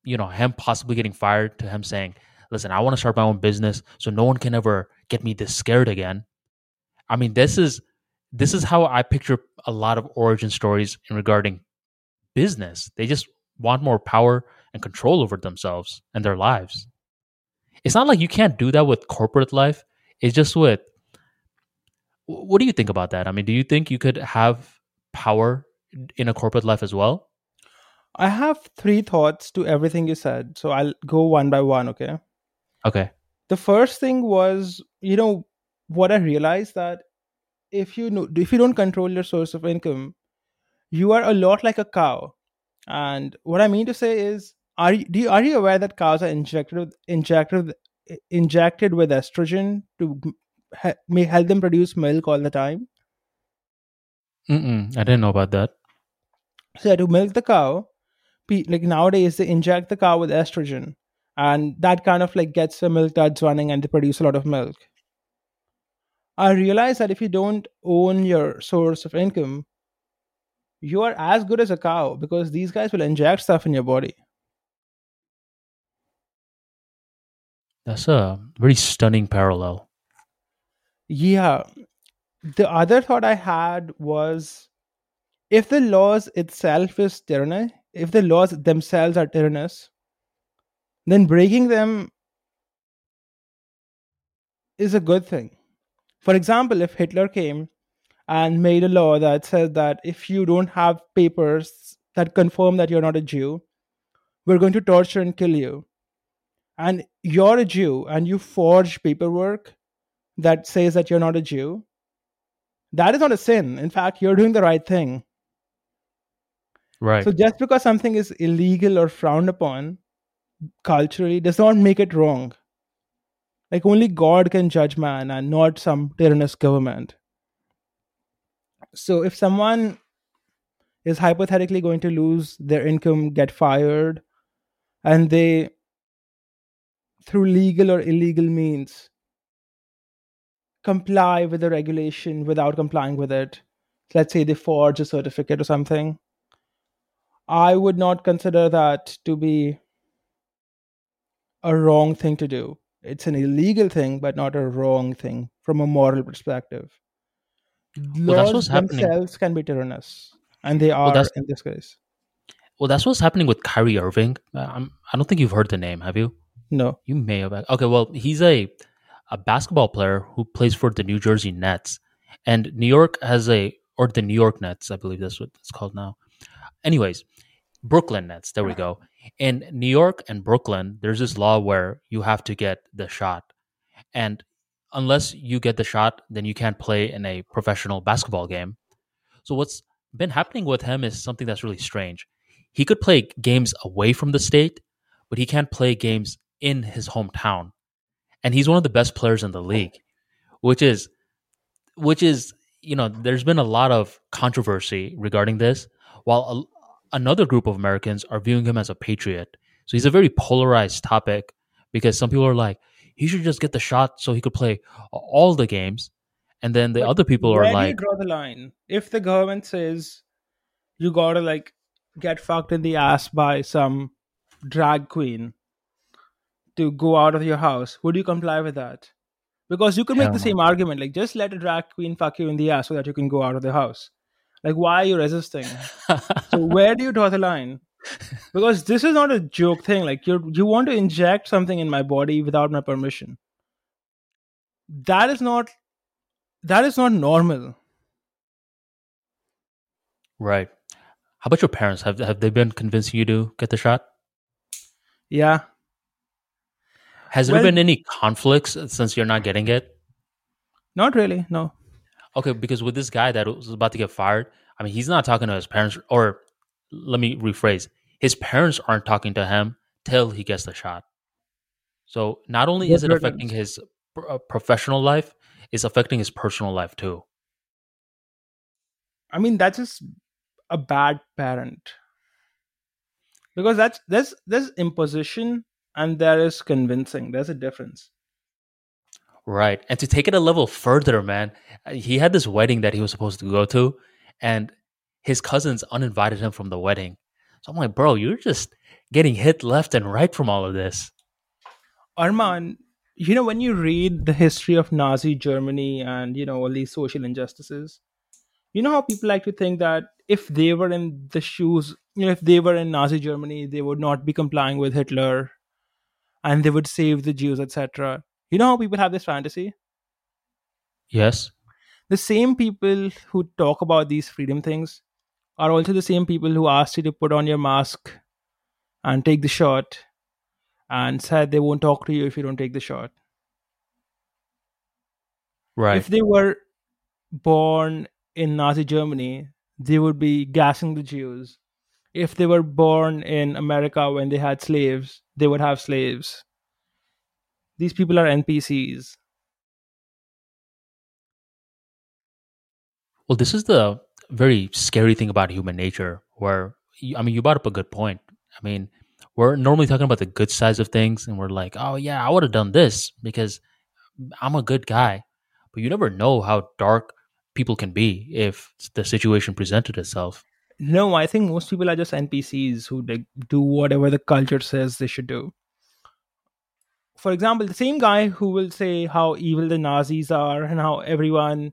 you know, him possibly getting fired to him saying, "Listen, I want to start my own business, so no one can ever get me this scared again." I mean, this is this is how I picture a lot of origin stories in regarding business. They just want more power and control over themselves and their lives. It's not like you can't do that with corporate life. It's just with what do you think about that? I mean, do you think you could have power in a corporate life as well? I have three thoughts to everything you said. So I'll go one by one, okay? Okay. The first thing was, you know, what I realized that if you know if you don't control your source of income, you are a lot like a cow. And what I mean to say is, are you, do you, are you aware that cows are injected with, injected with, injected with estrogen to ha- may help them produce milk all the time? Mm-mm, I didn't know about that. So to milk the cow, pe- like nowadays they inject the cow with estrogen, and that kind of like gets the milk duds running, and they produce a lot of milk. I realize that if you don't own your source of income, you are as good as a cow because these guys will inject stuff in your body. That's a very stunning parallel. Yeah. The other thought I had was if the laws itself is tyranny, if the laws themselves are tyrannous, then breaking them is a good thing. For example, if Hitler came and made a law that said that if you don't have papers that confirm that you're not a Jew, we're going to torture and kill you. And you're a Jew and you forge paperwork that says that you're not a Jew, that is not a sin. In fact, you're doing the right thing. Right. So just because something is illegal or frowned upon culturally does not make it wrong. Like only God can judge man and not some tyrannous government. So if someone is hypothetically going to lose their income, get fired, and they, through legal or illegal means, comply with the regulation without complying with it, let's say they forge a certificate or something, I would not consider that to be a wrong thing to do. It's an illegal thing, but not a wrong thing from a moral perspective. Well, that's what's happening. themselves can be tyrannous, and they are that's- in this case. Well, that's what's happening with Kyrie Irving. Uh, I'm, I don't think you've heard the name, have you? No. You may have. Okay, well, he's a a basketball player who plays for the New Jersey Nets, and New York has a or the New York Nets, I believe that's what it's called now. Anyways, Brooklyn Nets. There we go. In New York and Brooklyn, there's this law where you have to get the shot, and unless you get the shot, then you can't play in a professional basketball game. So what's been happening with him is something that's really strange. He could play games away from the state, but he can't play games in his hometown. And he's one of the best players in the league, which is which is, you know, there's been a lot of controversy regarding this, while a, another group of Americans are viewing him as a patriot. So he's a very polarized topic because some people are like, he should just get the shot so he could play all the games. And then the But other people Where are do like, you draw the line? If the government says you gotta like get fucked in the ass by some drag queen to go out of your house, would you comply with that? Because you could make the same argument, like just let a drag queen fuck you in the ass so that you can go out of the house. Like, why are you resisting? *laughs* so where do you draw the line? Because this is not a joke thing. Like you you want to inject something in my body without my permission. That is not that is not normal. right. How about your parents? Have have they been convincing you to get the shot? Yeah. Has there been any conflicts since you're not getting it? Not really. No. Okay, because with this guy that was about to get fired, I mean, he's not talking to his parents, or let me rephrase, his parents aren't talking to him till he gets the shot. So not only is it affecting his uh, professional life, it's affecting his personal life too. I mean, that's just a bad parent. Because that's there's there's imposition and there is convincing. There's a difference. Right. And to take it a level further, man, uh, he had this wedding that he was supposed to go to, and his cousins uninvited him from the wedding. So I'm like, bro, you're just getting hit left and right from all of this. Arman, you know, when you read the history of Nazi Germany and, you know, all these social injustices, you know how people like to think that if they were in the shoes, you know, if they were in Nazi Germany, they would not be complying with Hitler and they would save the Jews, etc. You know how people have this fantasy? Yes. The same people who talk about these freedom things are also the same people who asked you to put on your mask and take the shot and said they won't talk to you if you don't take the shot. Right. If they were born in Nazi Germany, they would be gassing the Jews. If they were born in America when they had slaves, they would have slaves. These people are NPCs. Well, this is the very scary thing about human nature, where, I mean, you brought up a good point. I mean, we're normally talking about the good sides of things, and we're like, oh, yeah, I would have done this because I'm a good guy. But you never know how dark people can be if the situation presented itself. No, I think most people are just NPCs who do whatever the culture says they should do. For example, the same guy who will say how evil the Nazis are and how everyone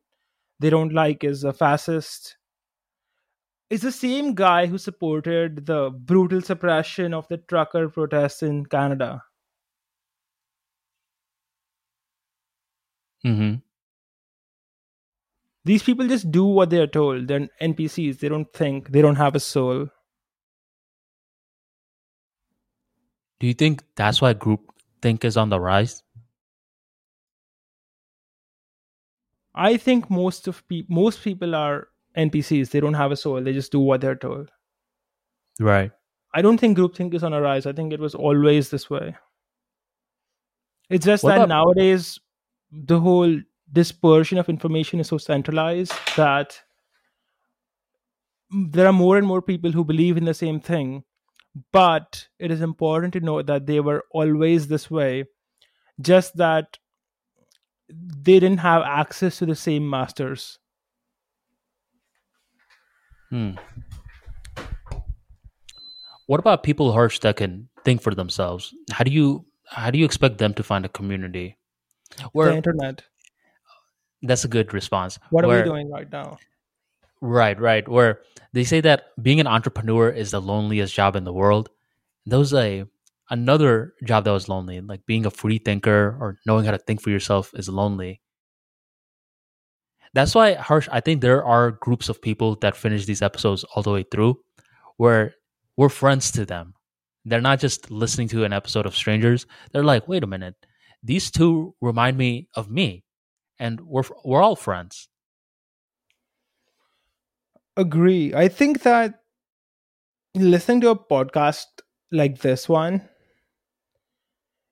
they don't like is a fascist is the same guy who supported the brutal suppression of the trucker protests in Canada. Mm-hmm. These people just do what they are told. They're NPCs. They don't think. They don't have a soul. Do you think that's why group think is on the rise? I think most of most people are NPCs. They don't have a soul. They just do what they're told. Right. I don't think groupthink is on a rise. I think it was always this way. It's just What that about- nowadays the whole dispersion of information is so centralized that there are more and more people who believe in the same thing. But it is important to know that they were always this way, just that they didn't have access to the same masters. Hmm. What about people, who Harsh, that can think for themselves? How do you how do you expect them to find a community? the internet. that's a good response. What are we doing right now? Right, right. Where they say that being an entrepreneur is the loneliest job in the world. That was a another job that was lonely. Like being a free thinker or knowing how to think for yourself is lonely. That's why, Harsh, I think there are groups of people that finish these episodes all the way through where we're friends to them. They're not just listening to an episode of strangers. They're like, wait a minute, these two remind me of me. And we're we're all friends. agree. I think that listening to a podcast like this one,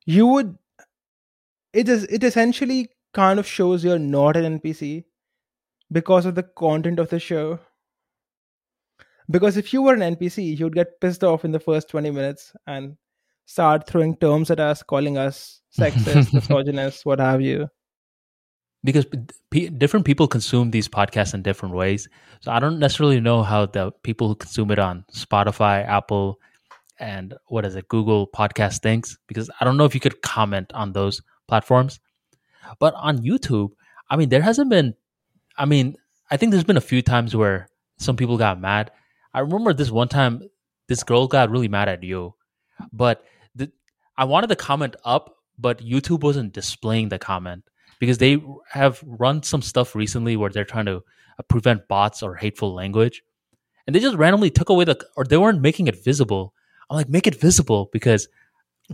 you would it is it essentially kind of shows you're not an NPC because of the content of the show. Because if you were an NPC, you'd get pissed off in the first 20 minutes and start throwing terms at us, calling us *laughs* sexist, misogynist, what have you. because p- different people consume these podcasts in different ways. So I don't necessarily know how the people who consume it on Spotify, Apple, and what is it, Google Podcast thinks. Because I don't know if you could comment on those platforms. But on YouTube, I mean, there hasn't been. I mean, I think there's been a few times where some people got mad. I remember this one time, this girl got really mad at you, but the, I wanted the comment up, but YouTube wasn't displaying the comment because they have run some stuff recently where they're trying to uh, prevent bots or hateful language and they just randomly took away the or they weren't making it visible i'm like make it visible because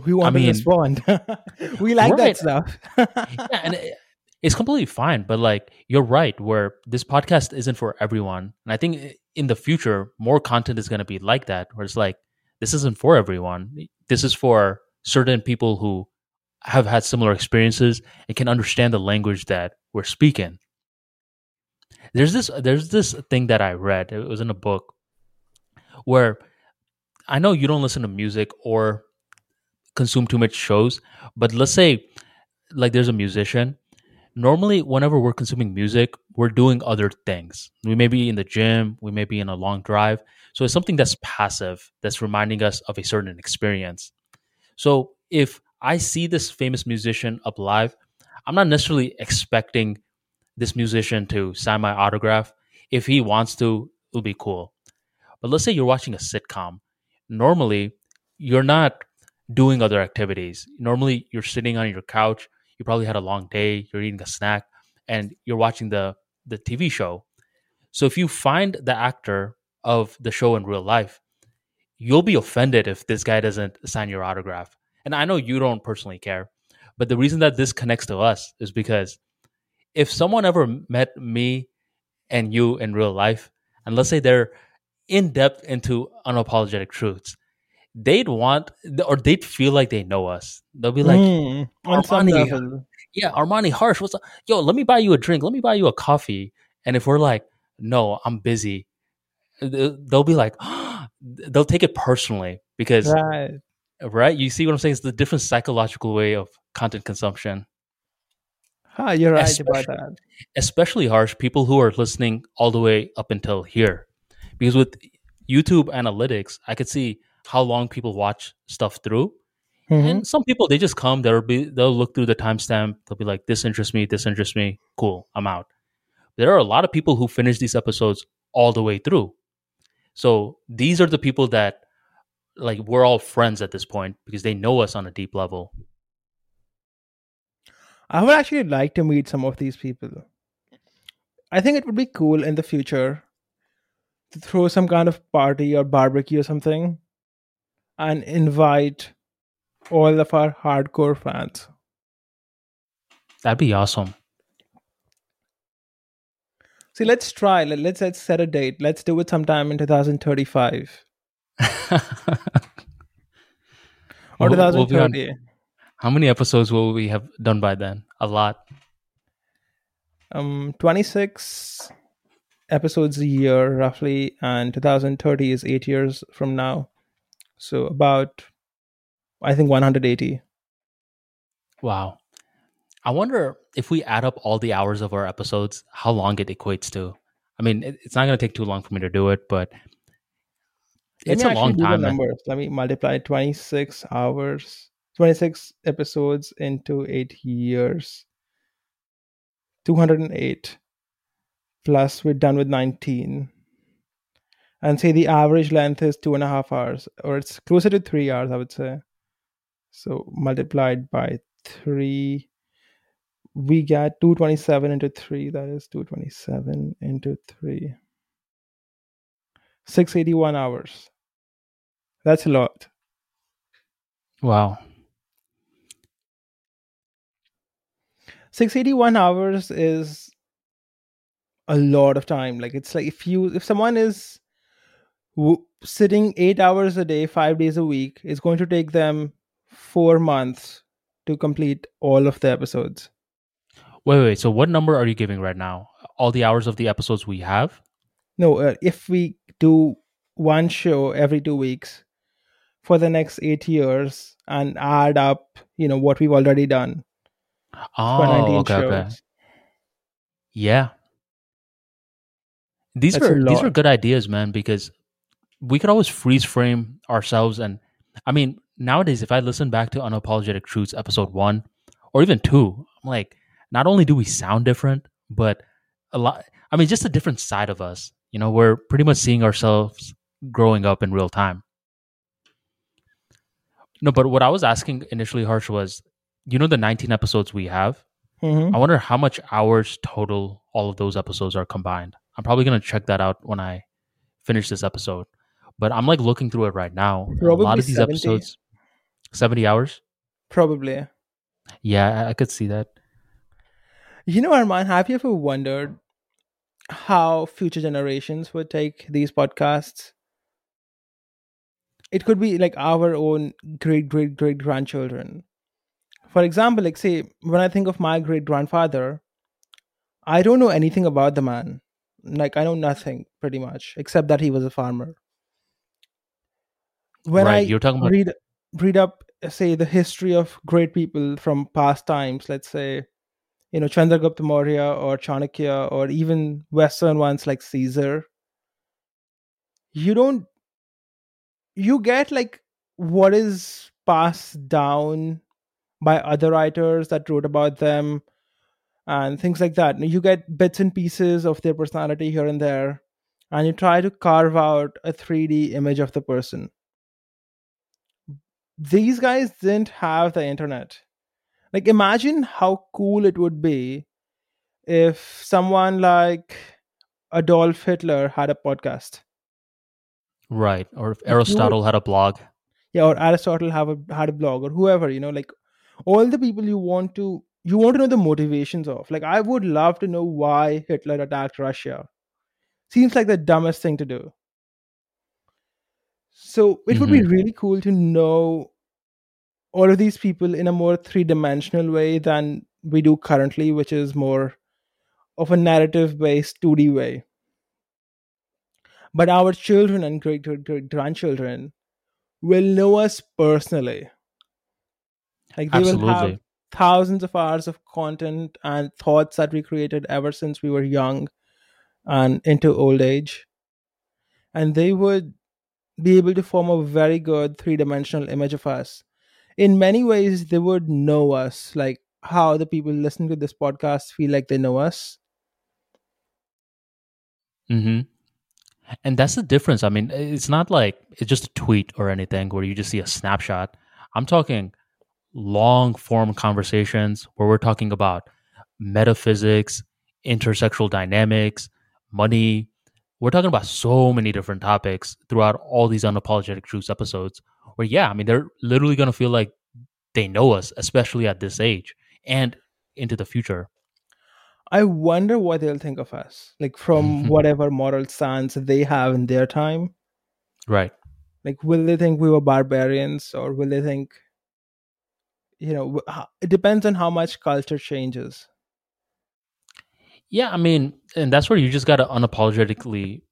We want I mean- to respond. *laughs* we like Right. that stuff. *laughs* yeah and it, it's completely fine but like you're right where this podcast isn't for everyone and i think in the future more content is going to be like that where it's like this isn't for everyone this is for certain people who have had similar experiences and can understand the language that we're speaking. There's this there's this thing that I read. It was in a book where I know you don't listen to music or consume too much shows, but let's say like there's a musician. Normally, whenever we're consuming music, we're doing other things. We may be in the gym, we may be in a long drive. So it's something that's passive, that's reminding us of a certain experience. So if I see this famous musician up live, I'm not necessarily expecting this musician to sign my autograph. If he wants to, it'll be cool. But let's say you're watching a sitcom. Normally, you're not doing other activities. Normally, you're sitting on your couch. You probably had a long day. You're eating a snack, and you're watching the the TV show. So if you find the actor of the show in real life, you'll be offended if this guy doesn't sign your autograph. And I know you don't personally care, but the reason that this connects to us is because if someone ever met me and you in real life, and let's say they're in depth into unapologetic truths, they'd want or they'd feel like they know us. They'll be like, Mm, Armani, "Yeah, Armani Harsh, what's up? Yo, let me buy you a drink. Let me buy you a coffee." And if we're like, "No, I'm busy," they'll be like, *gasps* they'll take it personally because Right. right? You see what I'm saying? It's the different psychological way of content consumption. Huh, you're right about that. especially harsh people who are listening all the way up until here because with youtube analytics i could see how long people watch stuff through. Mhm. and some people they just come they'll be they'll look through the timestamp. They'll be like this interests me this interests me. Cool i'm out. There are a lot of people who finish these episodes all the way through. So these are the people that like we're all friends at this point because they know us on a deep level. I would actually like to meet some of these people. I think it would be cool in the future to throw some kind of party or barbecue or something and invite all of our hardcore fans. that'd be awesome See, let's try. Let- Let's let's set a date. Let's do it sometime in 2035 *laughs* or We'll- we'll on- 2030. How many episodes will we have done by then? A lot. Um, 26 episodes a year, roughly, and 2030 is eight years from now. So about, I think, 180. Wow. I wonder if we add up all the hours of our episodes, how long it equates to. I mean, it's not going to take too long for me to do it, but it's a long actually do the time. Numbers. Let me multiply 26 hours, 26 episodes into eight years. 208 plus we're done with 19 and say the average length is two and a half hours or it's closer to three hours i would say. So multiplied by three we get 227 into three that is 227 into three. 681 hours. That's a lot. Wow. 681 hours is a lot of time. Like it's like if you if someone is w- sitting 8 hours a day 5 days a week is going to take them 4 months to complete all of the episodes Wait, wait. So, what number are you giving right now? All the hours of the episodes we have? no uh, if we do one show every 2 weeks for the next 8 years and add up you know what we've already done Oh, okay, okay. Yeah. These That's are these are lot. good ideas, man, because we could always freeze frame ourselves and I mean, nowadays if I listen back to Unapologetic Truths episode 1 or even 2, I'm like not only do we sound different, but a lot I mean just a different side of us. You know, we're pretty much seeing ourselves growing up in real time. No, but what I was asking initially harsh was you know the 19 episodes we have? Mhm. I wonder how much hours total all of those episodes are combined. I'm probably gonna check that out when I finish this episode. But I'm like looking through it right now. and a lot Probably of these 70. episodes, seventy hours. probably Yeah, I, I could see that. You know, Arman, have you ever wondered how future generations would take these podcasts? It could be like our own great, great, great grandchildren. For example, like say when I think of my great grandfather, I don't know anything about the man. Like I know nothing pretty much except that he was a farmer. When right. I You're talking about read read up say the history of great people from past times, let's say you know Chandragupta Maurya or Chanakya or even Western ones like Caesar, you don't you get like what is passed down by other writers that wrote about them and things like that. You get bits and pieces of their personality here and there, and you try to carve out a 3D image of the person. These guys didn't have the internet. Like, imagine how cool it would be if someone like Adolf Hitler had a podcast. right, or if Aristotle had a blog. yeah or aristotle have a had a blog or whoever you know like all the people you want to you want to know the motivations of like i would love to know why hitler attacked russia seems like the dumbest thing to do so it would be hmm really cool to know all of these people in a more three-dimensional way than we do currently which is more of a narrative based 2d way. But our children and great great grandchildren will know us personally. Like they will have thousands of hours of content and thoughts that we created ever since we were young and into old age. And they would be able to form a very good three-dimensional image of us in many ways they would know us like how the people listening to this podcast feel like they know us hmm And that's the difference. I mean, it's not like it's just a tweet or anything where you just see a snapshot. I'm talking long form conversations where we're talking about metaphysics, intersexual dynamics, money. We're talking about so many different topics throughout all these unapologetic truths episodes. Where yeah, I mean they're literally going to feel like they know us, especially at this age and into the future. i wonder what they'll think of us like from *laughs* whatever moral stance they have in their time right. like will they think we were barbarians or will they think you know it depends on how much culture changes Yeah, I mean, and that's where you just got to unapologetically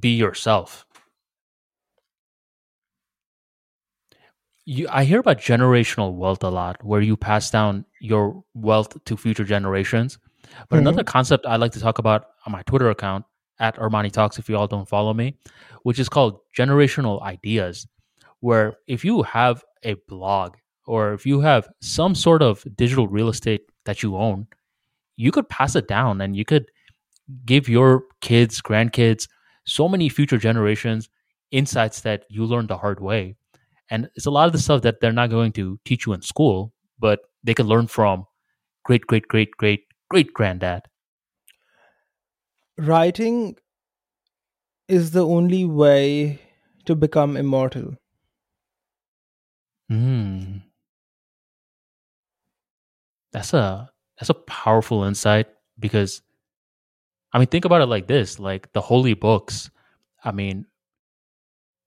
be yourself. You, I hear about generational wealth a lot, where you pass down your wealth to future generations. But Mhm. another concept I like to talk about on my Twitter account at Armani Talks, if you all don't follow me, which is called generational ideas, where if you have a blog or if you have some sort of digital real estate that you own, you could pass it down and you could give your kids, grandkids, so many future generations insights that you learned the hard way. And it's a lot of the stuff that they're not going to teach you in school, but they could learn from great, great, great, great, great granddad. writing is the only way to become immortal Hmm. That's a that's a powerful insight because I mean think about it like this, like the holy books. I mean,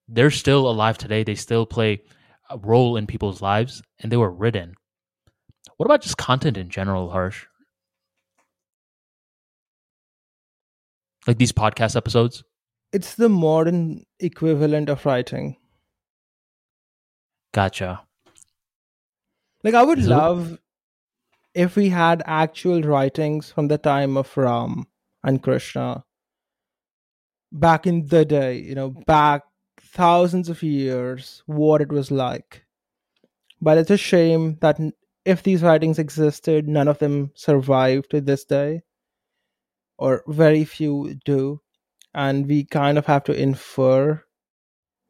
they're still alive today. They still play a role in people's lives and they were written. What about just content in general, Harsh? Like these podcast episodes? it's the modern equivalent of writing Gotcha. like i would Is it- love if we had actual writings from the time of ram and krishna back in the day you know back thousands of years what it was like. But it's a shame that if these writings existed none of them survive to this day or very few do and we kind of have to infer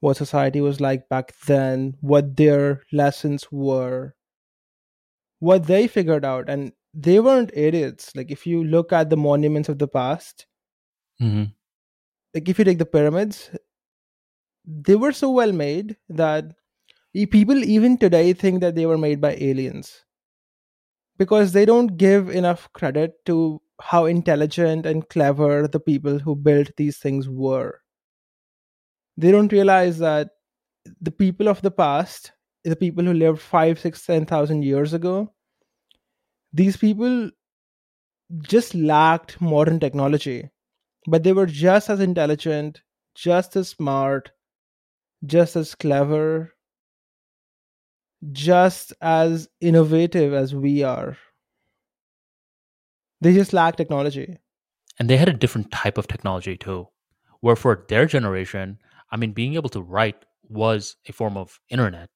what society was like back then what their lessons were what they figured out and they weren't idiots. Like if you look at the monuments of the past hmm like if you take the pyramids they were so well made that people even today think that they were made by aliens. Because they don't give enough credit to how intelligent and clever the people who built these things were. They don't realize that the people of the past the people who lived five, six, ten thousand years ago, these people just lacked modern technology, but they were just as intelligent, just as smart, just as clever, just as innovative as we are. They just lack technology. And they had a different type of technology too, where for their generation, I mean, being able to write was a form of internet.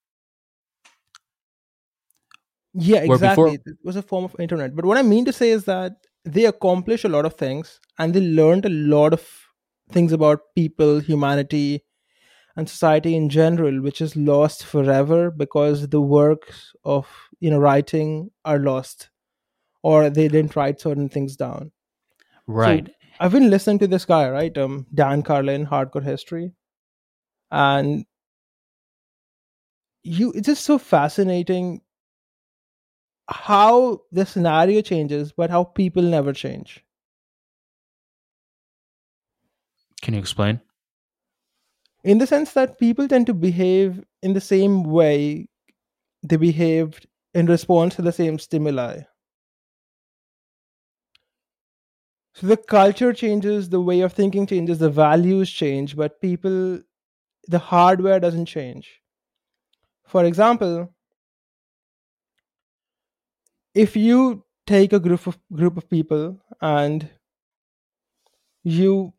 Yeah, Where exactly. before- It was a form of internet. But what I mean to say is that they accomplished a lot of things and they learned a lot of things about people, humanity, and society in general, which is lost forever because the works of you know writing are lost or they didn't write certain things down. Right. I've been listening to this guy, right? Um, Dan Carlin, Hardcore History, and you. It's just so fascinating how the scenario changes, but how people never change. Can you explain? In the sense that people tend to behave in the same way they behaved in response to the same stimuli. So the culture changes, the way of thinking changes, the values change, but people, the hardware doesn't change. For example, if you take a group of group of people and you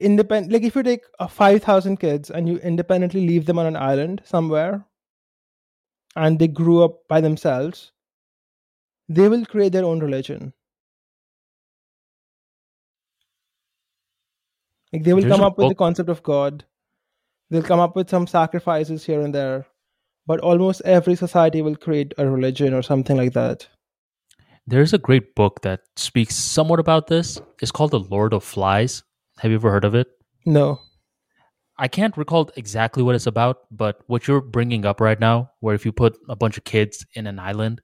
independent like if you take a 5000 kids and you independently leave them on an island somewhere and they grew up by themselves they will create their own religion like they will There's come up with the concept of god they'll come up with some sacrifices here and there but almost every society will create a religion or something like that There's a great book that speaks somewhat about this. It's called The Lord of Flies. Have you ever heard of it? no I can't recall exactly what it's about, but what you're bringing up right now, where if you put a bunch of kids in an island,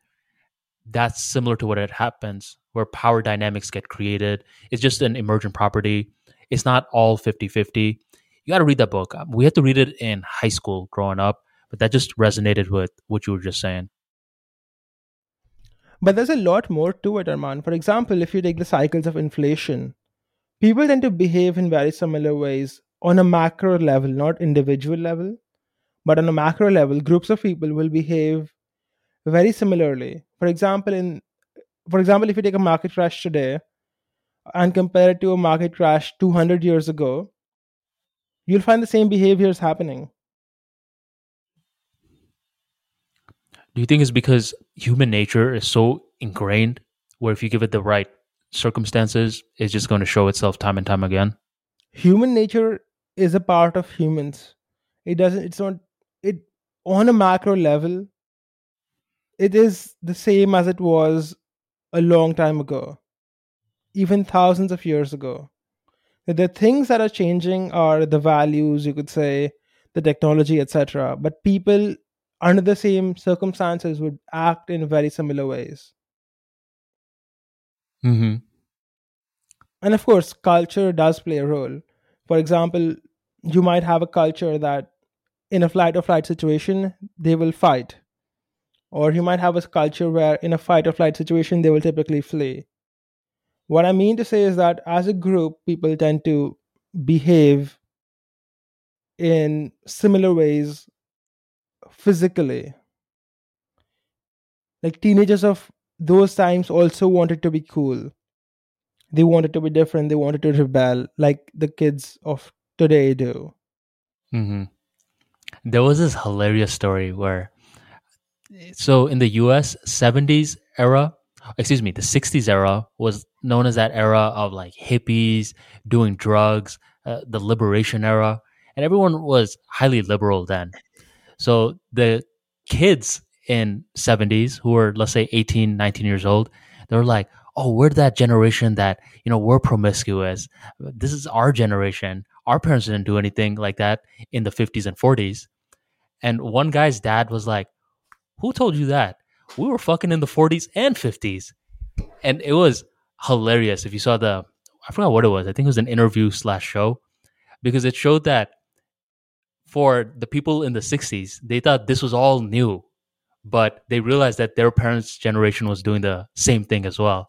that's similar to what it happens, where power dynamics get created. It's just an emergent property. It's not all 50 50. You got to read that book. Um, We had to read it in high school growing up, but that just resonated with what you were just saying. But there's a lot more to it, Arman. For example, if you take the cycles of inflation, people tend to behave in very similar ways on a macro level, not individual level, but on a macro level, groups of people will behave very similarly. For example, in for example, if you take a market crash today and compare it to a market crash 200 years ago, you'll find the same behaviors happening. Do you think it's because human nature is so ingrained, where if you give it the right circumstances, is just going to show itself time and time again? human nature is a part of humans. It doesn't it's not it on a macro level it is the same as it was a long time ago. Even thousands of years ago. The things that are changing are the values you could say the technology etc but people under the same circumstances would act in very similar ways Mm-hmm. and of course culture does play a role. For example you might have a culture that in a flight or flight situation they will fight. Or you might have a culture where in a fight or flight situation they will typically flee. What i mean to say is that as a group people tend to behave in similar ways physically. Like teenagers of those times also wanted to be cool they wanted to be different they wanted to rebel like the kids of today do Mm-hmm. There was this hilarious story where, so in the U.S. '70s era, excuse me, the '60s era was known as that era of like hippies doing drugs, uh, the liberation era, and everyone was highly liberal then. So the kids in '70s who were let's say 18, 19 years old, they were like, "Oh, we're that generation that you know we're promiscuous. This is our generation." our parents didn't do anything like that in the 50s and 40s. And one guy's dad was like, Who told you that? We were fucking in the 40s and 50s. And it was hilarious. If you saw the, I forgot what it was. I think it was an interview slash show because it showed that for the people in the 60s, they thought this was all new, but they realized that their parents' generation was doing the same thing as well.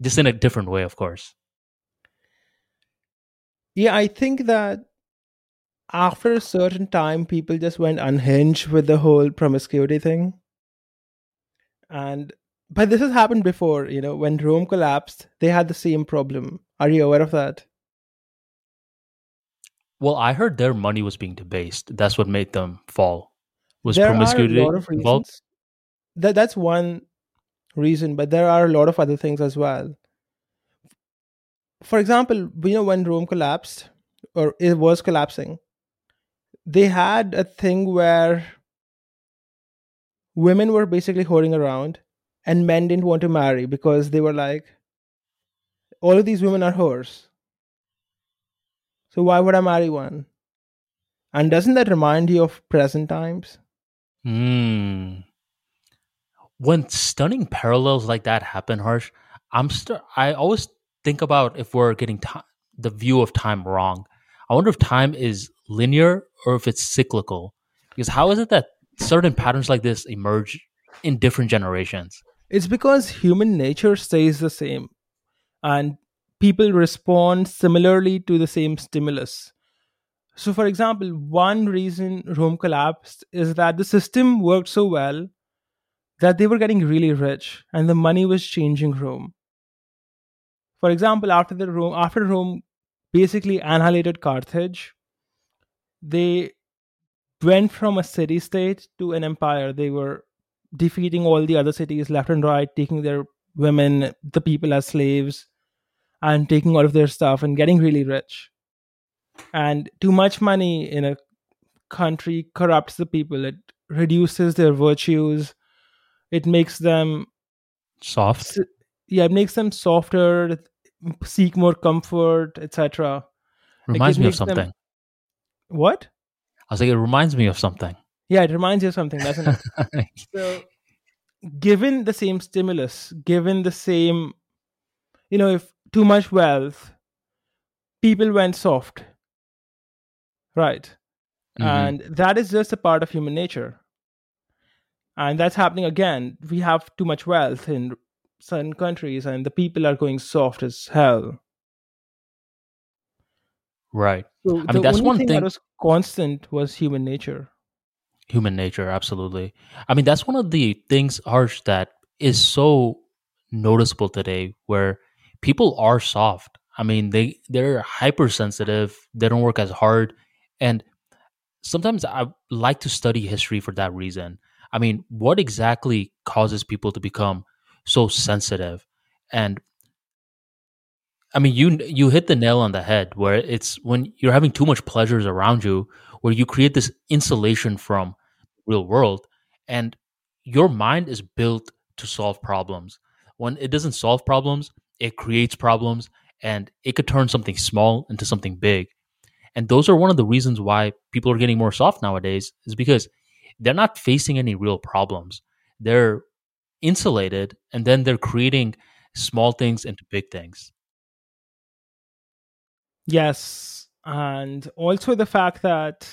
Just in a different way, of course. Yeah, I think that after a certain time, people just went unhinged with the whole promiscuity thing. And but this has happened before, you know, when Rome collapsed, they had the same problem. Are you aware of that? Well, I heard their money was being debased. That's what made them fall. Was there promiscuity are a lot of involved? reasons. That that's one reason, but there are a lot of other things as well. For example, you know when Rome collapsed or it was collapsing, they had a thing where women were basically hoarding around and men didn't want to marry because they were like all of these women are whores. So why would I marry one? And doesn't that remind you of present times? Hmm. When stunning parallels like that happen, Harsh, I'm st- I always think about if we're getting ti the view of time wrong. I wonder if time is linear or if it's cyclical. Because how is it that certain patterns like this emerge in different generations? It's because human nature stays the same and people respond similarly to the same stimulus. So, for example, one reason Rome collapsed is that the system worked so well that they were getting really rich and the money was changing Rome. For example, after the Rome after Rome basically annihilated Carthage, they went from a city state to an empire. They were defeating all the other cities left and right, taking their women, the people as slaves, and taking all of their stuff and getting really rich. And too much money in a country corrupts the people. It reduces their virtues. It makes them Soft. yeah, it makes them softer, seek more comfort, etc. Reminds me of makes them- something. What? I was like, it reminds me of something. Yeah, it reminds you of something, doesn't it? *laughs* So, given the same stimulus, given the same, you know, if too much wealth, people went soft. Right. Mhm. And that is just a part of human nature. And that's happening again. We have too much wealth in certain countries, and the people are going soft as hell. right. So mean, the that's one thing, thing- that was constant was human nature. human nature absolutely i mean that's one of the things harsh that is so noticeable today where people are soft i mean they they're hypersensitive they don't work as hard and sometimes i like to study history for that reason. I mean what exactly causes people to become so sensitive? And i mean you you hit the nail on the head where it's when you're having too much pleasures around you where you create this insulation from real world and your mind is built to solve problems. When it doesn't solve problems it creates problems and it could turn something small into something big and those are one of the reasons why people are getting more soft nowadays is because they're not facing any real problems they're insulated and then they're creating small things into big things Yes. And also the fact that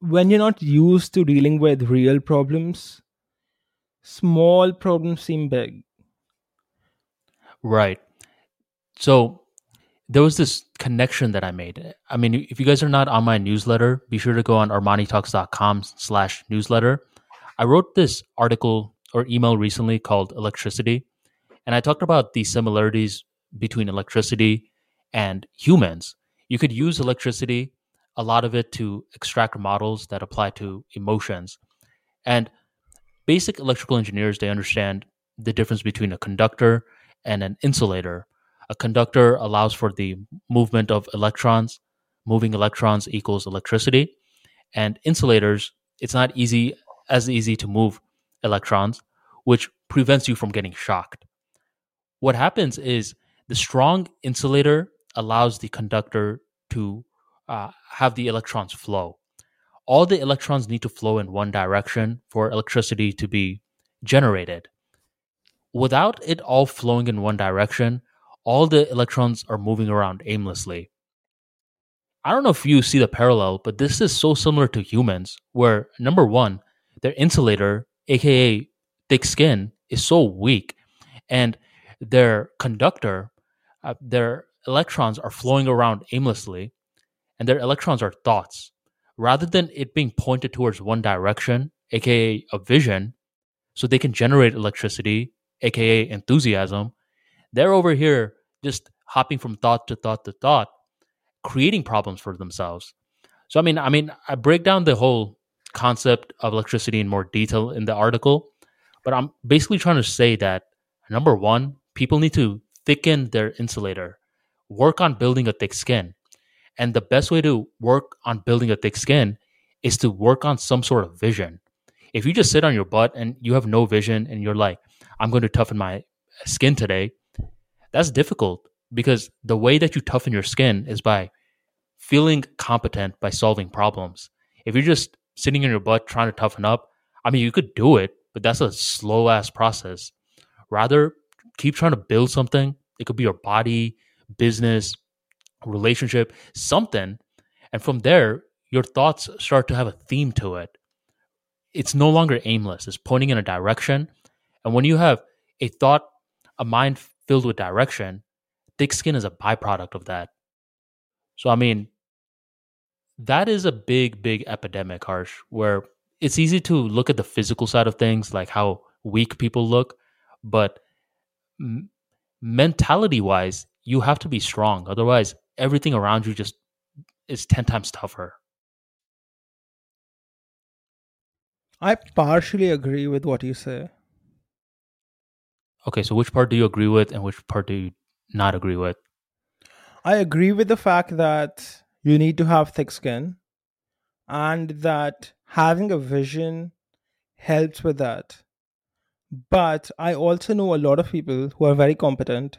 when you're not used to dealing with real problems, small problems seem big. Right. So there was this connection that I made. I mean, if you guys are not on my newsletter, be sure to go on armanitalks.com slash newsletter. I wrote this article or email recently called Electricity, and I talked about the similarities between electricity and humans. You could use electricity, a lot of it, to extract models that apply to emotions. And basic electrical engineers, they understand the difference between a conductor and an insulator. A conductor allows for the movement of electrons. Moving electrons equals electricity. And insulators, it's not easy as easy to move electrons, which prevents you from getting shocked. What happens is the strong insulator allows the conductor to uh, have the electrons flow. All the electrons need to flow in one direction for electricity to be generated without it all flowing in one direction, all the electrons are moving around aimlessly. I don't know if you see the parallel, but this is so similar to humans, where number one, their insulator, aka thick skin, is so weak, and their conductor, uh, their electrons are flowing around aimlessly, and their electrons are thoughts. Rather than it being pointed towards one direction, aka a vision, so they can generate electricity, aka enthusiasm, they're over here just hopping from thought to thought to thought, creating problems for themselves. So I mean, I mean, I break down the whole concept of electricity in more detail in the article, but I'm basically trying to say that number one, people need to thicken their insulator, work on building a thick skin. And the best way to work on building a thick skin is to work on some sort of vision. If you just sit on your butt and you have no vision and you're like, I'm going to toughen my skin today, that's difficult because the way that you toughen your skin is by feeling competent by solving problems. If you're just sitting in your butt trying to toughen up, I mean, you could do it, but that's a slow ass process. Rather, keep trying to build something. It could be your body, business, relationship, something. And from there, your thoughts start to have a theme to it. It's no longer aimless, it's pointing in a direction. And when you have a thought, a mind filled with direction, thick skin is a byproduct of that. So, I mean, that is a big, big epidemic, Harsh, where it's easy to look at the physical side of things, like how weak people look, but m- mentality wise, you have to be strong. Otherwise, everything around you just is 10 times tougher. I partially agree with what you say. Okay, so which part do you agree with and which part do you not agree with? I agree with the fact that you need to have thick skin and that having a vision helps with that. But I also know a lot of people who are very competent,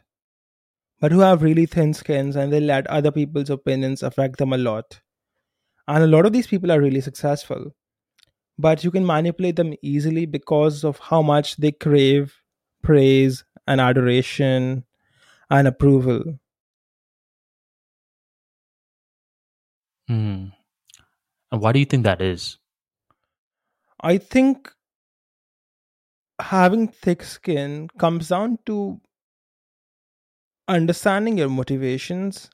but who have really thin skins and they let other people's opinions affect them a lot. And a lot of these people are really successful, but you can manipulate them easily because of how much they crave praise and adoration and approval. Hmm. And why do you think that is? I think having thick skin comes down to understanding your motivations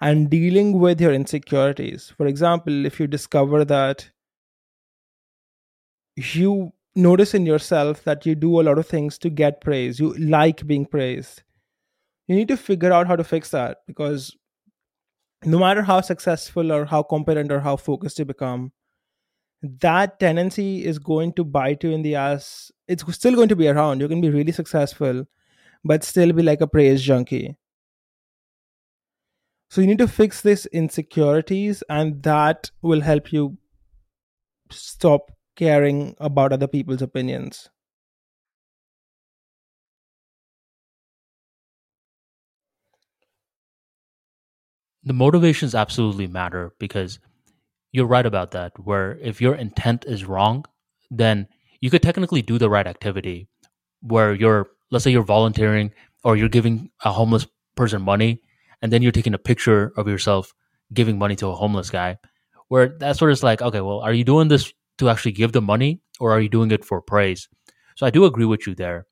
and dealing with your insecurities. For example, if you discover that you notice in yourself that you do a lot of things to get praise, you like being praised, you need to figure out how to fix that because no matter how successful or how competent or how focused you become, that tendency is going to bite you in the ass. It's still going to be around. You can be really successful, but still be like a praise junkie. So you need to fix these insecurities, and that will help you stop caring about other people's opinions. The motivations absolutely matter because you're right about that. Where if your intent is wrong, then you could technically do the right activity. Where you're, let's say, you're volunteering or you're giving a homeless person money, and then you're taking a picture of yourself giving money to a homeless guy. Where that's sort of like, okay, well, are you doing this to actually give the money, or are you doing it for praise? So I do agree with you there.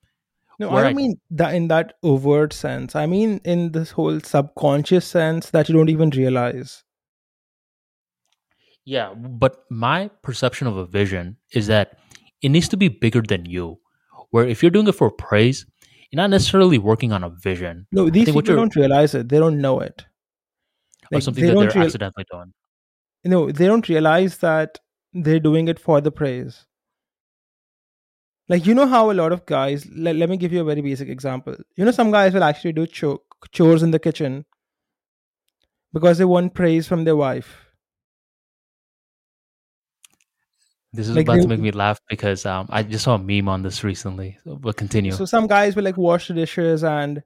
No, I don't I, mean that in that overt sense. I mean in this whole subconscious sense that you don't even realize. Yeah, but my perception of a vision is that it needs to be bigger than you. Where if you're doing it for praise, you're not necessarily working on a vision. No, these people don't realize it. They don't know it. Like, or something they that they're real- accidentally doing. No, they don't realize that they're doing it for the praise. Like you know how a lot of guys. Let, let me give you a very basic example. You know, some guys will actually do cho- chores in the kitchen because they want praise from their wife. This is like about they, to make me laugh because um, I just saw a meme on this recently. But continue. So some guys will like wash the dishes and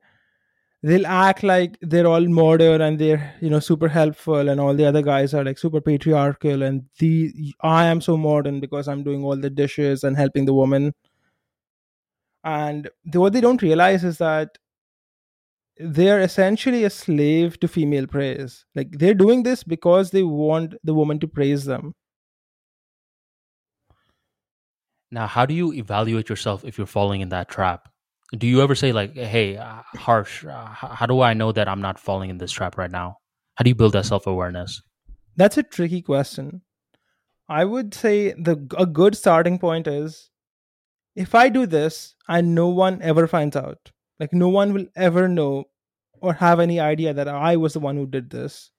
they'll act like they're all modern and they're you know super helpful and all the other guys are like super patriarchal and the i am so modern because i'm doing all the dishes and helping the woman and the, what they don't realize is that they're essentially a slave to female praise. Like they're doing this because they want the woman to praise them. Now, how do you evaluate yourself if you're falling in that trap? Do you ever say like, "Hey, uh, harsh, uh, how do I know that I'm not falling in this trap right now?" How do you build that self-awareness? That's a tricky question. I would say the a good starting point is if I do this and no one ever finds out, like no one will ever know or have any idea that I was the one who did this,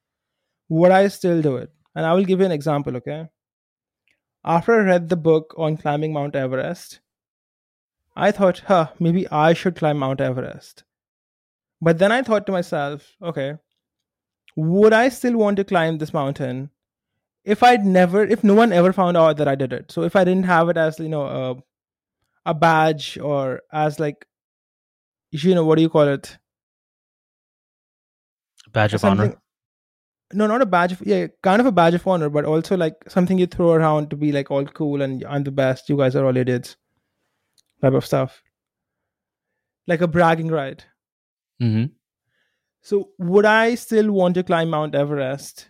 would I still do it? And I will give you an example, okay? After I read the book on climbing Mount Everest, I thought, huh, maybe I should climb Mount Everest. But then I thought to myself, okay, would I still want to climb this mountain if I'd never, if no one ever found out that I did it? So if I didn't have it as, you know, a, a badge or as like, you know, what do you call it? Badge of Something- honor. No, not a badge. Of, yeah, kind of a badge of honor, but also like something you throw around to be like all cool and I'm the best. You guys are all idiots, type of stuff. Like a bragging right. hmm So, would I still want to climb Mount Everest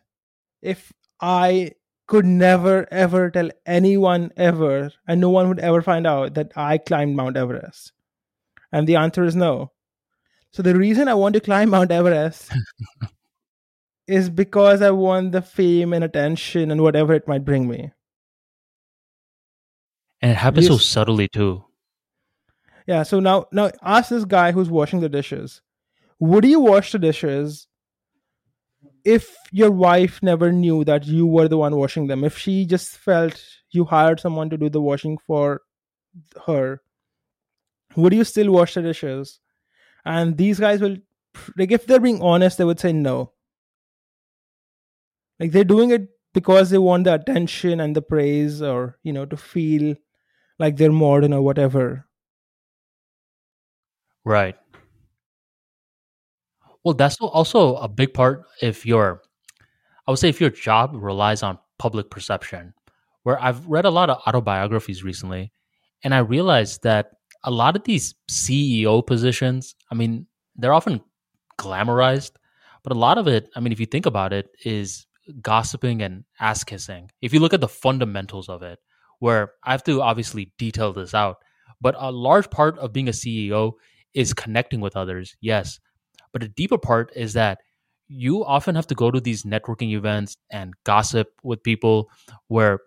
if I could never ever tell anyone ever, and no one would ever find out that I climbed Mount Everest? And the answer is no. So, the reason I want to climb Mount Everest *laughs* is because I want the fame and attention and whatever it might bring me. And it happens so Yes. subtly too. Yeah. So now, now ask this guy who's washing the dishes. Would you wash the dishes if your wife never knew that you were the one washing them? If she just felt you hired someone to do the washing for her, would you still wash the dishes? And these guys will, like, if they're being honest, they would say no. Like, they're doing it because they want the attention and the praise or, you know, to feel like they're modern or whatever. Right. Well, that's al- also a big part if your, I would say, if your job relies on public perception. Where I've read a lot of autobiographies recently, and I realized that a lot of these CEO positions, I mean, they're often glamorized, but a lot of it, I mean, if you think about it, is gossiping and ass kissing. If you look at the fundamentals of it, where I have to obviously detail this out, but a large part of being a CEO is connecting with others, yes. But a deeper part is that you often have to go to these networking events and gossip with people where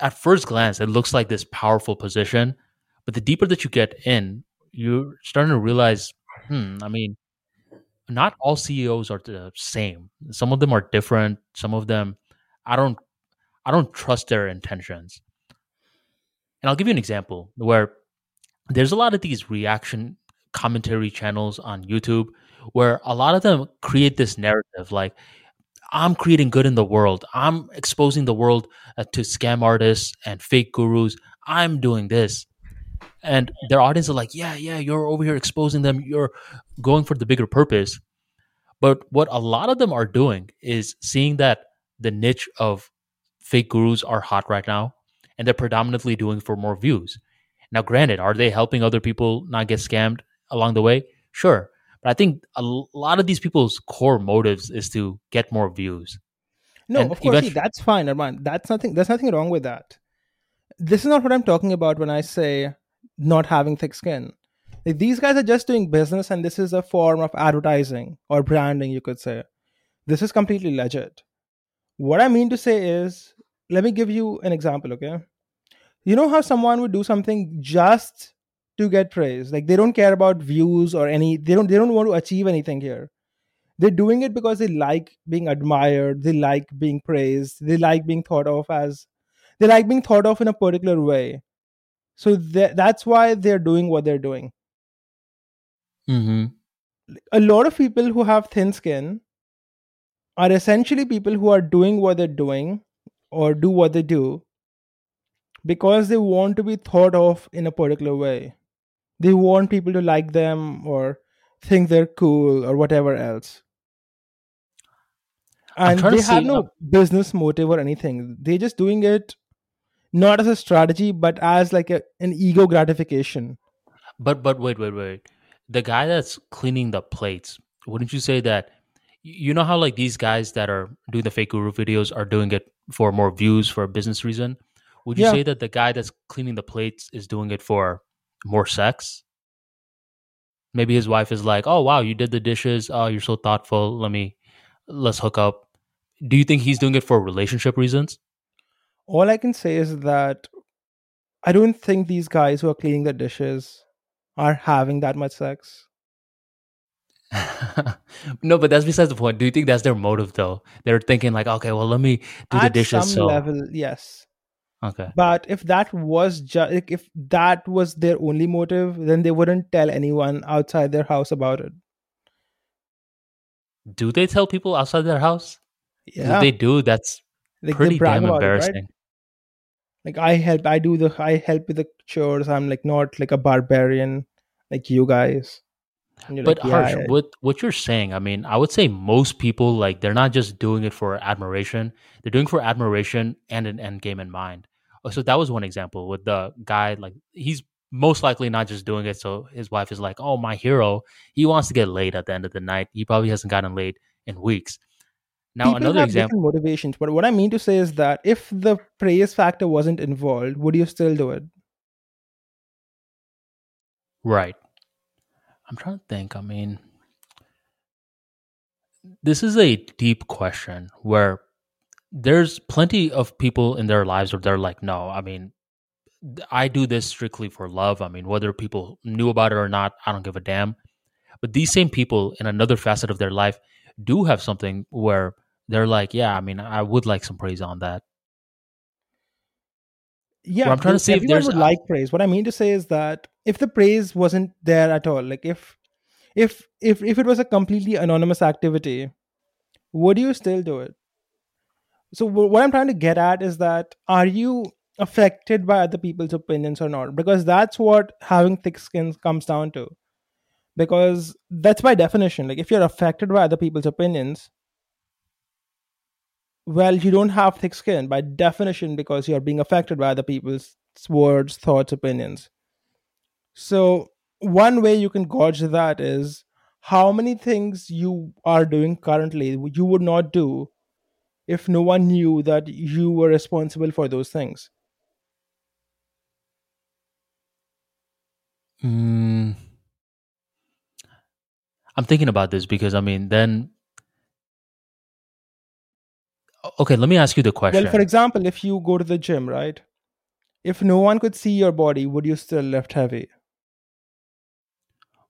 at first glance it looks like this powerful position, but the deeper that you get in, you're starting to realize, hmm, I mean, not all CEOs are the same. Some of them are different. Some of them I don't I don't trust their intentions. And I'll give you an example where there's a lot of these reaction commentary channels on YouTube where a lot of them create this narrative like I'm creating good in the world. I'm exposing the world uh, to scam artists and fake gurus. I'm doing this. And their audience are like, yeah, yeah, you're over here exposing them. You're going for the bigger purpose. But what a lot of them are doing is seeing that the niche of fake gurus are hot right now and they're predominantly doing for more views. Now, granted, are they helping other people not get scammed along the way? Sure. But I think a lot of these people's core motives is to get more views. No, And of course, see, that's fine, Arman. That's nothing. There's nothing wrong with that. This is not what I'm talking about when I say not having thick skin. Like, these guys are just doing business, and this is a form of advertising or branding, you could say. This is completely legit. What I mean to say is, let me give you an example, okay? You know how someone would do something just to get praise, like they don't care about views or any. They don't. They don't want to achieve anything here they're doing it because they like being admired they like being praised they like being thought of as they like being thought of in a particular way so tha- that's why they're doing what they're doing Mm-hmm. a lot of people who have thin skin are essentially people who are doing what they're doing or do what they do because they want to be thought of in a particular way they want people to like them or think they're cool or whatever else and they have no business motive or anything they're just doing it not as a strategy but as like a, an ego gratification But but wait wait wait. the guy that's cleaning the plates, wouldn't you say that you know how like these guys that are doing the fake guru videos are doing it for more views for a business reason? Would you Yeah. say that the guy that's cleaning the plates is doing it for more sex? Maybe his wife is like, "Oh wow, you did the dishes. Oh, you're so thoughtful. Let me let's hook up." Do you think he's doing it for relationship reasons? All I can say is that I don't think these guys who are cleaning the dishes are having that much sex. *laughs* no, but that's besides the point. Do you think that's their motive though? They're thinking like, okay, well, let me do the At dishes. some So level, yes. Okay, But if that was just like, if that was their only motive, then they wouldn't tell anyone outside their house about it. do they tell people outside their house? Yeah, If they do, that's like, pretty damn about it, right? embarrassing. Like I help, I do the, I help with the chores. I'm like not like a barbarian like you guys. But like, yeah, Harsh, what what you're saying, I mean, I would say most people like they're not just doing it for admiration; they're doing it for admiration and an end game in mind. Oh, So that was one example with the guy. Like he's most likely not just doing it so his wife is like, "Oh, my hero, he wants to get laid at the end of the night. He probably hasn't gotten laid in weeks." Now people another have example. different motivations. But what I mean to say is that if the praise factor wasn't involved, would you still do it? Right. I'm trying to think. I mean, this is a deep question where there's plenty of people in their lives where they're like, no, I mean, I do this strictly for love. I mean, whether people knew about it or not, I don't give a damn. But these same people in another facet of their life do have something where they're like, yeah, I mean, I would like some praise on that. Yeah, I'm trying to see if there's would a- like praise. What I mean to say is that if the praise wasn't there at all, like if if if if it was a completely anonymous activity, would you still do it? So what I'm trying to get at is that are you affected by other people's opinions or not? Because that's what having thick skin comes down to. Because that's by definition. Like if you're affected by other people's opinions, well, you don't have thick skin by definition because you're being affected by other people's words, thoughts, opinions. So, one way you can gauge that is how many things you are doing currently you would not do if no one knew that you were responsible for those things. Mm, I'm thinking about this because I mean, then okay. Let me ask you the question. Well, for example, if you go to the gym, right? If no one could see your body, would you still lift heavy?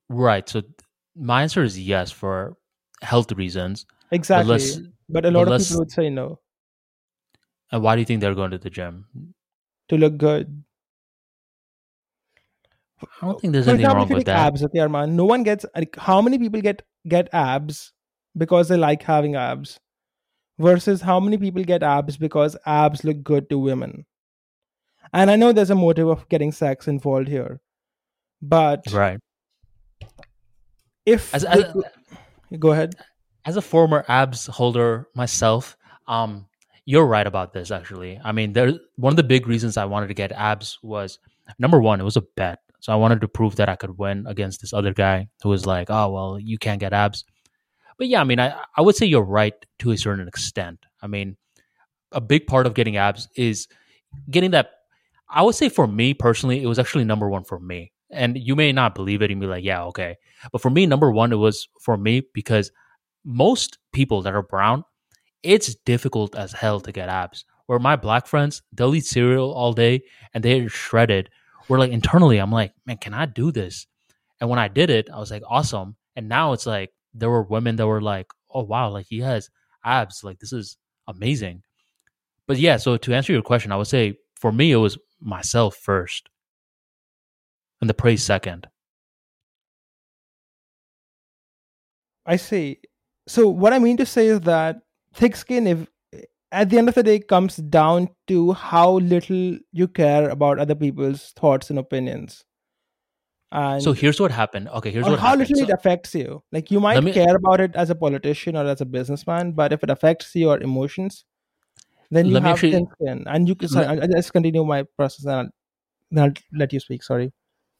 right. So my answer is yes for health reasons. Exactly. But a lot of people would say no And why do you think they're going to the gym? to look good. I don't think there's For anything example, wrong if you with that. abs, okay, Arman, no one gets like how many people get get abs because they like having abs, versus how many people get abs because abs look good to women. And I know there's a motive of getting sex involved here, but Right. if As, as, go- go ahead, as a former abs holder myself, um, you're right about this. Actually, I mean, there one of the big reasons I wanted to get abs was number one, it was a bet. So I wanted to prove that I could win against this other guy who was like, "Oh well, you can't get abs." But yeah, I mean, I I would say you're right to a certain extent. I mean, a big part of getting abs is getting that. I would say for me personally, it was actually number one for me. And you may not believe it and be like, "Yeah, okay," but for me, number one, it was for me because most people that are brown, it's difficult as hell to get abs. Where my black friends, they'll eat cereal all day and they're shredded. Where like internally, I'm like, man, can I do this? And when I did it, I was like, awesome. And now it's like there were women that were like, oh wow, like he has abs. Like this is amazing. But yeah, so to answer your question, I would say for me it was myself first. And the praise second. I see. So what I mean to say is that thick skin, if at the end of the day, comes down to how little you care about other people's thoughts and opinions. And So here's what happened. Okay, here's or what how happened. little So- it affects you. Like you might me- care about it as a politician or as a businessman, but if it affects your emotions, then you have actually- thin skin. And you can. Sorry, I'll, I'll just continue my process, and I'll, then I'll let you speak. Sorry.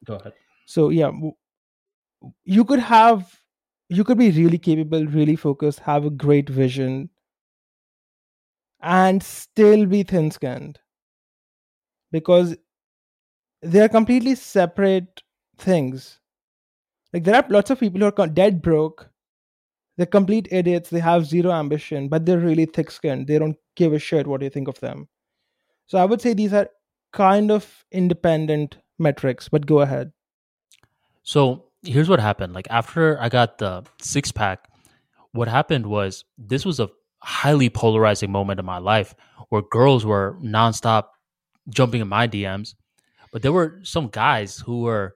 Go ahead. So yeah, you could have you could be really capable, really focused, have a great vision, and still be thin skinned because they are completely separate things. Like there are lots of people who are dead broke. They're complete idiots. They have zero ambition, but they're really thick skinned. They don't give a shit what you think of them. So I would say these are kind of independent metrics, but go ahead. So here's what happened. Like after I got the six pack, what happened was this was a highly polarizing moment in my life where girls were nonstop jumping in my DMs, but there were some guys who were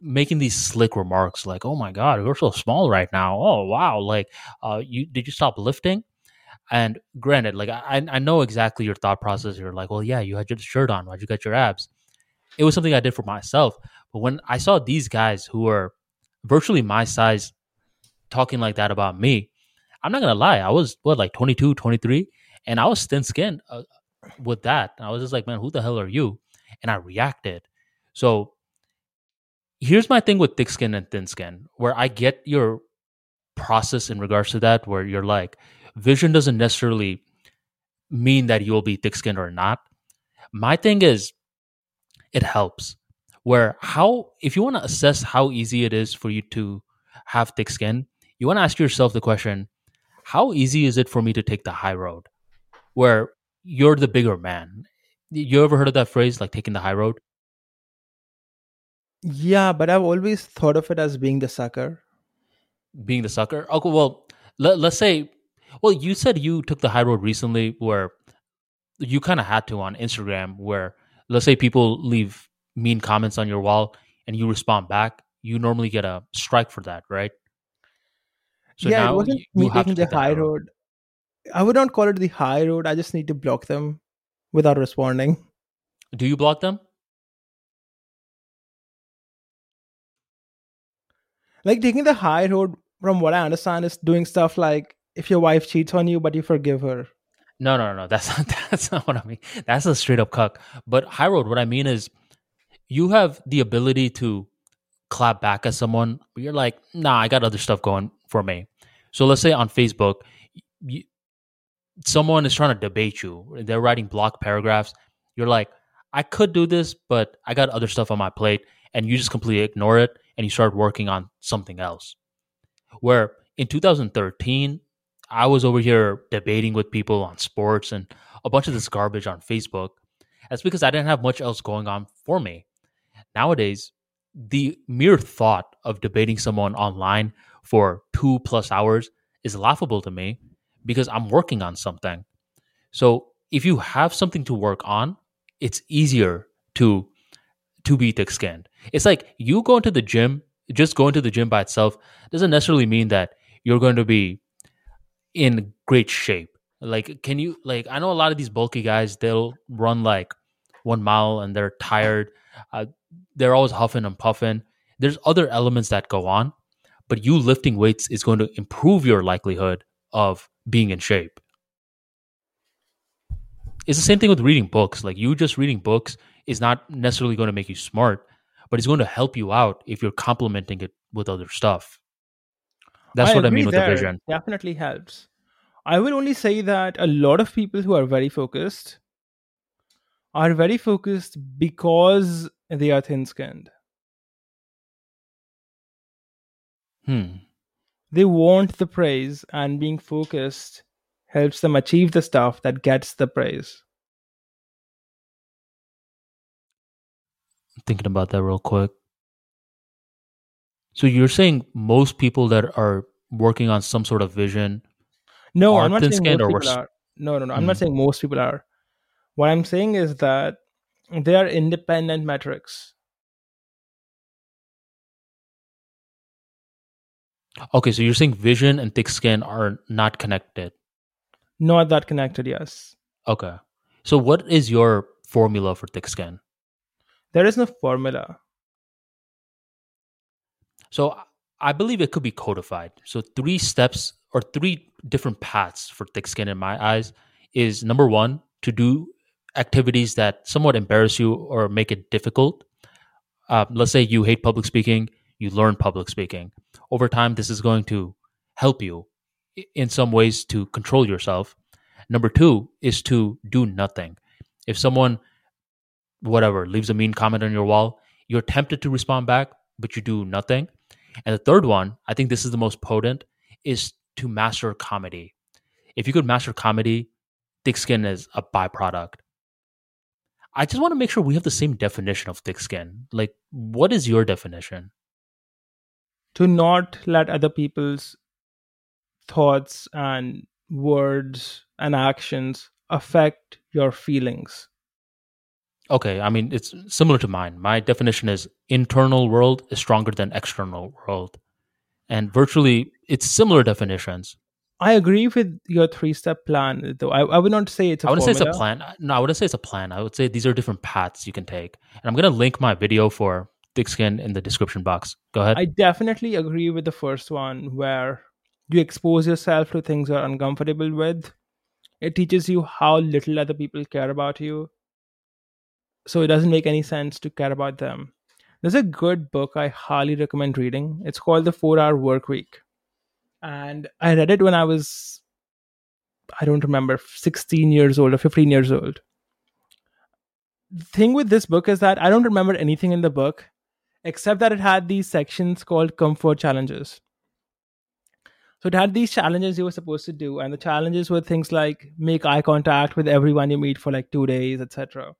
making these slick remarks like, "Oh my god, you're so small right now. Oh wow, like, uh, you did you stop lifting?" And granted, like I I know exactly your thought process. You're like, "Well, yeah, you had your shirt on. Why'd you get your abs?" It was something I did for myself. But when I saw these guys who were virtually my size talking like that about me, I'm not gonna lie. I was what like 22, 23, and I was thin skinned uh, with that. I was just like, man, who the hell are you? And I reacted. So here's my thing with thick skin and thin skin, where I get your process in regards to that, where you're like, vision doesn't necessarily mean that you'll be thick skinned or not. My thing is, it helps. Where how, if you want to assess how easy it is for you to have thick skin, you want to ask yourself the question, how easy is it for me to take the high road? Where you're the bigger man. You ever heard of that phrase, like taking the high road? Yeah, but I've always thought of it as being the sucker. Being the sucker? Okay, well, let, let's say, well, you said you took the high road recently where you kind of had to on Instagram, where let's say people leave mean comments on your wall and you respond back. You normally get a strike for that, right? So yeah, it wasn't you, me taking the high road. road. I would not call it the high road. I just need to block them without responding. Do you block them? Like taking the high road, from what I understand, is doing stuff like if your wife cheats on you, but you forgive her. No, no, no, that's *laughs* not that's not what I mean. That's a straight up cuck. But high road, what I mean is, you have the ability to clap back at someone. But you're like, nah, I got other stuff going for me. So let's say on Facebook, you, someone is trying to debate you. They're writing block paragraphs. You're like, I could do this, but I got other stuff on my plate. And you just completely ignore it and you start working on something else. Where in 2013, I was over here debating with people on sports and a bunch of this garbage on Facebook. That's because I didn't have much else going on for me. Nowadays, the mere thought of debating someone online for two plus hours is laughable to me because I'm working on something. So if you have something to work on, it's easier to to be thick skinned. It's like you going to the gym, just going to the gym by itself doesn't necessarily mean that you're going to be in great shape. Like, can you like? I know a lot of these bulky guys. They'll run like one mile and they're tired. Uh, they're always huffing and puffing. There's other elements that go on, but you lifting weights is going to improve your likelihood of being in shape. It's the same thing with reading books. Like you just reading books is not necessarily going to make you smart, but it's going to help you out if you're complementing it with other stuff. That's I what I mean with the vision. Definitely helps. I will only say that a lot of people who are very focused are very focused because they are thin skinned. Hmm. They want the praise, and being focused helps them achieve the stuff that gets the praise. I'm thinking about that real quick. So you're saying most people that are working on some sort of vision no, I'm not saying most people are. No, no, no. I'm mm. not hmm. saying most people are. What I'm saying is that they are independent metrics. Okay, so you're saying vision and thick skin are not connected. Not that connected, yes. Okay. So what is your formula for thick skin? There is no formula. So I believe it could be codified. So three steps or three different paths for thick skin in my eyes is number one to do activities that somewhat embarrass you or make it difficult. Uh, let's say you hate public speaking, you learn public speaking. Over time, this is going to help you in some ways to control yourself. Number two is to do nothing. If someone, whatever, leaves a mean comment on your wall, you're tempted to respond back, but you do nothing. And the third one, I think this is the most potent, is to master comedy. If you could master comedy, thick skin is a byproduct. I just want to make sure we have the same definition of thick skin. Like, what is your definition? To not let other people's thoughts and words and actions affect your feelings. Okay, I mean, it's similar to mine. My definition is internal world is stronger than external world. And virtually, it's similar definitions. I agree with your three step plan, though. I, I would not say it's a I wouldn't say it's a plan. No, I wouldn't say it's a plan. I would say these are different paths you can take. And I'm going to link my video for thick skin in the description box. Go ahead. I definitely agree with the first one where you expose yourself to things you're uncomfortable with. It teaches you how little other people care about you. So it doesn't make any sense to care about them. There's a good book I highly recommend reading. It's called The 4 Hour Work Week. And I read it when I was, I don't remember, 16 years old or 15 years old. The thing with this book is that I don't remember anything in the book except that it had these sections called comfort challenges. So it had these challenges you were supposed to do, and the challenges were things like make eye contact with everyone you meet for like two days, etc.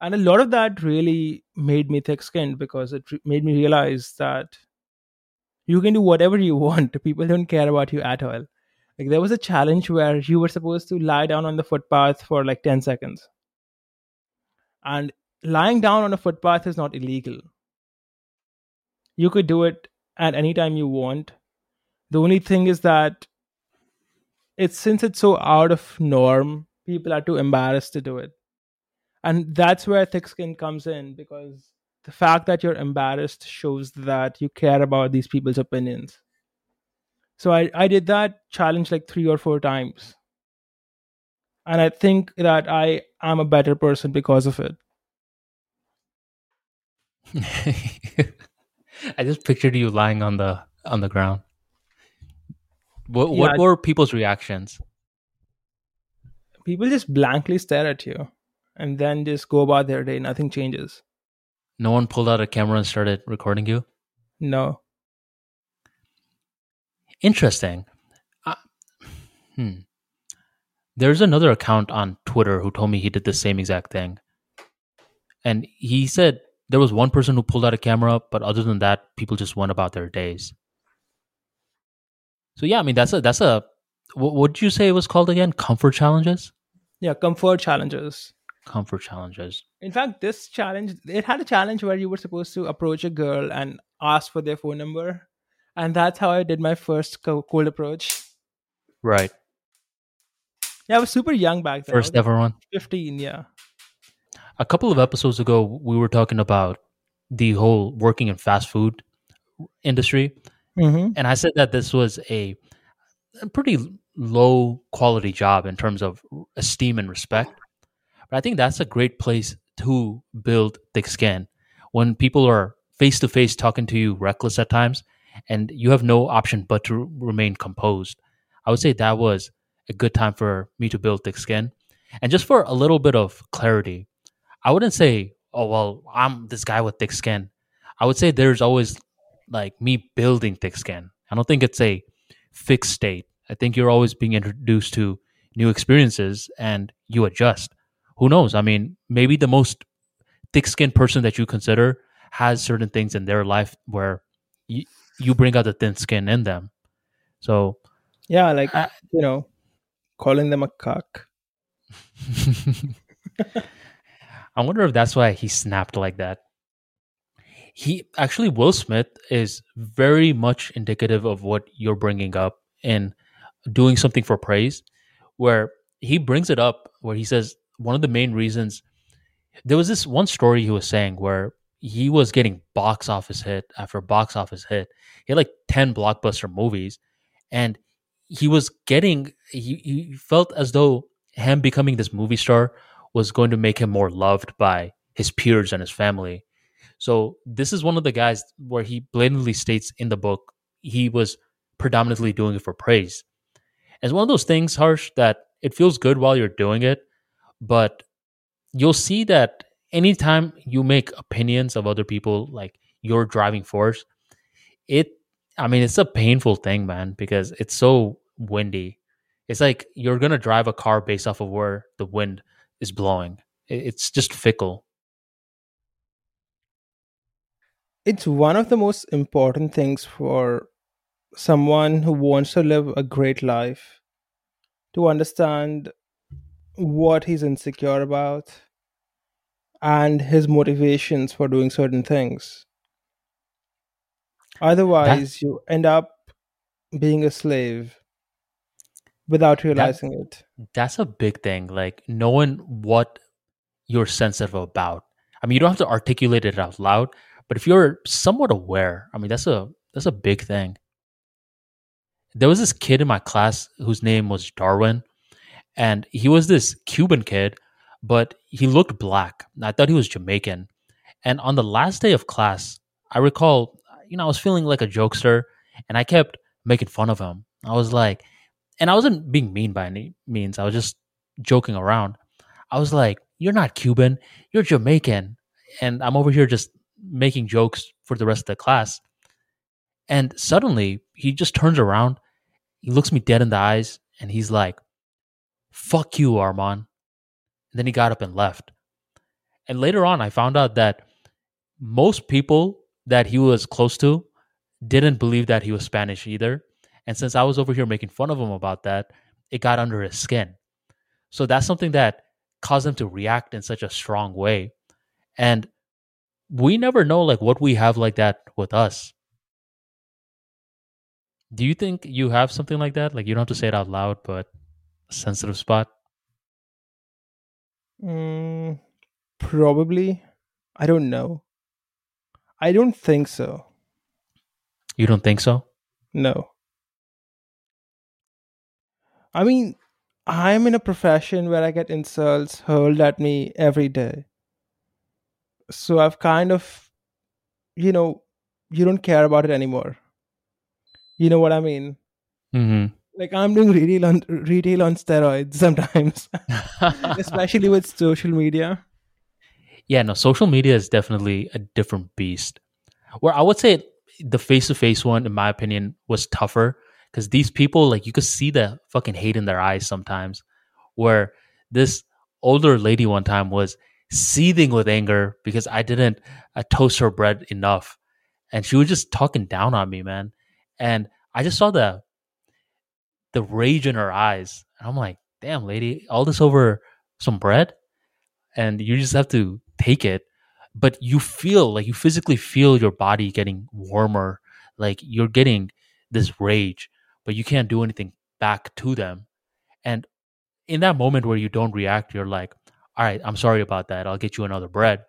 And a lot of that really made me thick skinned because it re- made me realize that you can do whatever you *laughs* want. People don't care about you at all. Like there was a challenge where you were supposed to lie down on the footpath for like 10 seconds. And lying down on a footpath is not illegal you could do it at any time you want the only thing is that it's since it's so out of norm people are too embarrassed to do it and that's where thick skin comes in because the fact that you're embarrassed shows that you care about these people's opinions so i, I did that challenge like three or four times and i think that i am a better person because of it *laughs* I just pictured you lying on the on the ground. What what Yeah. were people's reactions? people just blankly stare at you and then just go about their day nothing changes No one pulled out a camera and started recording you. no Interesting. Uh, hmm. There's another account on Twitter who told me he did the same exact thing, and he said there was one person who pulled out a camera, but other than that, people just went about their days. So yeah, I mean that's a that's a what what did you say it was called again? Comfort challenges. yeah comfort challenges Comfort challenges. in fact this challenge it had a challenge where you were supposed to approach a girl and ask for their phone number and that's how i did my first co- cold approach Right. yeah i was super young back then First ever one. 15 yeah a couple of episodes ago we were talking about the whole working in fast food industry mm-hmm. and i said that this was a, a pretty low quality job in terms of esteem and respect but i think that's a great place to build thick skin when people are face to face talking to you reckless at times and you have no option but to remain composed i would say that was a good time for me to build thick skin and just for a little bit of clarity I wouldn't say, oh well, I'm this guy with thick skin. I would say there's always like me building thick skin. I don't think it's a fixed state. I think you're always being introduced to new experiences and you adjust. Who knows? I mean, maybe the most thick skinned person that you consider has certain things in their life where you, you bring out the thin skin in them. So yeah like I- you know calling them a cock. *laughs* I wonder if that's why he snapped like that. He actually, Will Smith is very much indicative of what you're bringing up in doing something for praise, where he brings it up, where he says one of the main reasons there was this one story he was saying where he was getting box office hit after box office hit. He had like 10 blockbuster movies, and he was getting, he, he felt as though him becoming this movie star was going to make him more loved by his peers and his family. So this is one of the guys where he blatantly states in the book he was predominantly doing it for praise. It's one of those things, Harsh, that it feels good while you're doing it, but you'll see that anytime you make opinions of other people like your driving force, it I mean it's a painful thing, man, because it's so windy. It's like you're gonna drive a car based off of where the wind is blowing. It's just fickle. It's one of the most important things for someone who wants to live a great life to understand what he's insecure about and his motivations for doing certain things. Otherwise, That you end up being a slave without that realizing it. that's a big thing. Like knowing what you're sensitive about. I mean, you don't have to articulate it out loud, but if you're somewhat aware, I mean, that's a that's a big thing. There was this kid in my class whose name was Darwin, and he was this Cuban kid, but he looked black. I thought he was Jamaican. And on the last day of class, I recall, you know, I was feeling like a jokester, and I kept making fun of him. I was like, and I wasn't being mean by any means. I was just joking around. I was like, "You're not Cuban, you're Jamaican," and I'm over here just making jokes for the rest of the class. And suddenly, he just turns around, he looks me dead in the eyes, and he's like, "Fuck you, Armand." And then he got up and left. And later on, I found out that most people that he was close to didn't believe that he was Spanish either. And since I was over here making fun of him about that, it got under his skin. So that's something that caused him to react in such a strong way. And we never know like what we have like that with us. Do you think you have something like that? Like you don't have to say it out loud, but sensitive spot? Mm, probably. I don't know. I don't think so. You don't think so? No. I mean, I'm in a profession where I get insults hurled at me every day. So I've kind of, you know, you don't care about it anymore. You know what I mean? Mm-hmm. Like I'm doing retail on retail on steroids sometimes, *laughs* especially with social media. yeah, no, social media is definitely a different beast. Where I would say the face to face one, in my opinion, was tougher because these people, like, you could see the fucking hate in their eyes sometimes. Where this older lady one time was seething with anger because I didn't uh, toast her bread enough, and she was just talking down on me, man. And I just saw the the rage in her eyes, and I'm like, damn, lady, all this over some bread, and you just have to take it. But you feel like you physically feel your body getting warmer. Like you're getting this rage but you can't do anything back to them. And in that moment where you don't react you're like all right i'm sorry about that. I'll get you another bread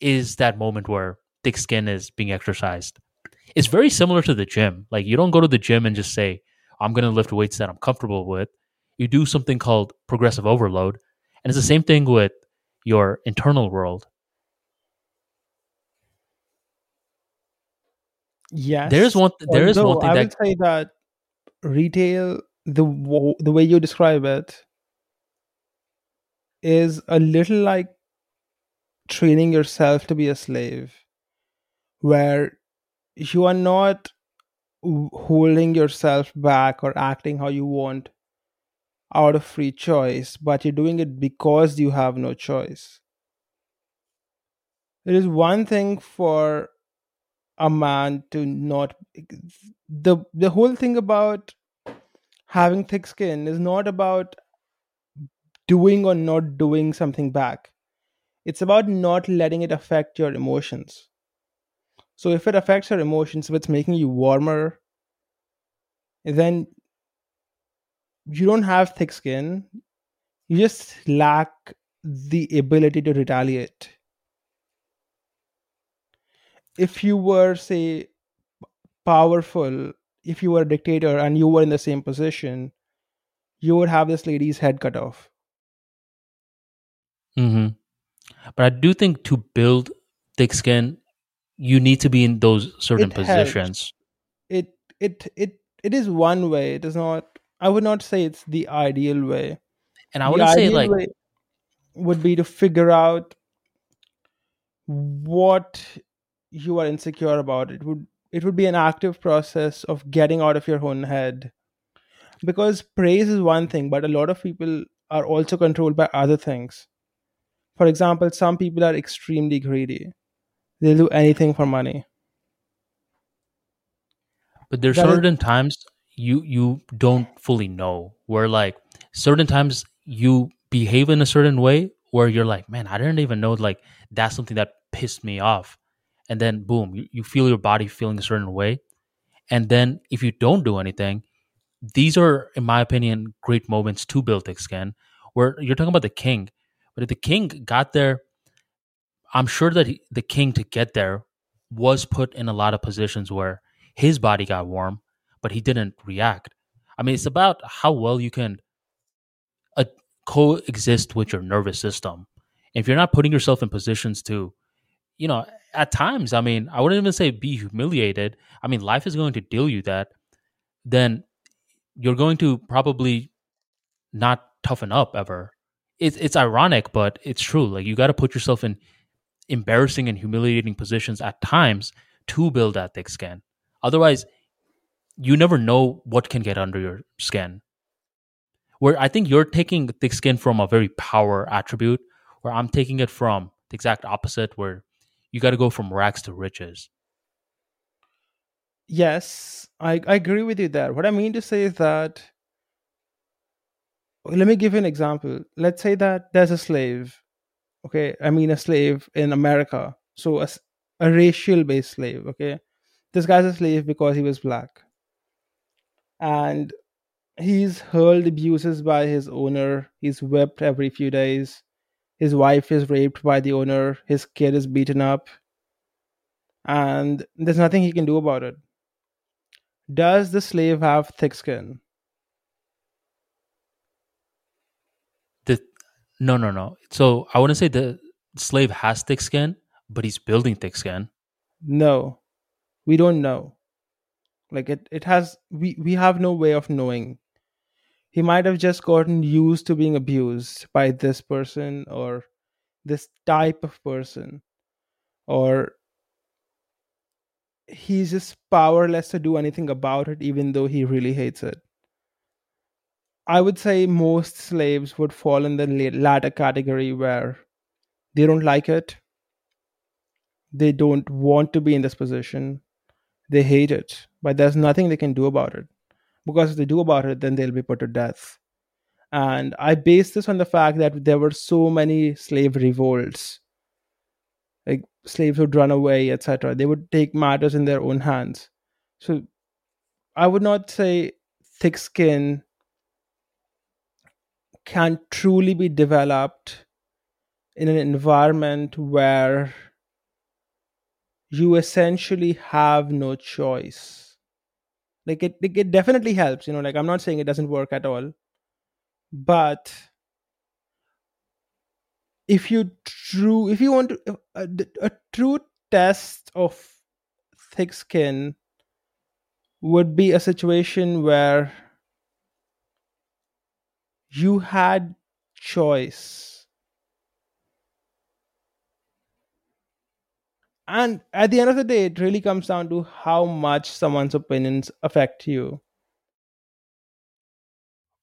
is that moment where thick skin is being exercised. It's very similar to the gym. Like you don't go to the gym and just say i'm going to lift weights that i'm comfortable with you do something called progressive overload and it's the same thing with your internal world Yes. There's one. There is one thing I would that. say that retail, the the way you describe it, is a little like training yourself to be a slave, where you are not holding yourself back or acting how you want out of free choice, but you're doing it because you have no choice. It is one thing for a man to not the the whole thing about having thick skin is not about doing or not doing something back. It's about not letting it affect your emotions. So if it affects your emotions, if it's making you warmer, then you don't have thick skin. You just lack the ability to retaliate. If you were, say, powerful, if you were a dictator and you were in the same position, you would have this lady's head cut off. hmm But I do think to build thick skin, you need to be in those certain It helps. positions. it it it it is one way. It is not i would not say it's the ideal way. And I wouldn't say like would be to figure out what you are insecure about. It would it would be an active process of getting out of your own head. Because praise is one thing but a lot of people are also controlled by other things. For example some people are extremely greedy they'll do anything for money. But there's That is- certain times you you don't fully know where like certain times you behave in a certain way where you're like man i didn't even know like that's something that pissed me off. And then boom you, you feel your body feeling a certain way. And then if you don't do anything these are in my opinion great moments to build thick skin where you're talking about the king. But if the king got there i'm sure that he, the king to get there was put in a lot of positions where his body got warm but he didn't react. I mean it's about how well you can uh, coexist with your nervous system. If you're not putting yourself in positions to you know at times i mean i wouldn't even say be humiliated. I mean life is going to deal you that then you're going to probably not toughen up ever. It's it's ironic but it's true. Like you got to put yourself in embarrassing and humiliating positions at times to build that thick skin otherwise you never know what can get under your skin where i think you're taking thick skin from a very power attribute where i'm taking it from the exact opposite where you got to go from rags to riches Yes, I, I agree with you there. What I mean to say is that, let me give you an example. Let's say that there's a slave, okay? I mean, a slave in America. So, a racial based slave, okay? This guy's a slave because he was black. And he's hurled abuses by his owner. He's whipped every few days. His wife is raped by the owner. His kid is beaten up. And there's nothing he can do about it. Does the slave have thick skin? the no no no so i wouldn't say the slave has thick skin but he's building thick skin No. We don't know. Like it, it has we, we have no way of knowing. He might have just gotten used to being abused by this person or this type of person. Or he's just powerless to do anything about it even though he really hates it. I would say most slaves would fall in the latter category where they don't like it. They don't want to be in this position. They hate it, but there's nothing they can do about it. Because if they do about it, then they'll be put to death. And I base this on the fact that there were so many slave revolts. Like slaves would run away, etc. They would take matters in their own hands. So I would not say thick skin can truly be developed in an environment where you essentially have no choice. Like it, it it definitely helps you know like i'm not saying it doesn't work at all but if you true if you want to a, a true test of thick skin would be a situation where you had choice. And at the end of the day it really comes down to how much someone's opinions affect you.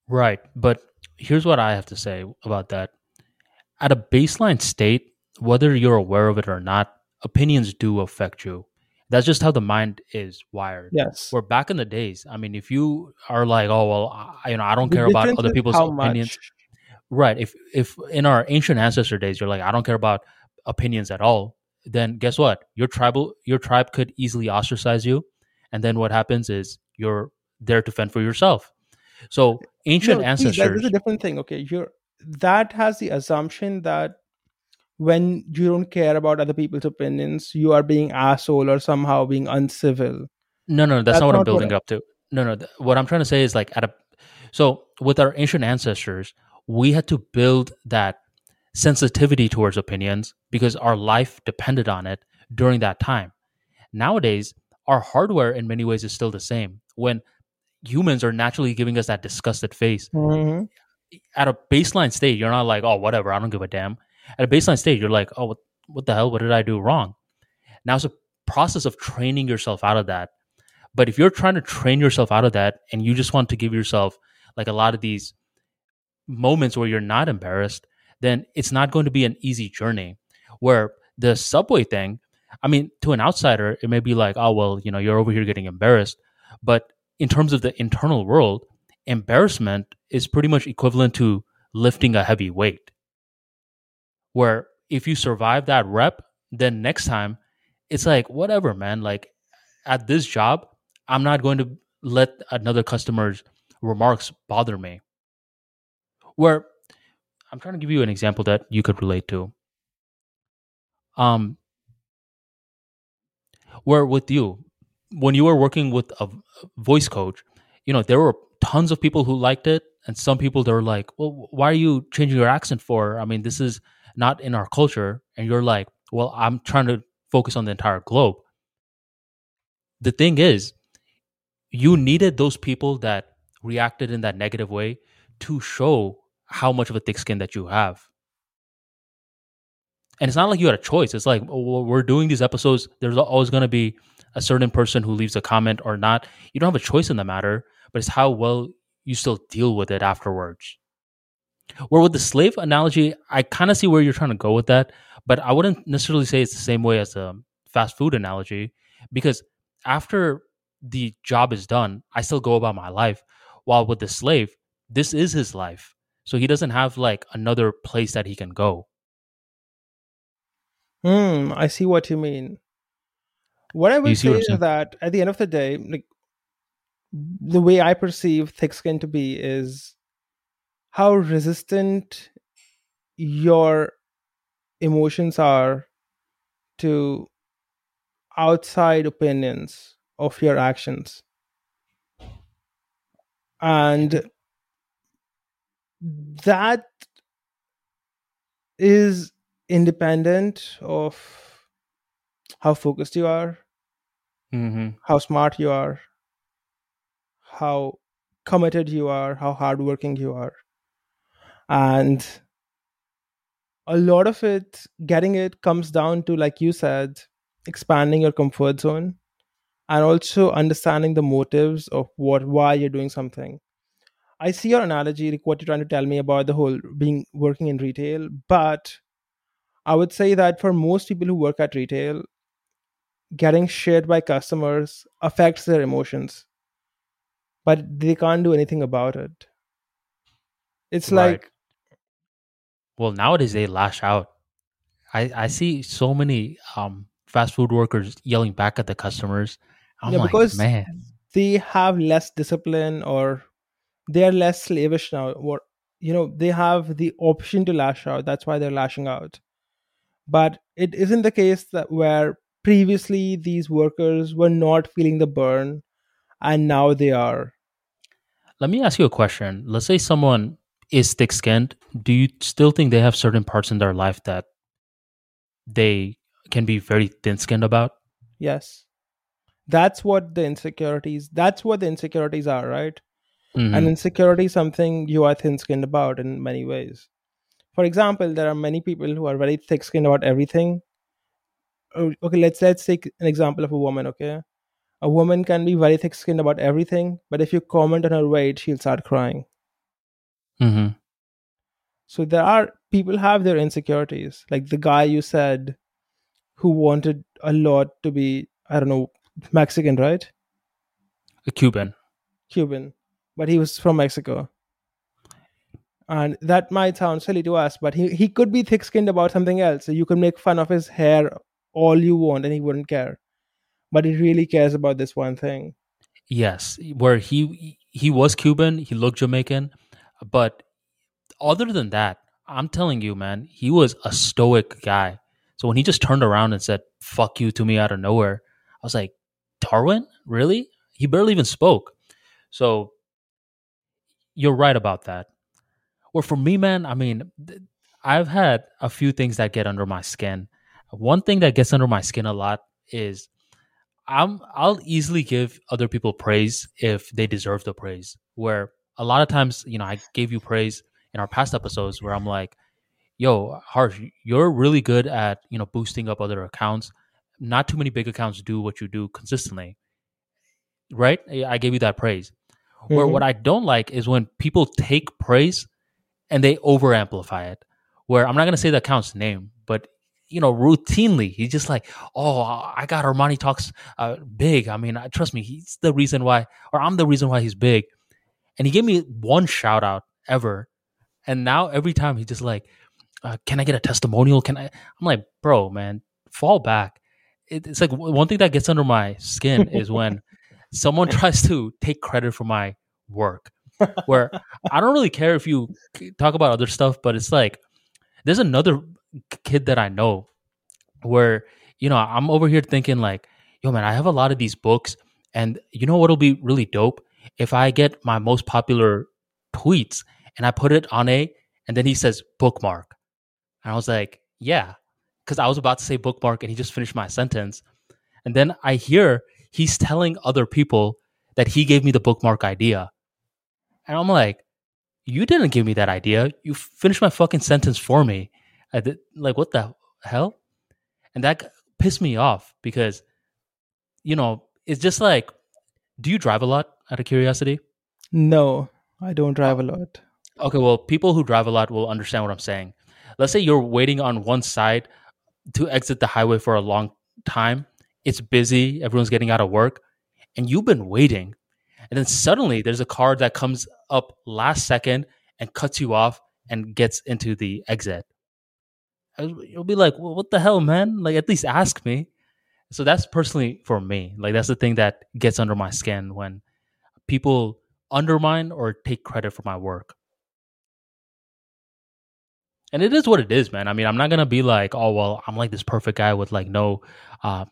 Right but here's what i have to say about that. At a baseline state whether you're aware of it or not opinions do affect you that's just how the mind is wired. Yes. Where back in the days i mean if you are like oh well I, you know i don't care about other people's opinions. much. right if if in our ancient ancestor days you're like i don't care about opinions at all then guess what? Your tribal your tribe could easily ostracize you and then what happens is you're there to fend for yourself. So ancient No, ancestors is a different thing okay? You're that has the assumption that when you don't care about other people's opinions you are being asshole or somehow being uncivil. No no that's, That's not what i'm not what building I- up to. No no th- what i'm trying to say is like at a so with our ancient ancestors we had to build that sensitivity towards opinions because our life depended on it during that time. Nowadays our hardware in many ways is still the same. When humans are naturally giving us that disgusted face Mhm. at a baseline state you're not like oh whatever i don't give a damn at a baseline state you're like oh what, what the hell? What did i do wrong? Now it's a process of training yourself out of that. But if you're trying to train yourself out of that and you just want to give yourself like a lot of these moments where you're not embarrassed then it's not going to be an easy journey. Where the subway thing i mean to an outsider it may be like oh well you know you're over here getting embarrassed. But in terms of the internal world embarrassment is pretty much equivalent to lifting a heavy weight where if you survive that rep then next time it's like whatever man. Like at this job i'm not going to let another customer's remarks bother me. Where i'm trying to give you an example that you could relate to. Um where with you when you were working with a voice coach you know there were tons of people who liked it and some people that were like well why are you changing your accent for? I mean this is not in our culture and you're like well i'm trying to focus on the entire globe. The thing is you needed those people that reacted in that negative way to show how much of a thick skin that you have. And it's not like you had a choice. It's like we're doing these episodes. There's always going to be a certain person who leaves a comment or not. You don't have a choice in the matter but it's how well you still deal with it afterwards where with the slave analogy i kind of see where you're trying to go with that but i wouldn't necessarily say it's the same way as the fast food analogy because after the job is done i still go about my life while with the slave this is his life so he doesn't have like another place that he can go Hmm, I see what you mean. What I would say is saying? that at the end of the day, like the way I perceive thick skin to be is how resistant your emotions are to outside opinions of your actions. And that is independent of how focused you are, mm-hmm. how smart you are, how committed you are, how hardworking you are. And a lot of it, getting it comes down to, like you said, expanding your comfort zone and also understanding the motives of what why you're doing something. I see your analogy, like what you're trying to tell me about the whole being working in retail, but I would say that for most people who work at retail, getting shared by customers affects their emotions, but they can't do anything about it. It's like, Right. Well nowadays they lash out. I i see so many um fast food workers yelling back at the customers. I'm Yeah, like because- man. they have less discipline or they're less slavish now. Or you know they have the option to lash out. That's why they're lashing out. But it isn't the case that where previously these workers were not feeling the burn and now they are. Let me ask you a question. Let's say someone is thick skinned do you still think they have certain parts in their life that they can be very thin skinned about yes that's what the insecurities that's what the insecurities are right Mhm. and insecurity is something you are thin skinned about in many ways. For example, there are many people who are very thick skinned about everything. Oh, Okay, let's let's take an example of a woman. Okay, a woman can be very thick skinned about everything, but if you comment on her weight, she'll start crying. Mhm. So there are people have their insecurities, like the guy you said who wanted a lot to be I don't know Mexican, right? a cuban Cuban, but he was from Mexico. And that might sound silly to us, but he, he could be thick skinned about something else. So you can make fun of his hair all you want and he wouldn't care. But he really cares about this one thing. yes where he he was cuban he looked jamaican but other than that i'm telling you man he was a stoic guy. So when he just turned around and said fuck you to me out of nowhere i was like darwin? Really? He barely even spoke. So you're right about that. Well for me man i mean i've had a few things that get under my skin. One thing that gets under my skin a lot is I'm I'll easily give other people praise if they deserve the praise. Where a lot of times, you know, I gave you praise in our past episodes where I'm like, "Yo, Harsh, you're really good at you know boosting up other accounts. Not too many big accounts do what you do consistently, right? I gave you that praise. Where Mhm. what I don't like is when people take praise and they over amplify it. Where I'm not gonna say the account's name, but you know, routinely he's just like, "Oh, I got Armani talks uh, big. I mean, trust me, he's the reason why, or I'm the reason why he's big." And he gave me one shout out ever, and now every time he's just like, uh, "Can I get a testimonial? Can I?" I'm like, "Bro, man, fall back." It, it's like w- one thing that gets under my skin is when *laughs* someone tries to take credit for my work. Where I don't really care if you talk about other stuff, but it's like there's another kid that I know where you know I'm over here thinking like, yo man, I have a lot of these books, and you know what'll be really dope if I get my most popular tweets and I put it on a, and then he says bookmark, and I was like, yeah, because I was about to say bookmark, and he just finished my sentence, and then I hear he's telling other people that he gave me the bookmark idea, and I'm like, you didn't give me that idea. You finished my fucking sentence for me. Did, like, what the hell? And that pissed me off because, you know, it's just like, do you drive a lot out of curiosity? No, I don't drive a lot. Okay, well, people who drive a lot will understand what I'm saying. Let's say you're waiting on one side to exit the highway for a long time. It's busy, everyone's getting out of work, and you've been waiting. And then suddenly there's a car that comes up last second and cuts you off and gets into the exit. You'll be like, well, what the hell, man? Like, at least ask me. So that's personally for me. Like, that's the thing that gets under my skin when people undermine or take credit for my work. And it is what it is, man. I mean, I'm not gonna be like, oh well, I'm like this perfect guy with like no uh,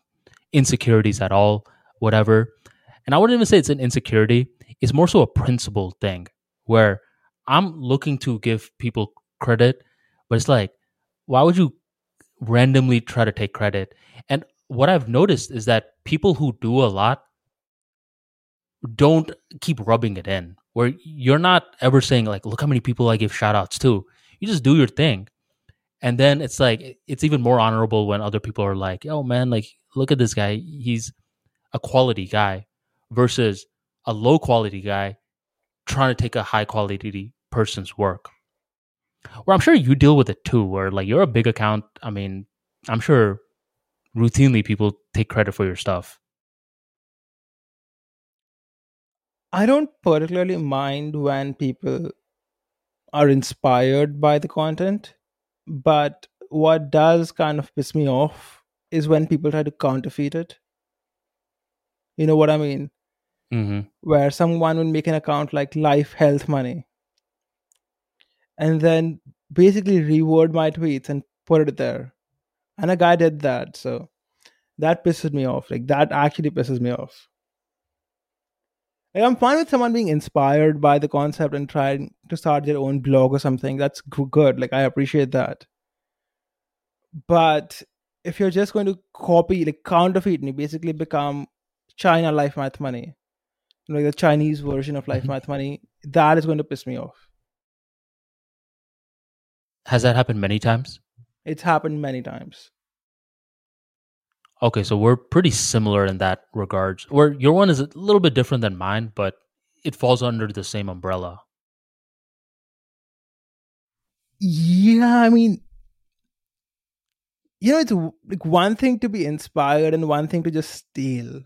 insecurities at all, whatever. And I wouldn't even say it's an insecurity. It's more so a principle thing where I'm looking to give people credit, but it's like, why would you randomly try to take credit? And what I've noticed is that people who do a lot don't keep rubbing it in. Where you're not ever saying like, look how many people I give shout outs to. You just do your thing. And then it's like it's even more honorable when other people are like, "Oh man, like look at this guy. He's a quality guy." Versus a low quality guy trying to take a high quality person's work. Where I'm sure you deal with it too, where like you're a big account. I mean, I'm sure routinely people take credit for your stuff. I don't particularly mind when people are inspired by the content, but what does kind of piss me off is when people try to counterfeit it. You know what I mean? hmm Where someone would make an account like Life Health Money and then basically reword my tweets and put it there. And a guy did that. So that pisses me off. Like, that actually pisses me off. Like, I'm fine with someone being inspired by the concept and trying to start their own blog or something. That's good. Like, I appreciate that. But if you're just going to copy, like, counterfeit and you basically become China Life Math Money, like the Chinese version of Life Mhm. Math Money, that is going to piss me off. Has that happened many times? It's happened many times. Okay, so we're pretty similar in that regards. Where your one is a little bit different than mine, but it falls under the same umbrella. Yeah, I mean, you know, it's like one thing to be inspired and one thing to just steal,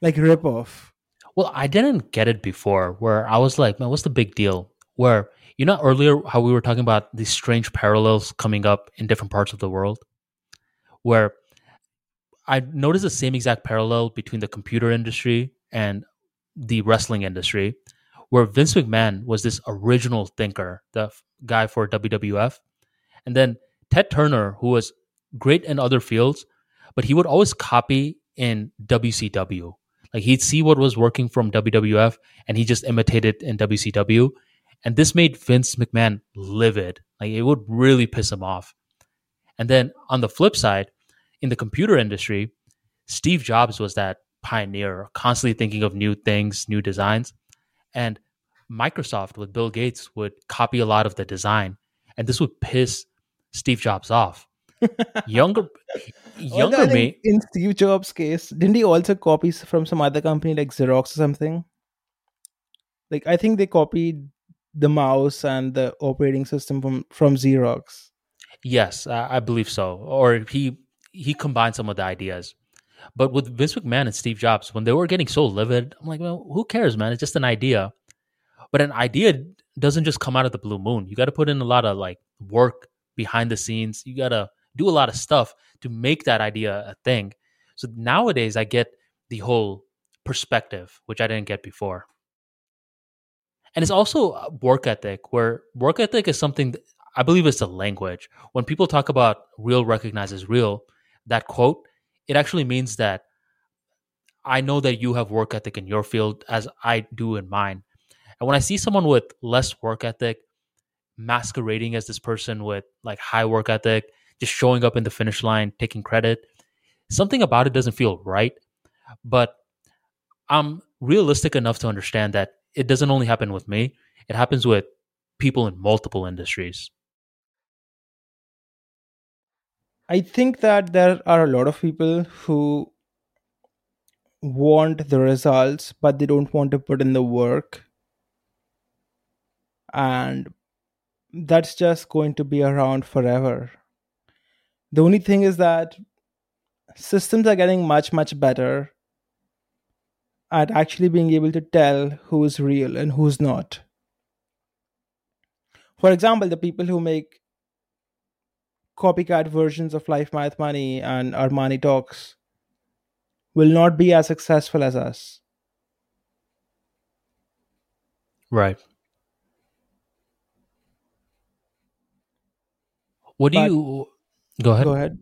like rip off. Well, I didn't get it before where I was like, man, what's the big deal? Where, you know, earlier how we were talking about these strange parallels coming up in different parts of the world, where I noticed the same exact parallel between the computer industry and the wrestling industry, where Vince McMahon was this original thinker, the guy for WWF. And then Ted Turner, who was great in other fields, but he would always copy in WCW. Like he'd see what was working from WWF and he just imitated in WCW. And this made Vince McMahon livid. Like it would really piss him off. And then on the flip side, in the computer industry, Steve Jobs was that pioneer, constantly thinking of new things, new designs. And Microsoft with Bill Gates would copy a lot of the design, and this would piss Steve Jobs off. *laughs* younger younger me think in Steve Jobs' case, didn't he also copy from some other company like Xerox or something? Like I think they copied the mouse and the operating system from from Xerox. Yes, I, I believe so. Or he he combined some of the ideas. But with Vince McMahon and Steve Jobs, when they were getting so livid, I'm like, well, who cares, man? It's just an idea. But an idea doesn't just come out of the blue moon. You got to put in a lot of like work behind the scenes. You got to do a lot of stuff to make that idea a thing. So nowadays, I get the whole perspective, which I didn't get before. And it's also uh, work ethic, where work ethic is something I believe it's a language. When people talk about real recognizes real, that quote, it actually means that I know that you have work ethic in your field as I do in mine. And when I see someone with less work ethic masquerading as this person with like high work ethic, just showing up in the finish line, taking credit, something about it doesn't feel right. But I'm realistic enough to understand that it doesn't only happen with me, it happens with people in multiple industries. I think that there are a lot of people who want the results, but they don't want to put in the work. And that's just going to be around forever. The only thing is that systems are getting much, much better at actually being able to tell who's real and who's not. For example, the people who make copycat versions of Life Math Money and Armani Talks will not be as successful as us. Right. What do But- you go ahead? Go ahead.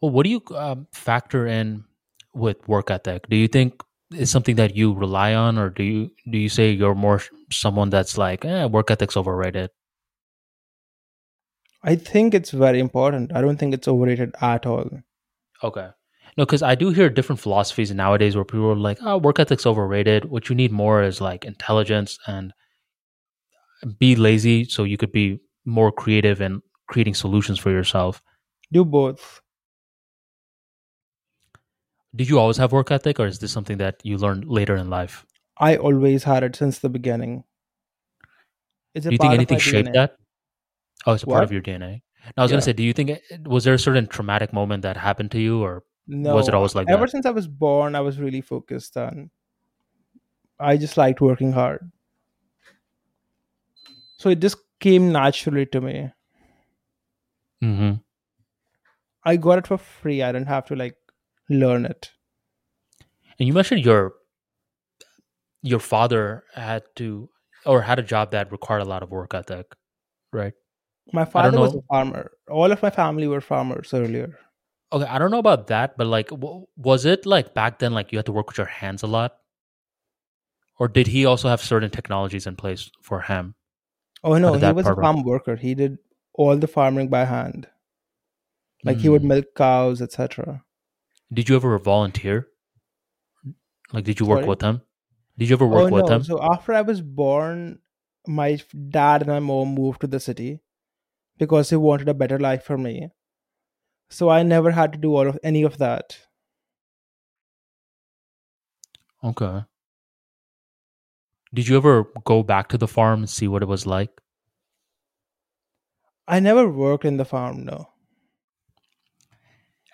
Well, what do you um, factor in with work ethic? Do you think it's something that you rely on, or do you do you say you're more someone that's like, eh, work ethic's overrated? I think it's very important. I don't think it's overrated at all. Okay. No, because I do hear different philosophies nowadays where people are like, oh, work ethic's overrated. What you need more is like intelligence and be lazy so you could be more creative in creating solutions for yourself. Do both. Did you always have work ethic, or is this something that you learned later in life? I always had it since the beginning. It's a Do you think anything shaped DNA. that? Oh, it's a part of your DNA. Now, I was gonna Yeah. say, do you think it- was there a certain traumatic moment that happened to you, or No, Was it always like that? ever that? since I was born, I was really focused on. I just liked working hard, so it just came naturally to me. hmm I got it for free. I didn't have to like learn it. And you mentioned your your father had to or had a job that required a lot of work ethic, right? My father was a farmer. All of my family were farmers earlier. Okay, I don't know about that, but like, w- was it like back then, like you had to work with your hands a lot, or did he also have certain technologies in place for him? Oh no, he was a work? farm worker. He did all the farming by hand. Like he would Mm. milk cows, etc. Did you ever volunteer? Like, did you work Sorry? with him? Did you ever work oh with no! him? So after I was born, my dad and my mom moved to the city because he wanted a better life for me. So I never had to do all of any of that. Okay. Did you ever go back to the farm and see what it was like? I never worked in the farm. No.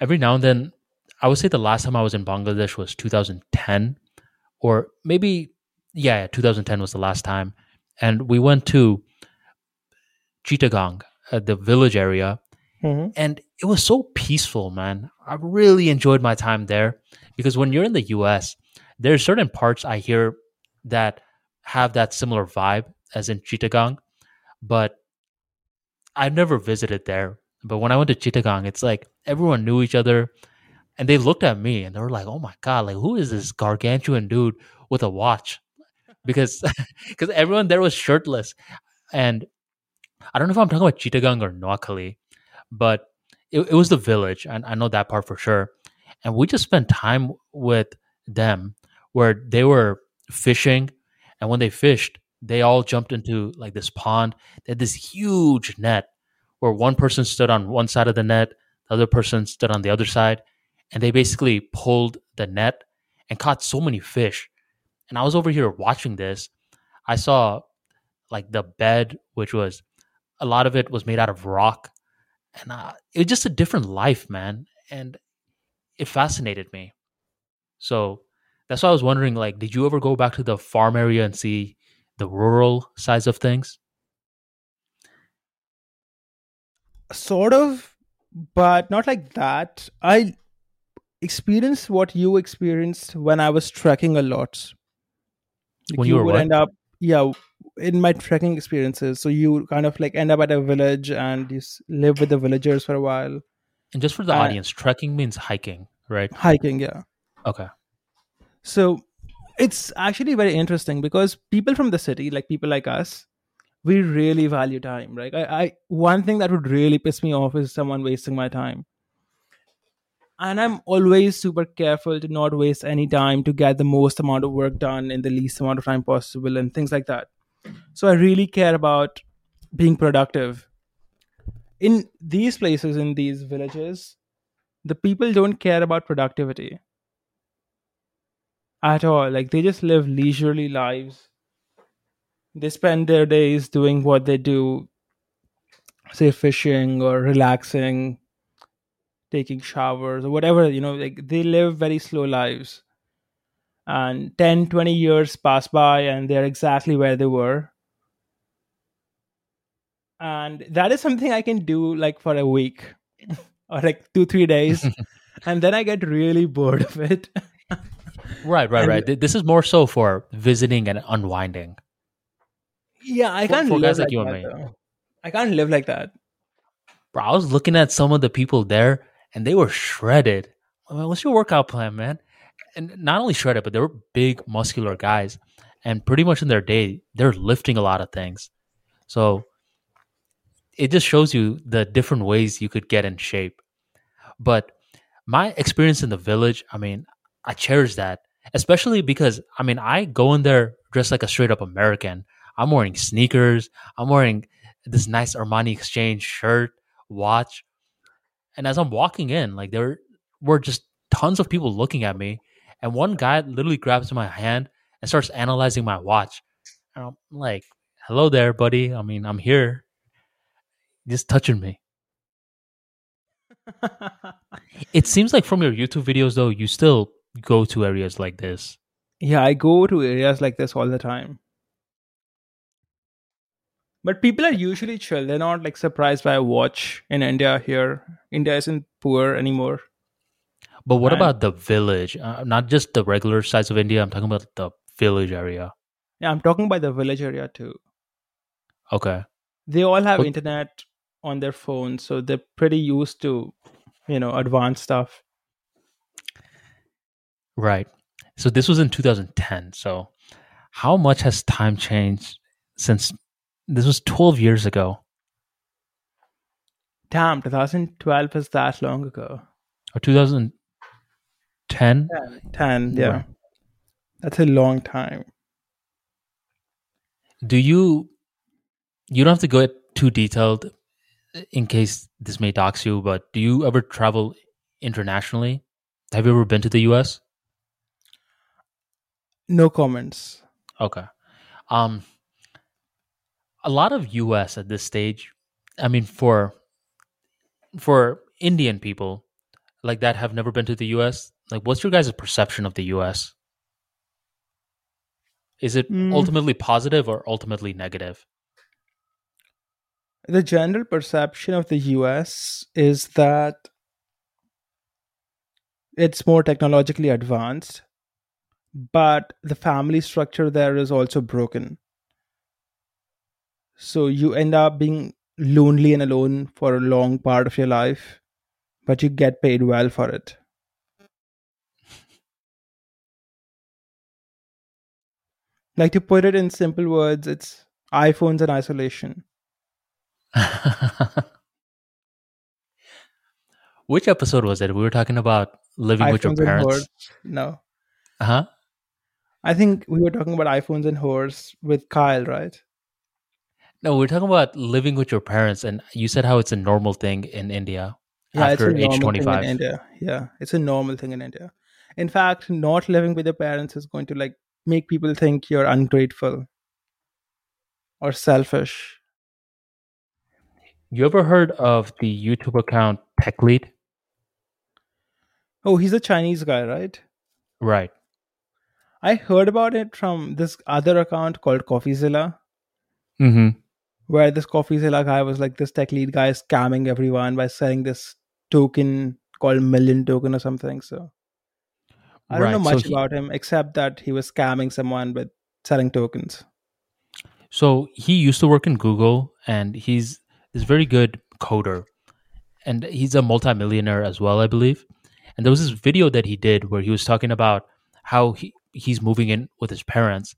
every now and then i would say the last time i was in bangladesh was 2010 or maybe yeah 2010 was the last time and we went to chittagong uh, the village area. Mhm. and it was so peaceful man. I really enjoyed my time there because when you're in the us there's certain parts i hear that have that similar vibe as in chittagong but i've never visited there. But when i went to chittagong it's like everyone knew each other and they looked at me and they were like oh my god like who is this gargantuan dude with a watch? Because *laughs* because everyone there was shirtless. And i don't know if i'm talking about chittagong or noakhali but it, it was the village and i know that part for sure. And we just spent time with them where they were fishing and when they fished they all jumped into like this pond. They had this huge net where one person stood on one side of the net the other person stood on the other side and they basically pulled the net and caught so many fish. And i was over here watching this. I saw like the bed which was a lot of it was made out of rock and uh, it was just a different life man and it fascinated me so that's why I was wondering, like, did you ever go back to the farm area and see the rural sides of things? Sort of, but not like that. I experienced what you experienced when I was trekking a lot. Like, When you were would what? end up, yeah, in my trekking experiences. So you kind of like end up at a village and you live with the villagers for a while, And just for the Uh, audience, trekking means hiking, right? hiking. Yeah. Okay. So it's actually very interesting because people from the city, like people like us, we really value time, right? I, I one thing that would really piss me off is someone wasting my time. And I'm always super careful to not waste any time to get the most amount of work done in the least amount of time possible and things like that. So I really care about being productive. In these places, in these villages, the people don't care about productivity at all. Like they just live leisurely lives. They spend their days doing what they do, say fishing or relaxing, taking showers or whatever, you know, like they live very slow lives. And 10, 20 years pass by and they're exactly where they were. And that is something I can do like for a week *laughs* or like two, three days. *laughs* and then I get really bored of it. *laughs* Right, right, And- right. This is more so for visiting and unwinding. Yeah, I For- can't for live guys like like you and that. me. though. I can't live like that. Bro, I was looking at some of the people there and they were shredded. I'm like, what's your workout plan, man? And not only shredded, but they were big, muscular guys. And pretty much in their day, they're lifting a lot of things. So it just shows you the different ways you could get in shape. But my experience in the village, I mean, I cherish that, especially because, I mean, I go in there dressed like a straight up American. I'm wearing sneakers. I'm wearing this nice Armani Exchange shirt, watch. And as I'm walking in, like there were just tons of people looking at me. And one guy literally grabs my hand and starts analyzing my watch. And I'm like, hello there, buddy. I mean, I'm here. Just touching me. *laughs* It seems like from your YouTube videos, though, you still go to areas like this. yeah, I go to areas like this all the time. But people are usually chill. They're not like surprised by a watch in India here. India isn't poor anymore. But what about the village? Uh, not just the regular size of India. I'm talking about the village area. Yeah, I'm talking about the village area too. Okay. They all have What- internet on their phones, so they're pretty used to, you know, advanced stuff. Right. So this was in 2010. So how much has time changed since this was 12 years ago Damn, 2012 is that long ago. or 2010? 10, yeah. Right. That's a long time. Do you you don't have to go too detailed in case this may dox you, but do you ever travel internationally? Have you ever been to the US? No comments. Okay. Um a lot of US at this stage, I mean for for Indian people like that have never been to the US, like what's your guys' perception of the US? Is it Mm. ultimately positive or ultimately negative? The general perception of the US is that it's more technologically advanced, but the family structure there is also broken. So you end up being lonely and alone for a long part of your life, but you get paid well for it. Like to put it in simple words, it's iPhones and isolation. *laughs* Which episode was it? We were talking about living with your iPhones parents. No, Huh? I think we were talking about iPhones and whores with Kyle, right? No, we're talking about living with your parents, and you said how it's a normal thing in India Yeah, after age twenty five. in. India. Yeah, it's a normal thing in India. In fact, not living with your parents is going to like make people think you're ungrateful or selfish. You ever heard of the YouTube account Tech Lead? Oh, he's a Chinese guy, right? Right. I heard about it from this other account called CoffeeZilla, Mm-hmm. where this CoffeeZilla guy was like this tech lead guy scamming everyone by selling this token called Million Token or something. So I don't know Right, so much he- about him except that he was scamming someone with selling tokens. So he used to work in Google, and he's this very good coder, and he's a multimillionaire as well, I believe. And there was this video that he did where he was talking about how he, he's moving in with his parents,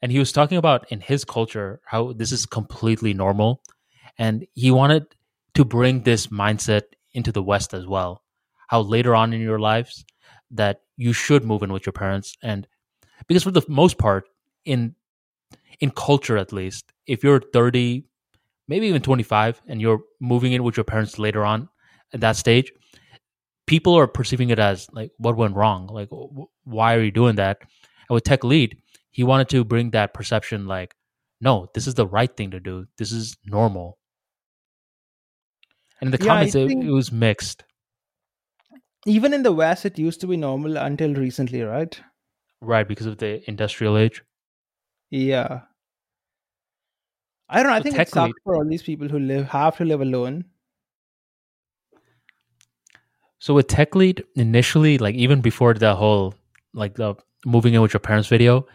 and he was talking about in his culture how this is completely normal, and he wanted to bring this mindset into the West as well. How later on in your lives that you should move in with your parents, and because for the most part in in culture at least if you're 30 maybe even 25 and you're moving in with your parents later on at that stage people are perceiving it as like what went wrong? Like wh- why are you doing that? And with tech lead he wanted to bring that perception like no this is the right thing to do. This is normal. And in the Yeah, comments it, it was mixed Even in the West, it used to be normal until recently, right? right because of the industrial age Yeah. I don't know. I think it tech sucks for all these people who live have to live alone. So with Tech Lead, initially, like even before the whole like the moving in with your parents video,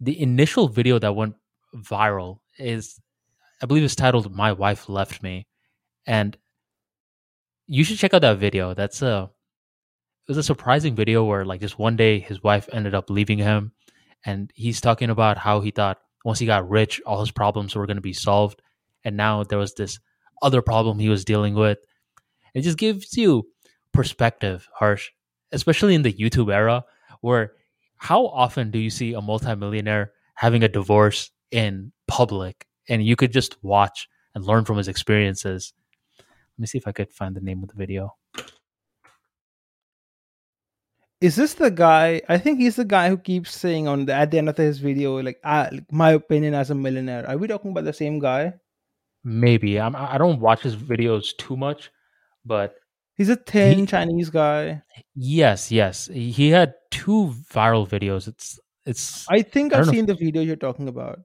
the initial video that went viral is I believe it's titled My Wife Left Me. And you should check out that video. That's a it was a surprising video where like just one day his wife ended up leaving him and he's talking about how he thought once he got rich all his problems were going to be solved and now there was this other problem he was dealing with. It just gives you perspective, Harsh, especially in the YouTube era, where how often do you see a multimillionaire having a divorce in public and you could just watch and learn from his experiences? Let me see if I could find the name of the video. Is this the guy? I think he's the guy who keeps saying on the at the end of his video, like, ah, like, my opinion as a millionaire. Are we talking about the same guy? Maybe I'm, I don't watch his videos too much, but He's a thin He- Chinese guy. yes, yes, he had two viral videos. It's it's I think I I've don't seen the video you're talking about.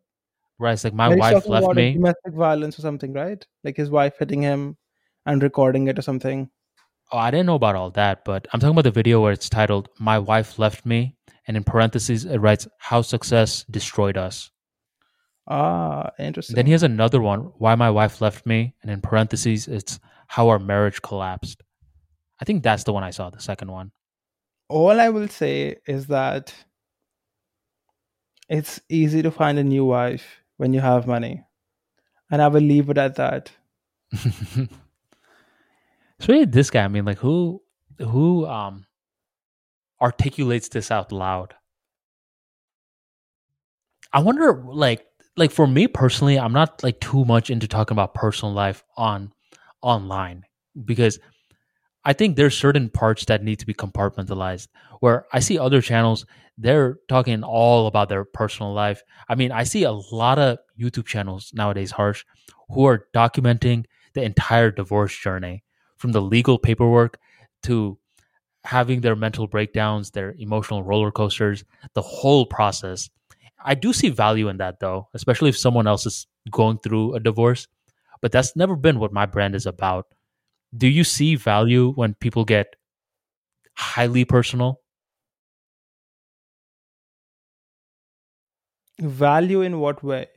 right. It's like my wife left me. domestic violence or something, right? Like his wife hitting him and recording it or something. Oh, I didn't know about all that, but I'm talking about the video where it's titled "My Wife Left Me," and in parentheses it writes "How Success Destroyed Us." Ah, interesting. Then he has another one, "Why My Wife Left Me," and in parentheses it's "How Our Marriage Collapsed." I think that's the one I saw. The second one. All I will say is that it's easy to find a new wife when you have money. And I will leave it at that. *laughs* so really, this guy. I mean, like who who um articulates this out loud? I wonder, like, like for me personally, I'm not like too much into talking about personal life on online because I think there's certain parts that need to be compartmentalized. Where I see other channels, they're talking all about their personal life. I mean, I see a lot of YouTube channels nowadays, harsh, who are documenting the entire divorce journey from the legal paperwork to having their mental breakdowns, their emotional roller coasters, the whole process. I do see value in that though, especially if someone else is going through a divorce. But that's never been what my brand is about. Do you see value when people get highly personal? Value in what way?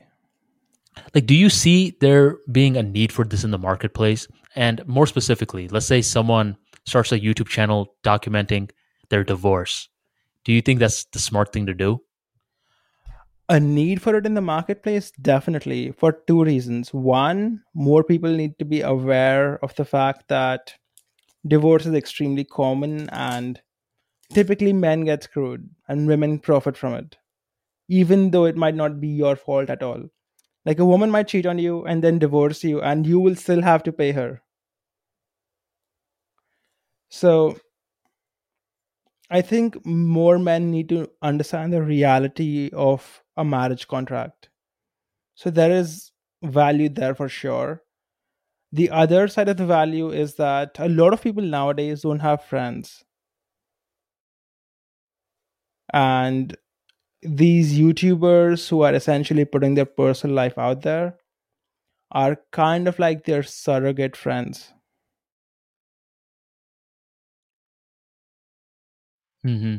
Like, do you see there being a need for this in the marketplace? And more specifically, let's say someone starts a YouTube channel documenting their divorce. Do you think that's the smart thing to do? A need for it in the marketplace? Definitely, for two reasons. One, more people need to be aware of the fact that divorce is extremely common and typically men get screwed and women profit from it even though it might not be your fault at all like a woman might cheat on you and then divorce you and you will still have to pay her so i think more men need to understand the reality of a marriage contract. So there is value there for sure. The other side of the value is that a lot of people nowadays don't have friends. And these youtubers who are essentially putting their personal life out there are kind of like their surrogate friends hmm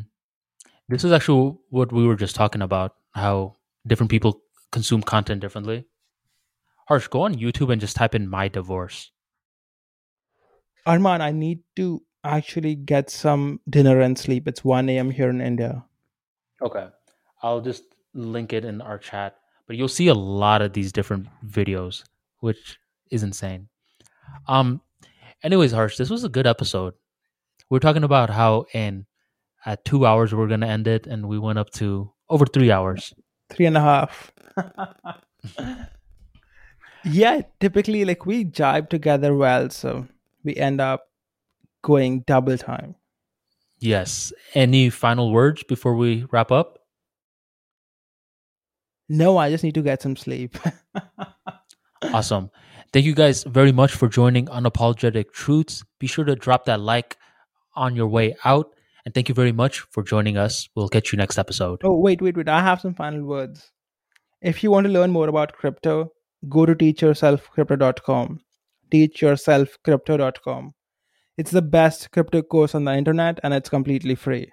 This is actually what we were just talking about. How different people consume content differently. Harsh, go on YouTube and just type in "my divorce." arman i need to actually get some dinner and sleep it's 1 a.m here in india Okay. I'll just link it in our chat, but you'll see a lot of these different videos, which is insane. Um anyways, Harsh, this was a good episode. We're talking about how in at 2 hours we're going to end it and we went up to over 3 hours. three and a half *laughs* yeah typically like we jibe together well so we end up going double time Yes. Any final words before we wrap up? no i just need to get some sleep *laughs* Awesome. Thank you guys very much for joining Unapologetic Truths. Be sure to drop that like on your way out. And thank you very much for joining us. We'll catch you next episode. oh wait wait wait i have some final words if you want to learn more about crypto go to teachyourselfcrypto.com teachyourselfcrypto.com it's the best crypto course on the internet and it's completely free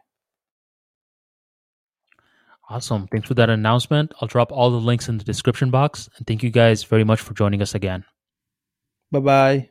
Awesome. Thanks for that announcement. I'll drop all the links in the description box. And thank you guys very much for joining us again. bye bye